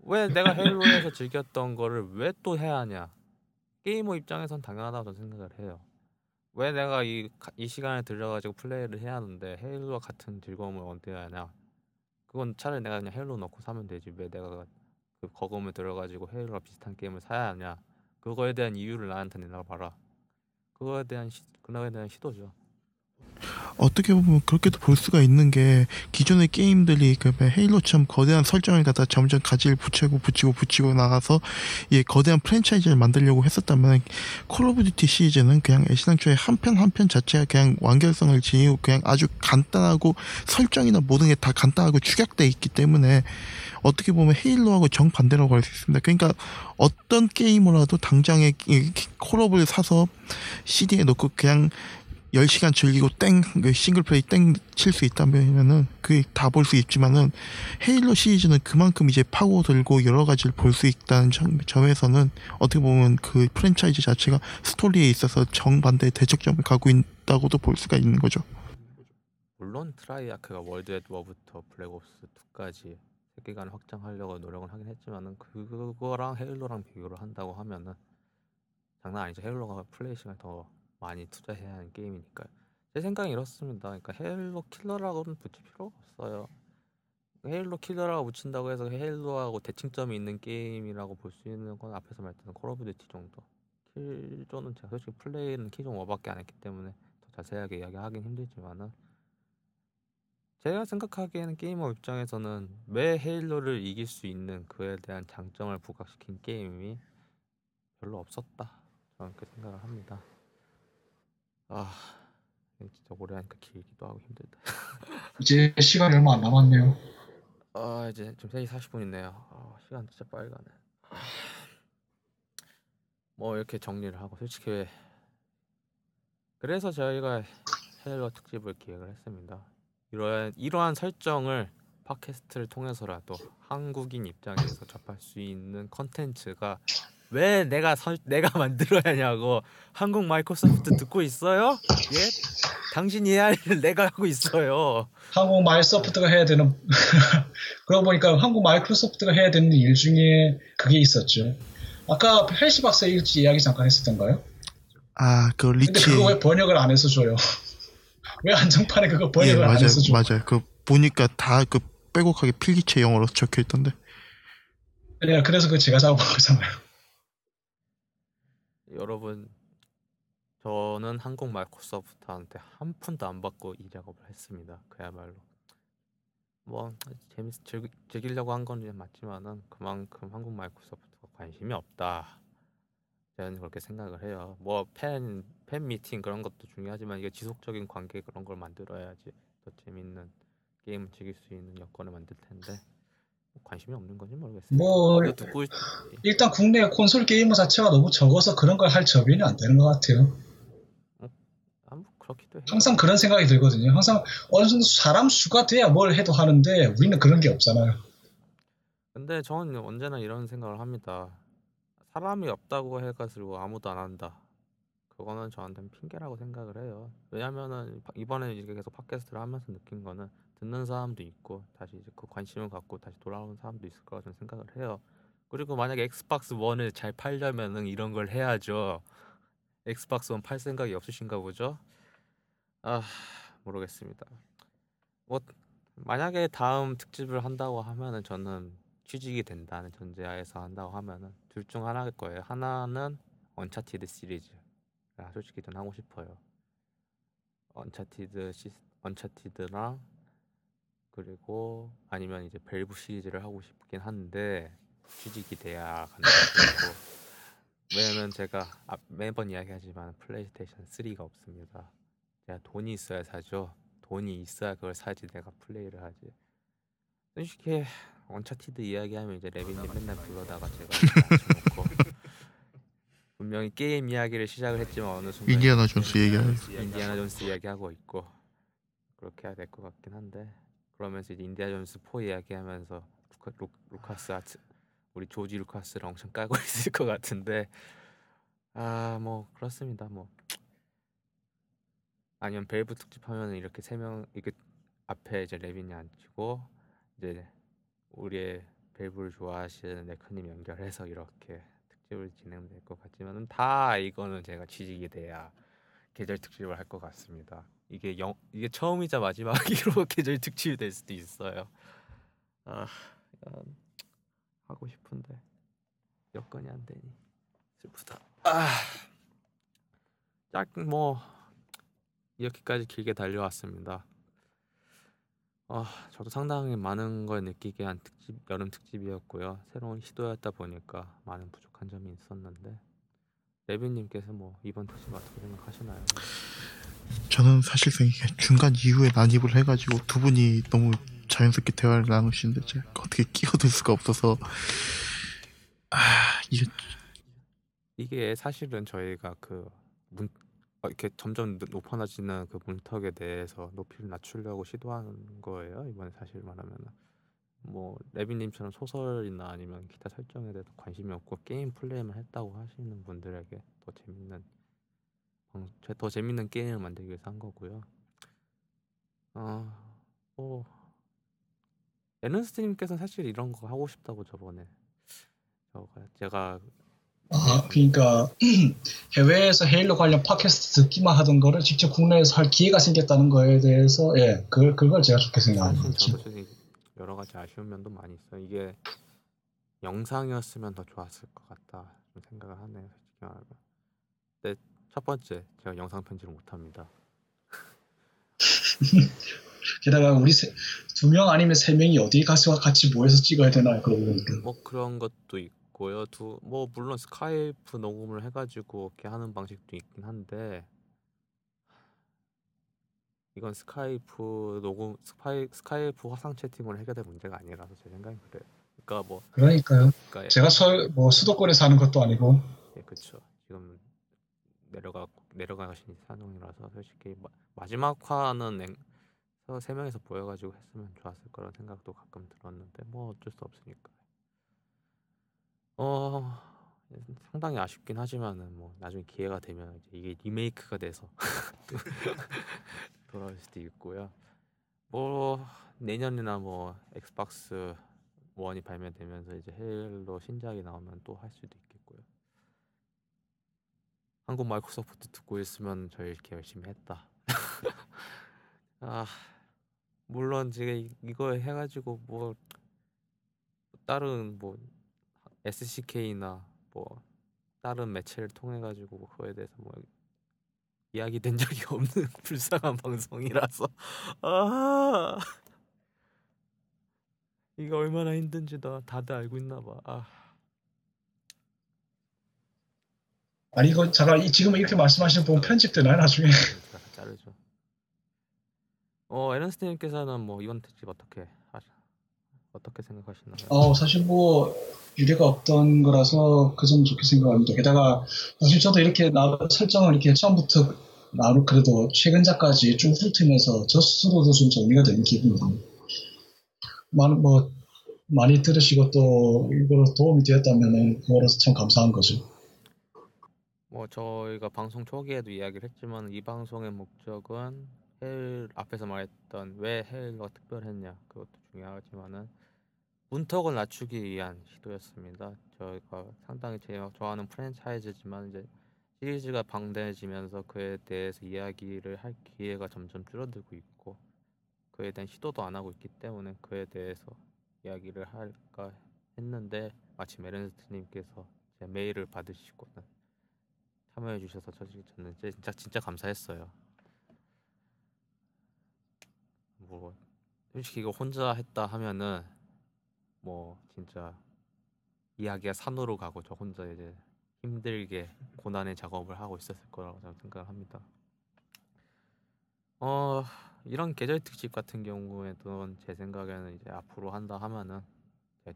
간- 왜 내가 헤일로에서 즐겼던 거를 왜 또 해야 하냐? 게이머 입장에선 당연하다고 저는 생각을 해요. 왜 내가 이, 가- 이 시간에 들려가지고 플레이를 해야 하는데 헤일로와 같은 즐거움을 얻어야 하냐? 그건 차라리 내가 그냥 헤일로 넣고 사면 되지 왜 내가 그 거금을 들여가지고 헤일로와 비슷한 게임을 사야 하냐? 그거에 대한 이유를 나한테 내놔봐라. 그거에 대한 시, 그거에 대한 시도죠. 어떻게 보면 그렇게도 볼 수가 있는 게 기존의 게임들이 그 헤일로처럼 거대한 설정을 갖다 점점 가지를 붙이고 붙이고 붙이고 나가서 이 거대한 프랜차이즈를 만들려고 했었다면 콜 오브 듀티 시리즈는 그냥 애시당초에 한 편 한 편 자체가 그냥 완결성을 지니고 그냥 아주 간단하고 설정이나 모든 게 다 간단하고 축약돼 있기 때문에 어떻게 보면 헤일로하고 정반대라고 할 수 있습니다. 그러니까 어떤 게임이라도 당장에 콜업을 사서 CD에 넣고 그냥 10시간 즐기고 땡, 그 싱글플레이 땡 칠 수 있다면은 그게 다 볼 수 있지만은 헤일로 시리즈는 그만큼 이제 파고들고 여러 가지를 볼 수 있다는 점, 점에서는 어떻게 보면 그 프랜차이즈 자체가 스토리에 있어서 정반대의 대척점을 가고 있다고도 볼 수가 있는 거죠. 물론 트레이아크가 월드 앳 워부터 블랙옵스 2까지 세계관을 확장하려고 노력은 하긴 했지만은 그거랑 헤일로랑 비교를 한다고 하면은 장난 아니죠. 헤일로가 플레이 시간 더 많이 투자해야 하는 게임이니까요. 제 생각은 이렇습니다. 그러니까 헤일로 킬러라고는 붙일 필요가 없어요. 헤일로 킬러라고 붙인다고 해서 헤일로하고 대칭점이 있는 게임이라고 볼 수 있는 건 앞에서 말했던 콜 오브 듀티 정도. 킬존은 제가 솔직히 플레이는 킬존 5밖에 안 했기 때문에 더 자세하게 이야기하긴 힘들지만은 제가 생각하기에는 게이머 입장에서는 왜 헤일로를 이길 수 있는 그에 대한 장점을 부각시킨 게임이 별로 없었다. 저는 그렇게 생각을 합니다. 아, 진짜 오래 하니까 길기도 하고 힘들다. 이제 시간이 얼마 안 남았네요. 아, 이제 지금 3시 40분이네요. 아, 시간 진짜 빨리 가네. 뭐 이렇게 정리를 하고 솔직히 그래서 저희가 헤일로 특집을 기획을 했습니다. 이러한 이러한 설정을 팟캐스트를 통해서라도 한국인 입장에서 접할 수 있는 컨텐츠가 왜 내가 설, 내가 만들어야 하냐고 한국 마이크로소프트 듣고 있어요? 예? 당신 이 해야 할 일을 내가 하고 있어요. 한국 마이크로소프트가 해야 되는 그러고 보니까 한국 마이크로소프트가 해야 되는 일 중에 그게 있었죠. 아까 헬시 박사 일지 이야기 잠깐 했었던가요? 아, 그 리치. 근데 그거 왜 번역을 안 해서 줘요? 왜 안정판에 그거 번역을 예, 안 맞아요, 해서 줘? 맞아요. 그 보니까 다 그 빼곡하게 필기체 영어로 적혀 있던데. 네, 그래서 그 제가 작업한 거잖아요. 여러분 저는 한국 마이크로소프트한테 한 푼도 안 받고 이 작업을 했습니다. 그야말로 뭐 재밌 즐기, 즐기려고 한 건 맞지만은 그만큼 한국 마이크로소프트가 관심이 없다. 저는 그렇게 생각을 해요. 뭐 팬 팬 미팅 그런 것도 중요하지만 이게 지속적인 관계 그런 걸 만들어야지 더 재밌는 게임을 즐길 수 있는 여건을 만들 텐데 관심이 없는 건지 모르겠어요. 뭐 근데 듣고 있- 일단 국내 콘솔 게이머 자체가 너무 적어서 그런 걸 할 저변이 안 되는 것 같아요. 그렇기도 해요. 항상 그런 생각이 들거든요. 항상 어느 정도 사람 수가 돼야 뭘 해도 하는데 우리는 그런 게 없잖아요. 근데 저는 언제나 이런 생각을 합니다. 사람이 없다고 해가지고 아무도 안 한다. 그거는 저한테는 핑계라고 생각을 해요. 왜냐면은 파- 이번에 이제 계속 팟캐스트를 하면서 느낀 거는 듣는 사람도 있고 다시 이제 그 관심을 갖고 다시 돌아오는 사람도 있을 거라는 생각을 해요. 그리고 만약에 엑스박스 1을 잘 팔려면은 이런 걸 해야죠. 엑스박스 원 살 생각이 없으신가 보죠? 아 모르겠습니다. 뭐 만약에 다음 특집을 한다고 하면은 저는 취직이 된다는 전제하에서 한다고 하면은 둘 중 하나일 거예요. 하나는 언차티드 시리즈. 아, 솔직히 전 하고 싶어요. 언차티드 시 언차티드랑 그리고 아니면 이제 밸브 시리즈를 하고 싶긴 한데 취직이 돼야 가능하고 왜냐면 제가 아, 매번 이야기하지만 플레이스테이션 3가 없습니다. 제가 돈이 있어야 사죠. 돈이 있어야 그걸 사지 내가 플레이를 하지. 솔직히 언차티드 이야기하면 이제 레빈님 맨날 불러다가 제가 앉혀놓고 분명히 게임 이야기를 시작을 했지만 어느 순간 인디아나 존스 얘기하는. 인디아나 존스 이야기하고 있고 그렇게 해야 될 것 같긴 한데 그러면서 이제 인디아나 존스 4 이야기하면서 루카, 루, 루카스 아트 우리 조지 루카스를 엄청 까고 있을 것 같은데. 아 뭐 그렇습니다. 뭐. 아니면 밸브 특집하면 이렇게 세 명 이렇게 앞에 이제 레빈이 앉히고 이제 우리의 밸브를 좋아하시는 네크님 연결해서 이렇게 특집을 진행될 것 같지만은 다 이거는 제가 취직이 돼야 계절 특집을 할 것 같습니다. 이게 영 이게 처음이자 마지막으로 계절 특집이 될 수도 있어요. 아 하고 싶은데 여건이 안 되니 슬프다. 아, 짝뭐 이렇게까지 길게 달려왔습니다. 아, 저도 상당히 많은 걸 느끼게 한 특집, 여름 특집이었고요. 새로운 시도였다 보니까 많은 부족한 점이 있었는데 레빈님께서 뭐 이번 특집 어떻게 생각하시나요? 저는 사실상 중간 이후에 난입을 해가지고 두 분이 너무 자연스럽게 대화를 나누시는데 제가 어떻게 끼어들 수가 없어서 아 이게 이게 사실은 저희가 그 문, 어, 이렇게 점점 높- 높아지는 그 문턱에 대해서 높이를 낮추려고 시도하는 거예요. 이번에 사실 말하면은 뭐 레빈님처럼 소설이나 아니면 기타 설정에 대해서 관심이 없고 게임 플레이만 했다고 하시는 분들에게 더 재밌는 방- 제- 더 재밌는 게임을 만들기 위해서 한 거고요. 아, 뭐 에른스트님께서는 사실 이런 거 하고 싶다고 저번에 저가 제가 아, 그러니까 해외에서 헤일로 관련 팟캐스트 듣기만 하던 거를 직접 국내에서 할 기회가 생겼다는 거에 대해서 예, 그 그걸 제가 좋게 생각합니다. 사실 저도 좀 여러 가지 아쉬운 면도 많이 있어 요. 이게 영상이었으면 더 좋았을 것 같다 좀 생각을 하네요. 솔직히 말하면. 근데 첫 번째 제가 영상 편집을 못합니다. 게다가 우리 두 명 아니면 세 명이 어디 가서 같이 모여서 찍어야 되나요? 그러고 보니까. 뭐 그런 것도 있고요. 두 뭐 물론 스카이프 녹음을 해가지고 이렇게 하는 방식도 있긴 한데 이건 스카이프 녹음 스카이 스카이프 화상 채팅으로 해결될 문제가 아니라서 제 생각엔 그래요. 그러니까 뭐 그러니까요. 그러니까 제가 서, 뭐 수도권에 사는 것도 아니고 예, 그렇죠. 지금 내려가 내려가신 산정이라서 솔직히 마, 마지막 화는 앵, 서세 명이서 모여가지고 했으면 좋았을 거라는 생각도 가끔 들었는데 뭐 어쩔 수 없으니까. 어 상당히 아쉽긴 하지만은 뭐 나중에 기회가 되면 이제 이게 리메이크가 돼서 돌아올 수도 있고요. 뭐 내년이나 뭐 엑스박스 원이 발매되면서 이제 헤일로 신작이 나오면 또 할 수도 있겠고요. 한국 마이크로소프트 듣고 있으면 저 이렇게 열심히 했다. 아 물론 제가 이- 이거 해가지고 뭐 다른 뭐 SCK나 뭐 다른 매체를 통해 가지고 그거에 대해서 뭐 이야기된 적이 없는 불쌍한 방송이라서 아 이거 얼마나 힘든지 다 다들 알고 있나 봐. 아. 아니 이거 잠깐 이- 지금 이렇게 말씀하시는 부분 편집되나요 나중에? 자르죠. 어 에런스테님께서는 뭐 이번 특집 어떻게 하, 어떻게 생각하시나요? 어 사실 뭐 유례가 없던 거라서 그점 좋게 생각합니다. 게다가 사실 저도 이렇게 나 설정을 이렇게 처음부터 나로 그래도 최근작까지 쭉 훑으면서 저 스스로도 좀 정리가 되는 기분이거든요. 많은 뭐 많이 들으시고 또 이거로 도움이 되었다면은 그거라서 참 감사한 거죠. 뭐 저희가 방송 초기에도 이야기를 했지만 이 방송의 목적은 헬 앞에서 말했던 왜 헬가 특별했냐 그것도 중요하지만은 문턱을 낮추기 위한 시도였습니다. 저희가 상당히 제가 좋아하는 프랜차이즈지만 이제 시리즈가 방대해지면서 그에 대해서 이야기를 할 기회가 점점 줄어들고 있고 그에 대한 시도도 안 하고 있기 때문에 그에 대해서 이야기를 할까 했는데 마침 에른스트님께서 제 메일을 받으시고는 참여해 주셔서 저는 진짜 진짜 감사했어요. 뭐 솔직히 이거 혼자 했다 하면은 뭐 진짜 이야기가 산으로 가고 저 혼자 이제 힘들게 고난의 작업을 하고 있었을 거라고 저는 생각을 합니다. 어 이런 계절 특집 같은 경우에도 제 생각에는 이제 앞으로 한다 하면은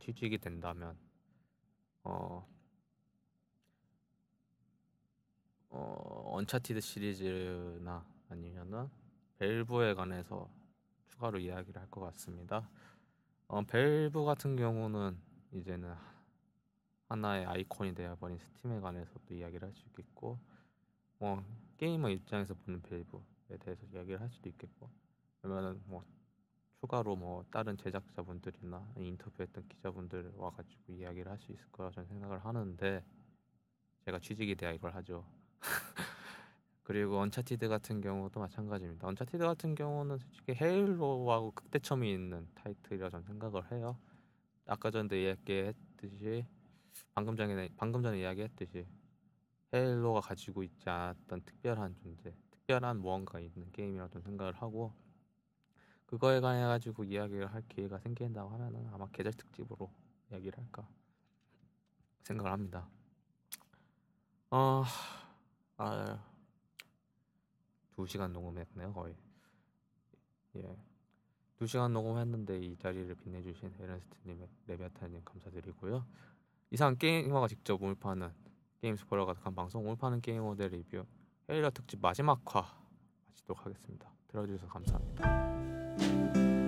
취직이 된다면 어 어, Uncharted 시리즈나 아니면은 Valve에 관해서 추가로 이야기를 할 것 같습니다. 어, 벨브 같은 경우는 이제는 하나의 아이콘이 되어버린 Steam에 관해서 도 이야기를 할 수 있겠고, 뭐 게이머 입장에서 보는 Valve에 대해서 이야기를 할 수도 있겠고, 그러면은 뭐 추가로 뭐 다른 제작자분들이나 인터뷰했던 기자분들 와가지고 이야기를 할 수 있을 거라 저는 생각을 하는데 제가 취직이 돼야 이걸 하죠. 그리고 Uncharted 같은 경우도 마찬가지입니다. Uncharted 같은 경우는 솔직히 Halo하고 극대첨이 있는 타이틀이라 저는 생각을 해요. 아까 전에 이야기했듯이 방금 전에 방금 전에 이야기했듯이 헤일로가 가지고 있지 않았던 특별한 존재, 특별한 무언가 있는 게임이라고 생각을 하고 그거에 관해 가지고 이야기를 할 기회가 생긴다고 하면은 아마 계절 특집으로 이야기를 할까 생각을 합니다. 어, 아, 두 시간 녹음했네요 거의. 예, 두 시간 녹음했는데 이 자리를 빛내주신 에르스트님, 레비아타님 감사드리고요. 이상 게이머가 직접 울파는 게임 스포러 가득한 방송 울파는 게이머들 리뷰 헤일러 특집 마지막 화 마치도록 하겠습니다. 들어주셔서 감사합니다.